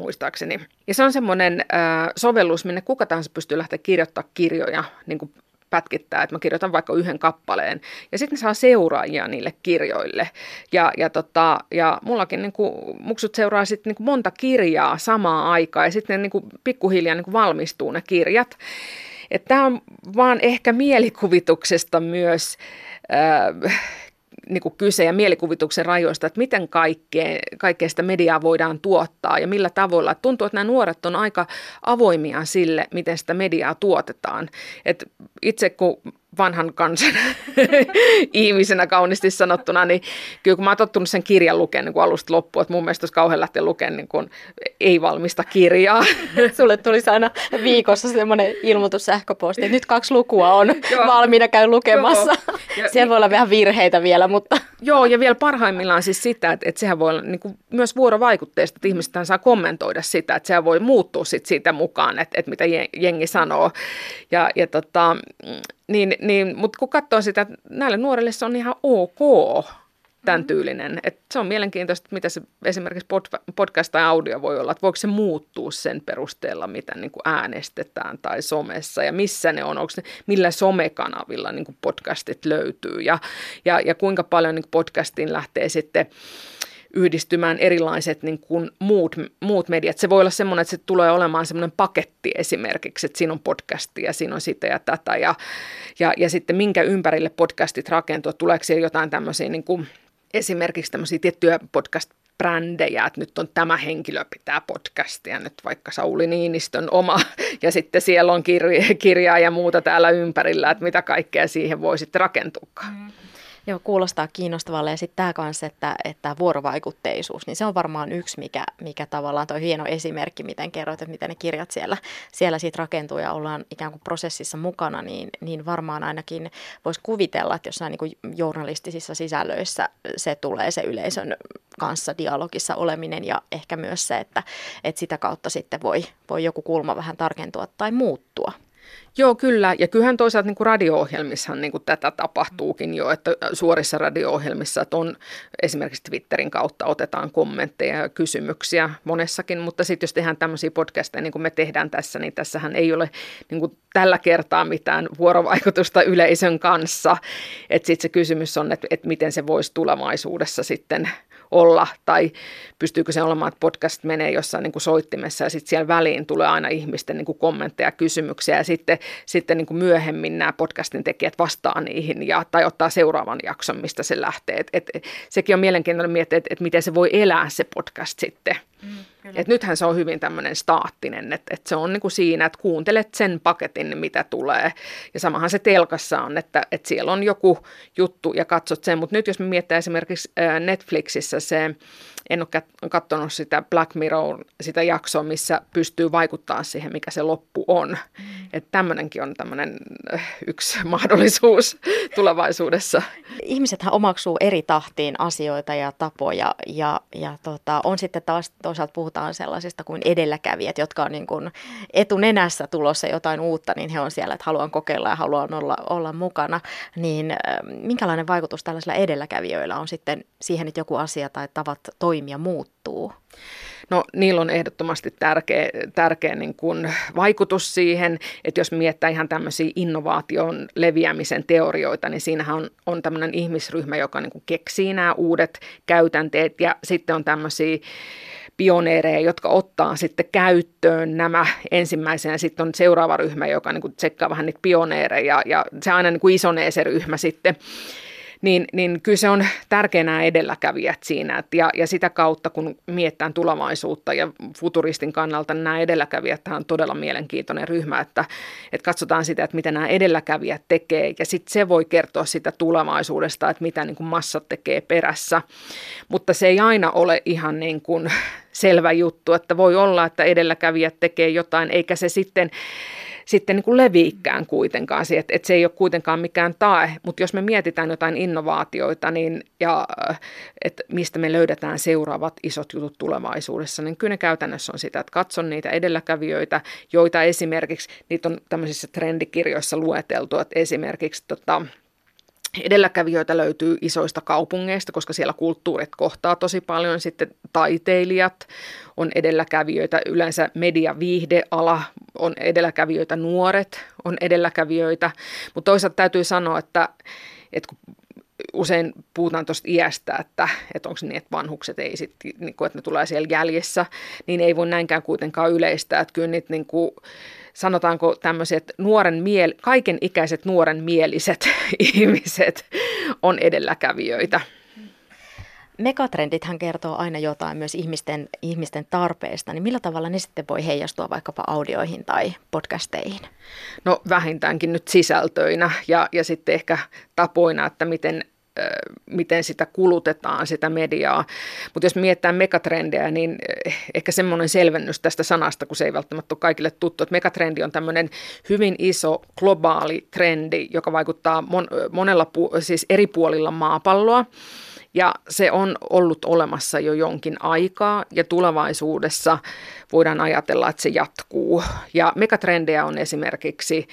muistaakseni. Ja se on semmoinen äh, sovellus, minne kuka tahansa pystyy lähteä kirjoittamaan kirjoja niin kuin pätkittää, että mä kirjoitan vaikka yhden kappaleen, ja sitten saa seuraajia niille kirjoille. Ja, ja, tota, ja mullakin niin kuin, muksut seuraa sitten niin monta kirjaa samaan aikaan, ja sitten ne niin kuin, pikkuhiljaa niin kuin valmistuu ne kirjat. Tämä on vaan ehkä mielikuvituksesta myös äh, niin kuin kyse ja mielikuvituksen rajoista, että miten kaikkea, kaikkea sitä mediaa voidaan tuottaa ja millä tavoilla. Tuntuu, että nämä nuoret on aika avoimia sille, miten sitä mediaa tuotetaan. Et itse kun vanhan kansan [laughs] ihmisenä kauniisti sanottuna, niin kyllä kun mä oon tottunut sen kirjan lukemaan niin alusta loppuun, että mun mielestä olisi kauhean lähteä lukemaan niin kuin ei-valmista kirjaa. [laughs] Sulle tulisi aina viikossa semmoinen ilmoitus sähköposti, että nyt kaksi lukua on [laughs] valmiina käy lukemassa. Ja, Siellä voi olla vähän virheitä vielä, mutta... Joo, ja vielä parhaimmillaan siis sitä, että, että sehän voi olla niin kuin myös vuorovaikutteista, että ihmiset saa kommentoida sitä, että sehän voi muuttua sit siitä mukaan, että, että mitä jengi sanoo. Ja, ja tota, niin, niin, mutta kun katsoo sitä, näille nuorille se on ihan ok tämän tyylinen. Et se on mielenkiintoista, mitä se esimerkiksi podcast tai audio voi olla, että voiko se muuttua sen perusteella, mitä niin kuin äänestetään tai somessa ja missä ne on, onko ne, millä somekanavilla niin kuin podcastit löytyy ja, ja, ja kuinka paljon niin kuin podcastiin lähtee sitten yhdistymään erilaiset niin kuin muut, muut mediat. Se voi olla semmoinen, että se tulee olemaan semmoinen paketti esimerkiksi, että siinä on podcasti ja siinä on sitä ja tätä ja, ja, ja sitten minkä ympärille podcastit rakentuu. Tuleeko siellä jotain tämmöisiä niin kuin, esimerkiksi tämmöisiä tiettyjä podcast brändejä, että nyt on tämä henkilö pitää podcastia, nyt vaikka Sauli Niinistön oma, [laughs] ja sitten siellä on kirja, kirjaa ja muuta täällä ympärillä, että mitä kaikkea siihen voi sitten rakentuukaan. Mm. Joo, kuulostaa kiinnostavalle ja sitten tämä kanssa, että, että vuorovaikutteisuus, niin se on varmaan yksi, mikä, mikä tavallaan tuo hieno esimerkki, miten kerroit, että miten ne kirjat siellä, siellä siitä rakentuu ja ollaan ikään kuin prosessissa mukana, niin, niin varmaan ainakin voisi kuvitella, että jossain niin kuin journalistisissa sisällöissä se tulee se yleisön kanssa dialogissa oleminen ja ehkä myös se, että, että sitä kautta sitten voi, voi joku kulma vähän tarkentua tai muuttua. Joo, kyllä. Ja kyllähän toisaalta niin kuin radio-ohjelmissahan niin kuin tätä tapahtuukin jo, että suorissa radio-ohjelmissa että on esimerkiksi Twitterin kautta otetaan kommentteja ja kysymyksiä monessakin, mutta sitten jos tehdään tämmöisiä podcasteja niin kuin me tehdään tässä, niin tässähän ei ole niin kuin tällä kertaa mitään vuorovaikutusta yleisön kanssa. Että sitten se kysymys on, että, että miten se voisi tulevaisuudessa sitten olla, tai pystyykö se olemaan, että podcast menee jossain niin kuin soittimessa ja sitten siellä väliin tulee aina ihmisten niin kuin kommentteja ja kysymyksiä ja sitten, sitten niin kuin myöhemmin nämä podcastin tekijät vastaa niihin ja, tai ottaa seuraavan jakson, mistä se lähtee. Et, et, sekin on mielenkiintoinen miettiä, että et miten se voi elää se podcast sitten. Mm, et nythän se on hyvin tämmöinen staattinen, että et se on niin kuin siinä, että kuuntelet sen paketin, mitä tulee. Ja samahan se telkassa on, että, että siellä on joku juttu ja katsot sen. Mutta nyt jos me mietitään esimerkiksi Netflixissä se en ole katsonut sitä Black Mirror, sitä jaksoa, missä pystyy vaikuttaa siihen, mikä se loppu on. Mm. Että tämmöinenkin on tämmöinen äh, yksi [laughs] mahdollisuus tulevaisuudessa. Ihmisethän omaksuu eri tahtiin asioita ja tapoja ja, ja tota, on sitten taas toisaalta puhutaan sellaisista kuin edelläkävijät, jotka on niin kuin etunenässä tulossa jotain uutta, niin he on siellä, että haluan kokeilla ja haluan olla, olla mukana. Niin äh, minkälainen vaikutus tällaisilla edelläkävijöillä on sitten siihen, että joku asia tai tavat toimia muuttuu? No niillä on ehdottomasti tärkeä, tärkeä niin kuin vaikutus siihen, että jos miettää ihan tämmöisiä innovaation leviämisen teorioita, niin siinähän on, on tämmöinen ihmisryhmä, joka niin kuin keksii nämä uudet käytänteet ja sitten on tämmöisiä pioneereja, jotka ottaa sitten käyttöön nämä ensimmäisenä. Sitten on seuraava ryhmä, joka niin kuin tsekkaa vähän niitä pioneereja ja se aina niin kuin isonee se ryhmä sitten niin, niin kyllä se on tärkeänä edelläkävijät siinä. Et ja, ja sitä kautta, kun miettään tulevaisuutta ja futuristin kannalta, niin nämä edelläkävijät on todella mielenkiintoinen ryhmä, että, että katsotaan sitä, että mitä nämä edelläkävijät tekee ja sitten se voi kertoa sitä tulevaisuudesta, että mitä niin kuin massat tekee perässä. Mutta se ei aina ole ihan niin kuin selvä juttu, että voi olla, että edelläkävijät tekee jotain, eikä se sitten sitten niin kuin leviikkään kuitenkaan, että, että se ei ole kuitenkaan mikään tae, mutta jos me mietitään jotain innovaatioita niin, ja että mistä me löydetään seuraavat isot jutut tulevaisuudessa, niin kyllä ne käytännössä on sitä, että katson niitä edelläkävijöitä, joita esimerkiksi, niitä on tämmöisissä trendikirjoissa lueteltu, että esimerkiksi tota, Edelläkävijöitä löytyy isoista kaupungeista, koska siellä kulttuurit kohtaa tosi paljon. Sitten taiteilijat on edelläkävijöitä, yleensä media viihdeala on edelläkävijöitä, nuoret on edelläkävijöitä. Mutta toisaalta täytyy sanoa, että, että kun usein puhutaan tuosta iästä, että, että onko niin, että vanhukset ei sitten, niin kuin, että ne tulee siellä jäljessä, niin ei voi näinkään kuitenkaan yleistää. Että kyllä niitä niin kuin, sanotaanko tämmöiset nuoren miel, kaiken ikäiset nuoren mieliset [laughs] ihmiset on edelläkävijöitä. Megatrendithän kertoo aina jotain myös ihmisten, ihmisten tarpeesta, niin millä tavalla ne sitten voi heijastua vaikkapa audioihin tai podcasteihin? No vähintäänkin nyt sisältöinä ja, ja sitten ehkä tapoina, että miten miten sitä kulutetaan, sitä mediaa. Mutta jos mietitään megatrendejä, niin ehkä semmoinen selvennys tästä sanasta, kun se ei välttämättä ole kaikille tuttu, että megatrendi on tämmöinen hyvin iso globaali trendi, joka vaikuttaa mon, monella, siis eri puolilla maapalloa. Ja se on ollut olemassa jo jonkin aikaa ja tulevaisuudessa voidaan ajatella, että se jatkuu. Ja megatrendejä on esimerkiksi,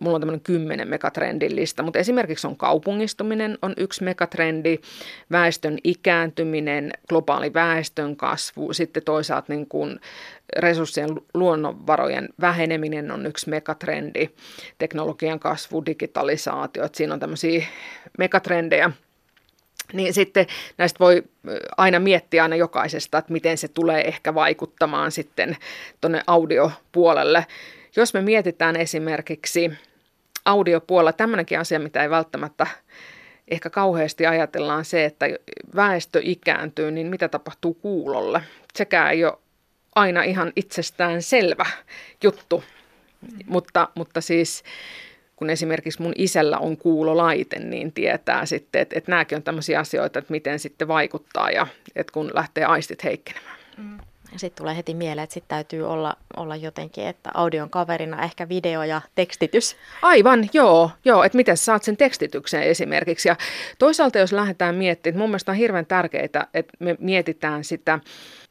mulla on tämmöinen kymmenen megatrendin lista, mutta esimerkiksi on kaupungistuminen on yksi megatrendi, väestön ikääntyminen, globaali väestön kasvu, sitten toisaalta niin kuin resurssien luonnonvarojen väheneminen on yksi megatrendi, teknologian kasvu, digitalisaatio, että siinä on tämmöisiä megatrendejä – niin sitten näistä voi aina miettiä aina jokaisesta, että miten se tulee ehkä vaikuttamaan sitten tuonne audiopuolelle. Jos me mietitään esimerkiksi audiopuolella, tämmöinenkin asia, mitä ei välttämättä ehkä kauheasti ajatellaan se, että väestö ikääntyy, niin mitä tapahtuu kuulolle. Sekään ei ole aina ihan itsestään selvä juttu, mutta, mutta siis kun esimerkiksi mun isällä on kuulolaite, niin tietää sitten, että, että nämäkin on tämmöisiä asioita, että miten sitten vaikuttaa ja että kun lähtee aistit heikkenemään. Mm. Sitten tulee heti mieleen, että sitten täytyy olla, olla jotenkin, että audion kaverina ehkä video ja tekstitys. Aivan, joo, joo että miten saat sen tekstityksen esimerkiksi. Ja toisaalta jos lähdetään miettimään, että mun mielestä on hirveän tärkeää, että me mietitään sitä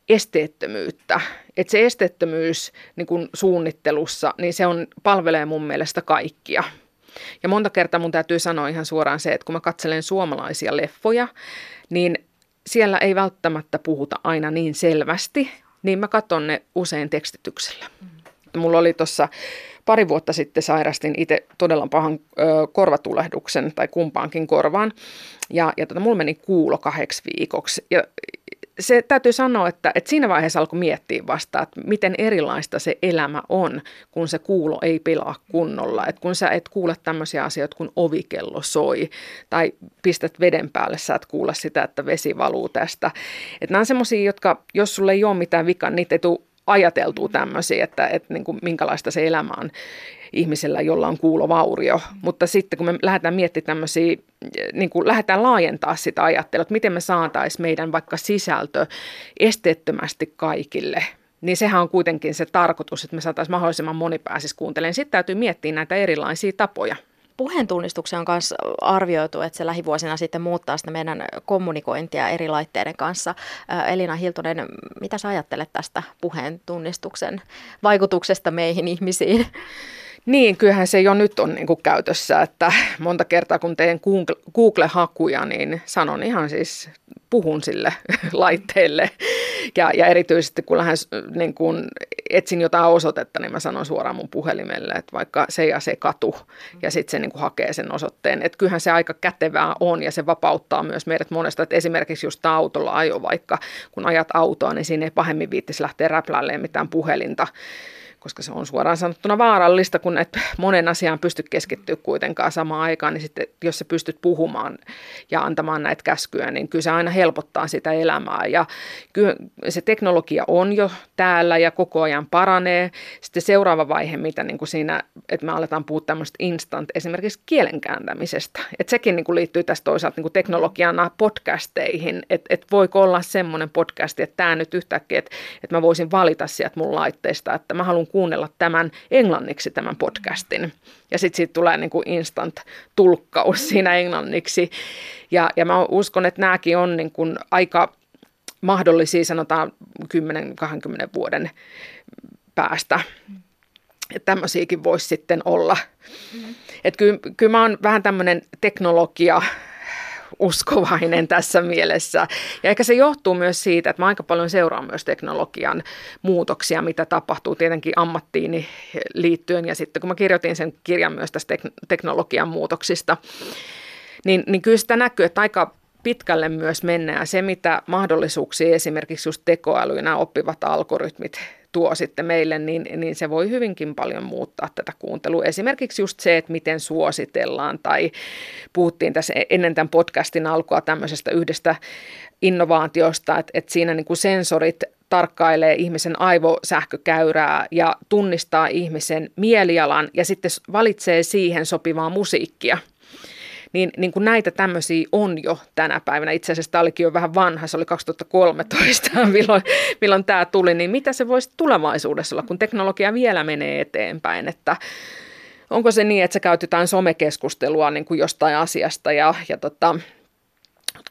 esteettömyyttä. Että se esteettömyys niin kun suunnittelussa, niin se on, palvelee mun mielestä kaikkia. Ja monta kertaa mun täytyy sanoa ihan suoraan se, että kun mä katselen suomalaisia leffoja, niin siellä ei välttämättä puhuta aina niin selvästi, niin mä katson ne usein tekstityksellä. Mm. Mulla oli tuossa pari vuotta sitten sairastin itse todella pahan ö, korvatulehduksen tai kumpaankin korvaan. Ja, ja tota, mulla meni kuulo kahdeksi viikoksi. Ja se täytyy sanoa, että, että siinä vaiheessa alkoi miettiä vasta, että miten erilaista se elämä on, kun se kuulo ei pelaa kunnolla. Että kun sä et kuule tämmöisiä asioita, kun ovikello soi tai pistät veden päälle, sä et kuule sitä, että vesi valuu tästä. Että nämä on semmoisia, jotka, jos sulle ei ole mitään vikaa, niitä ei tule ajateltua tämmöisiä, että, että niin kuin, minkälaista se elämä on ihmisellä, jolla on kuulovaurio. Mutta sitten kun me lähdetään miettimään tämmöisiä, niin kuin lähdetään laajentaa sitä ajattelua, että miten me saataisiin meidän vaikka sisältö esteettömästi kaikille, niin sehän on kuitenkin se tarkoitus, että me saataisiin mahdollisimman moni pääsisi kuuntelemaan. Sitten täytyy miettiä näitä erilaisia tapoja puheen tunnistuksen on myös arvioitu, että se lähivuosina sitten muuttaa sitä meidän kommunikointia eri laitteiden kanssa. Elina Hiltunen, mitä sä ajattelet tästä puheen tunnistuksen vaikutuksesta meihin ihmisiin? Niin, kyllähän se jo nyt on niin kuin käytössä, että [laughs] monta kertaa kun teen Google-hakuja, niin sanon ihan siis, puhun sille [laughs] laitteelle. Ja, ja erityisesti kun lähden niin kun etsin jotain osoitetta, niin mä sanon suoraan mun puhelimelle, että vaikka se ja se katu, ja sitten se niin kuin hakee sen osoitteen. Että kyllähän se aika kätevää on, ja se vapauttaa myös meidät monesta, että esimerkiksi just autolla ajo vaikka, kun ajat autoa, niin siinä ei pahemmin viittisi lähteä räpläilleen mitään puhelinta koska se on suoraan sanottuna vaarallista, kun et monen asiaan pysty keskittyä kuitenkaan samaan aikaan, niin sitten jos sä pystyt puhumaan ja antamaan näitä käskyjä, niin kyllä se aina helpottaa sitä elämää. Ja kyllä se teknologia on jo täällä ja koko ajan paranee. Sitten seuraava vaihe, mitä niin kuin siinä, että me aletaan puhua tämmöistä instant, esimerkiksi kielenkääntämisestä. Että sekin niin kuin liittyy tässä toisaalta niin kuin teknologiana podcasteihin, että et voiko olla semmoinen podcasti, että tämä nyt yhtäkkiä, että, että mä voisin valita sieltä mun laitteesta, että mä haluan kuunnella tämän englanniksi tämän podcastin. Ja sitten siitä tulee niin kuin instant tulkkaus siinä englanniksi. Ja, ja mä uskon, että nämäkin on niin kuin aika mahdollisia, sanotaan 10-20 vuoden päästä. Että tämmöisiäkin voisi sitten olla. Mm. Että kyllä, kyllä mä oon vähän tämmöinen teknologia uskovainen tässä mielessä. Ja ehkä se johtuu myös siitä, että mä aika paljon seuraan myös teknologian muutoksia, mitä tapahtuu tietenkin ammattiini liittyen. Ja sitten kun mä kirjoitin sen kirjan myös tästä teknologian muutoksista, niin, niin kyllä sitä näkyy, että aika pitkälle myös mennään. Se, mitä mahdollisuuksia esimerkiksi just tekoäly ja nämä oppivat algoritmit tuo sitten meille, niin, niin se voi hyvinkin paljon muuttaa tätä kuuntelua. Esimerkiksi just se, että miten suositellaan tai puhuttiin tässä ennen tämän podcastin alkua tämmöisestä yhdestä innovaatiosta, että, että siinä niin kuin sensorit tarkkailee ihmisen aivosähkökäyrää ja tunnistaa ihmisen mielialan ja sitten valitsee siihen sopivaa musiikkia – niin, niin kuin näitä tämmöisiä on jo tänä päivänä. Itse asiassa tämä olikin jo vähän vanha, se oli 2013, [laughs] milloin, milloin tämä tuli. Niin mitä se voisi tulevaisuudessa olla, kun teknologia vielä menee eteenpäin, että onko se niin, että se käytetään somekeskustelua niin kuin jostain asiasta ja, ja tota,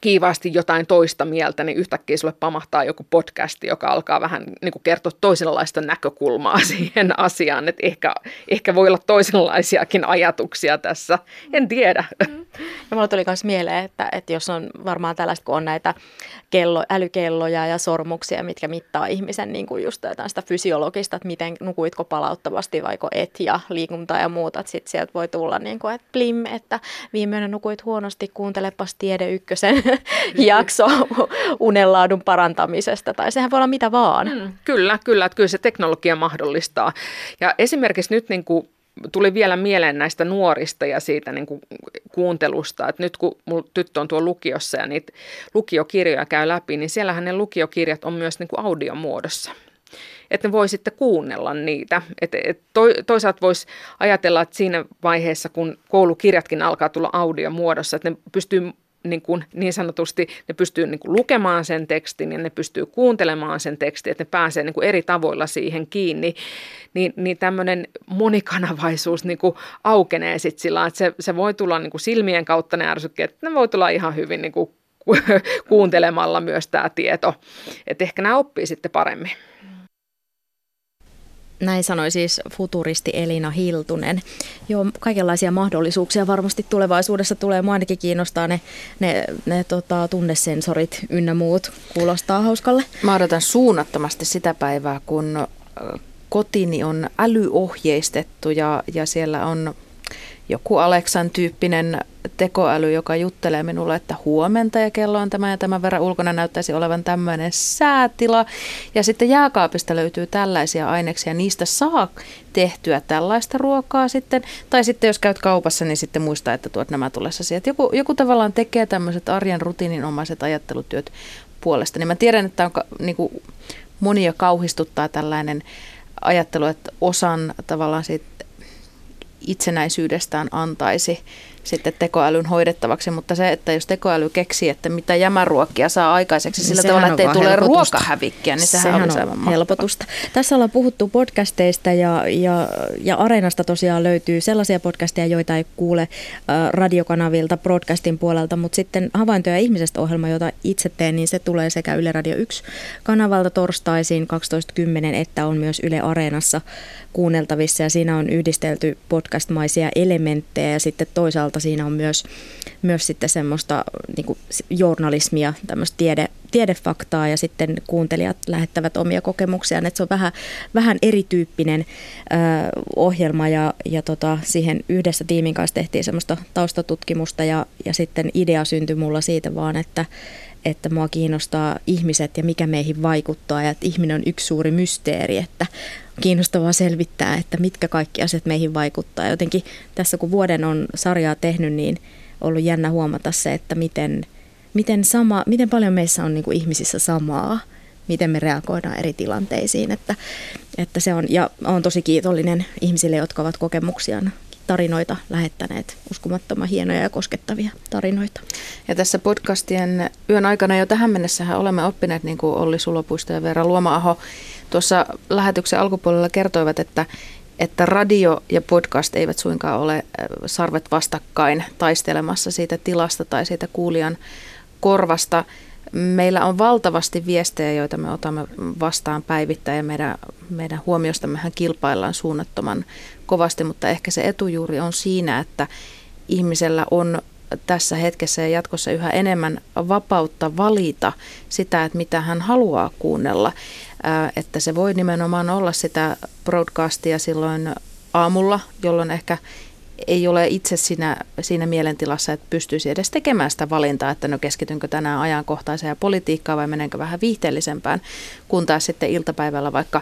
kiivaasti jotain toista mieltä, niin yhtäkkiä sulle pamahtaa joku podcasti, joka alkaa vähän niin kuin kertoa toisenlaista näkökulmaa [laughs] siihen asiaan, että ehkä, ehkä voi olla toisenlaisiakin ajatuksia tässä, en tiedä. Mm. Ja mulla tuli myös mieleen, että, että jos on varmaan tällaista, kun on näitä kello, älykelloja ja sormuksia, mitkä mittaa ihmisen niin kuin just jotain sitä fysiologista, että miten nukuitko palauttavasti vaiko et ja liikuntaa ja muuta, että sitten sieltä voi tulla niin kuin, että plim, että viimeinen nukuit huonosti, kuuntelepas Tiede Ykkösen [laughs] jakso unenlaadun parantamisesta, tai sehän voi olla mitä vaan. Mm, kyllä, kyllä, että kyllä se teknologia mahdollistaa. Ja esimerkiksi nyt niin kuin tuli vielä mieleen näistä nuorista ja siitä niin kuin kuuntelusta, että nyt kun mun tyttö on tuo lukiossa ja niitä lukiokirjoja käy läpi, niin siellähän ne lukiokirjat on myös niin kuin audiomuodossa että ne voi sitten kuunnella niitä. Et, et to, toisaalta voisi ajatella, että siinä vaiheessa, kun koulukirjatkin alkaa tulla audiomuodossa, että ne pystyy niin, kuin, niin sanotusti, ne pystyy niin kuin lukemaan sen tekstin ja ne pystyy kuuntelemaan sen tekstin, että ne pääsee niin kuin eri tavoilla siihen kiinni, niin, niin tämmöinen monikanavaisuus niin kuin aukenee sitten sillä että se, se voi tulla niin kuin silmien kautta ne ärsykkeet, ne voi tulla ihan hyvin niin kuin [laughs] kuuntelemalla myös tämä tieto. Että ehkä nämä oppii sitten paremmin. Näin sanoi siis futuristi Elina Hiltunen. Joo, kaikenlaisia mahdollisuuksia varmasti tulevaisuudessa tulee. Mua ainakin kiinnostaa ne, ne, ne tota, tunnesensorit ynnä muut. Kuulostaa hauskalle. Mä odotan suunnattomasti sitä päivää, kun kotini on älyohjeistettu ja, ja siellä on joku Aleksan tyyppinen tekoäly, joka juttelee minulle, että huomenta ja kello on tämä ja tämän verran ulkona näyttäisi olevan tämmöinen säätila. Ja sitten jääkaapista löytyy tällaisia aineksia, niistä saa tehtyä tällaista ruokaa sitten. Tai sitten jos käyt kaupassa, niin sitten muista, että tuot nämä tulessasi. Että joku, joku tavallaan tekee tämmöiset arjen rutiininomaiset ajattelutyöt puolesta. Niin mä tiedän, että on, niin kuin, monia kauhistuttaa tällainen ajattelu, että osan tavallaan siitä itsenäisyydestään antaisi sitten tekoälyn hoidettavaksi, mutta se, että jos tekoäly keksii, että mitä jämäruokkia saa aikaiseksi sillä niin tavalla, että ei tule ruokahävikkiä, niin sehän, sehän olisi aivan helpotusta. Tässä ollaan puhuttu podcasteista ja, ja, ja Areenasta tosiaan löytyy sellaisia podcasteja, joita ei kuule äh, radiokanavilta broadcastin puolelta, mutta sitten Havaintoja ihmisestä ohjelma, jota itse teen, niin se tulee sekä Yle Radio 1 kanavalta torstaisin 12.10, että on myös Yle Areenassa kuunneltavissa. Ja siinä on yhdistelty podcastmaisia elementtejä ja sitten toisaalta siinä on myös, myös sitten semmoista niin kuin journalismia, tämmöistä tiede, tiedefaktaa ja sitten kuuntelijat lähettävät omia kokemuksiaan, että se on vähän, vähän erityyppinen ö, ohjelma ja, ja tota, siihen yhdessä tiimin kanssa tehtiin semmoista taustatutkimusta ja, ja sitten idea syntyi mulla siitä vaan, että että mua kiinnostaa ihmiset ja mikä meihin vaikuttaa. Ja että ihminen on yksi suuri mysteeri, että kiinnostavaa selvittää, että mitkä kaikki asiat meihin vaikuttaa. Jotenkin tässä kun vuoden on sarjaa tehnyt, niin ollut jännä huomata se, että miten, miten, sama, miten paljon meissä on niin kuin ihmisissä samaa, miten me reagoidaan eri tilanteisiin. Että, että se on, ja olen tosi kiitollinen ihmisille, jotka ovat kokemuksiaan tarinoita lähettäneet, uskomattoman hienoja ja koskettavia tarinoita. Ja tässä podcastien yön aikana jo tähän mennessä olemme oppineet, niin kuin Olli Sulopuisto ja Veera Luoma-aho tuossa lähetyksen alkupuolella kertoivat, että että radio ja podcast eivät suinkaan ole sarvet vastakkain taistelemassa siitä tilasta tai siitä kuulijan korvasta. Meillä on valtavasti viestejä, joita me otamme vastaan päivittäin ja meidän, meidän huomiostammehän kilpaillaan suunnattoman kovasti, mutta ehkä se etujuuri on siinä, että ihmisellä on tässä hetkessä ja jatkossa yhä enemmän vapautta valita sitä, että mitä hän haluaa kuunnella. Että se voi nimenomaan olla sitä broadcastia silloin aamulla, jolloin ehkä ei ole itse siinä, siinä mielentilassa, että pystyisi edes tekemään sitä valintaa, että no keskitynkö tänään ajankohtaiseen politiikkaan vai menenkö vähän viihteellisempään, kun taas sitten iltapäivällä vaikka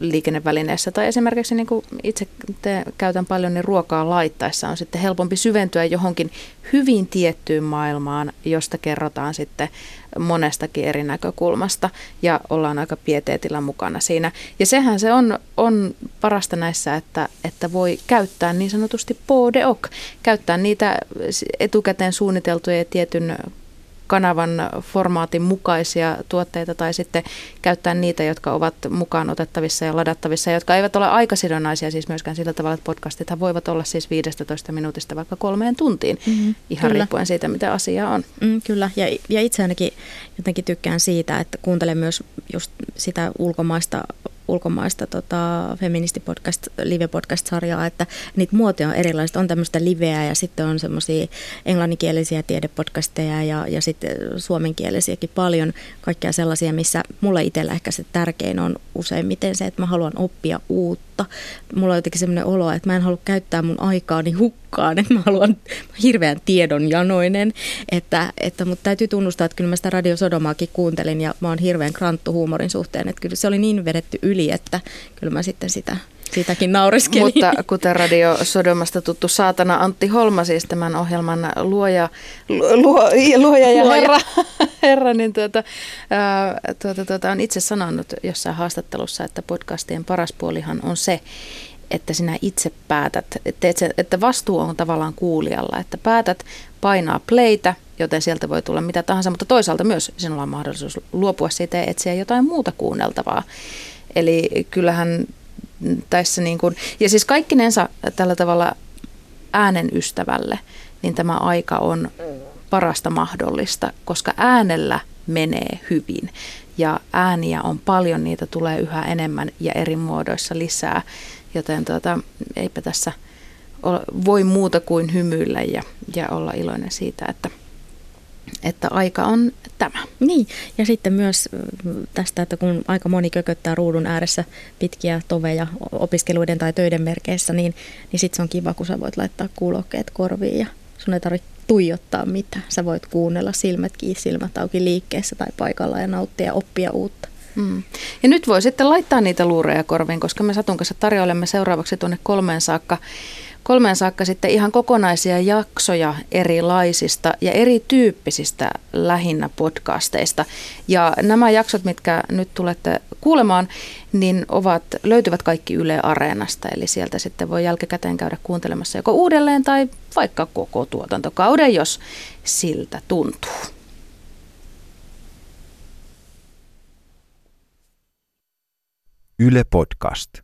liikennevälineessä. Tai esimerkiksi niin kuin itse te käytän paljon niin ruokaa laittaessa on sitten helpompi syventyä johonkin hyvin tiettyyn maailmaan, josta kerrotaan sitten monestakin eri näkökulmasta. Ja ollaan aika pieteetillä mukana siinä. Ja sehän se on, on parasta näissä, että, että voi käyttää niin sanotusti podeok, käyttää niitä etukäteen suunniteltuja ja tietyn kanavan formaatin mukaisia tuotteita tai sitten käyttää niitä, jotka ovat mukaan otettavissa ja ladattavissa, jotka eivät ole aikasidonnaisia siis myöskään sillä tavalla, että podcastithan voivat olla siis 15 minuutista vaikka kolmeen tuntiin, mm-hmm. ihan kyllä. riippuen siitä, mitä asia on. Mm, kyllä, ja, ja itse ainakin jotenkin tykkään siitä, että kuuntelen myös just sitä ulkomaista ulkomaista tota, feministipodcast, live-podcast-sarjaa, että niitä muotoja on erilaisia. On tämmöistä liveä ja sitten on semmoisia englanninkielisiä tiedepodcasteja ja, ja sitten suomenkielisiäkin paljon. Kaikkea sellaisia, missä mulle itsellä ehkä se tärkein on useimmiten se, että mä haluan oppia uutta. Mulla on jotenkin semmoinen olo, että mä en halua käyttää mun aikaani hukkaan, että mä haluan mä hirveän tiedonjanoinen, että, että mutta täytyy tunnustaa, että kyllä mä sitä Radio Sodomaakin kuuntelin ja mä oon hirveän kranttu huumorin suhteen, että kyllä se oli niin vedetty yli, että kyllä mä sitten sitä Siitäkin nauriskelin. Mutta kuten Radio Sodomasta tuttu saatana Antti Holma, siis tämän ohjelman luoja, luo, luoja ja luoja. herra, [laughs] herra niin tuota, ää, tuota, tuota, on itse sanonut jossain haastattelussa, että podcastien paras puolihan on se, että sinä itse päätät, että, että vastuu on tavallaan kuulijalla, että päätät painaa playtä, joten sieltä voi tulla mitä tahansa, mutta toisaalta myös sinulla on mahdollisuus luopua siitä ja etsiä jotain muuta kuunneltavaa. Eli kyllähän tässä niin kuin, ja siis kaikkinensa tällä tavalla äänen ystävälle, niin tämä aika on parasta mahdollista, koska äänellä menee hyvin. Ja ääniä on paljon, niitä tulee yhä enemmän ja eri muodoissa lisää. Joten tuota, eipä tässä ole, voi muuta kuin hymyillä ja, ja olla iloinen siitä, että, että aika on tämä. Niin, ja sitten myös tästä, että kun aika moni kököttää ruudun ääressä pitkiä toveja opiskeluiden tai töiden merkeissä, niin, niin sitten se on kiva, kun sä voit laittaa kuulokkeet korviin ja sun ei tarvitse tuijottaa mitään. Sä voit kuunnella silmät kiinni, silmät auki liikkeessä tai paikalla ja nauttia ja oppia uutta. Mm. Ja nyt voi sitten laittaa niitä luureja korviin, koska me Satun kanssa tarjoilemme seuraavaksi tuonne kolmeen saakka kolmeen saakka sitten ihan kokonaisia jaksoja erilaisista ja erityyppisistä lähinnä podcasteista. Ja nämä jaksot, mitkä nyt tulette kuulemaan, niin ovat, löytyvät kaikki Yle Areenasta, eli sieltä sitten voi jälkikäteen käydä kuuntelemassa joko uudelleen tai vaikka koko tuotantokauden, jos siltä tuntuu. Yle Podcast.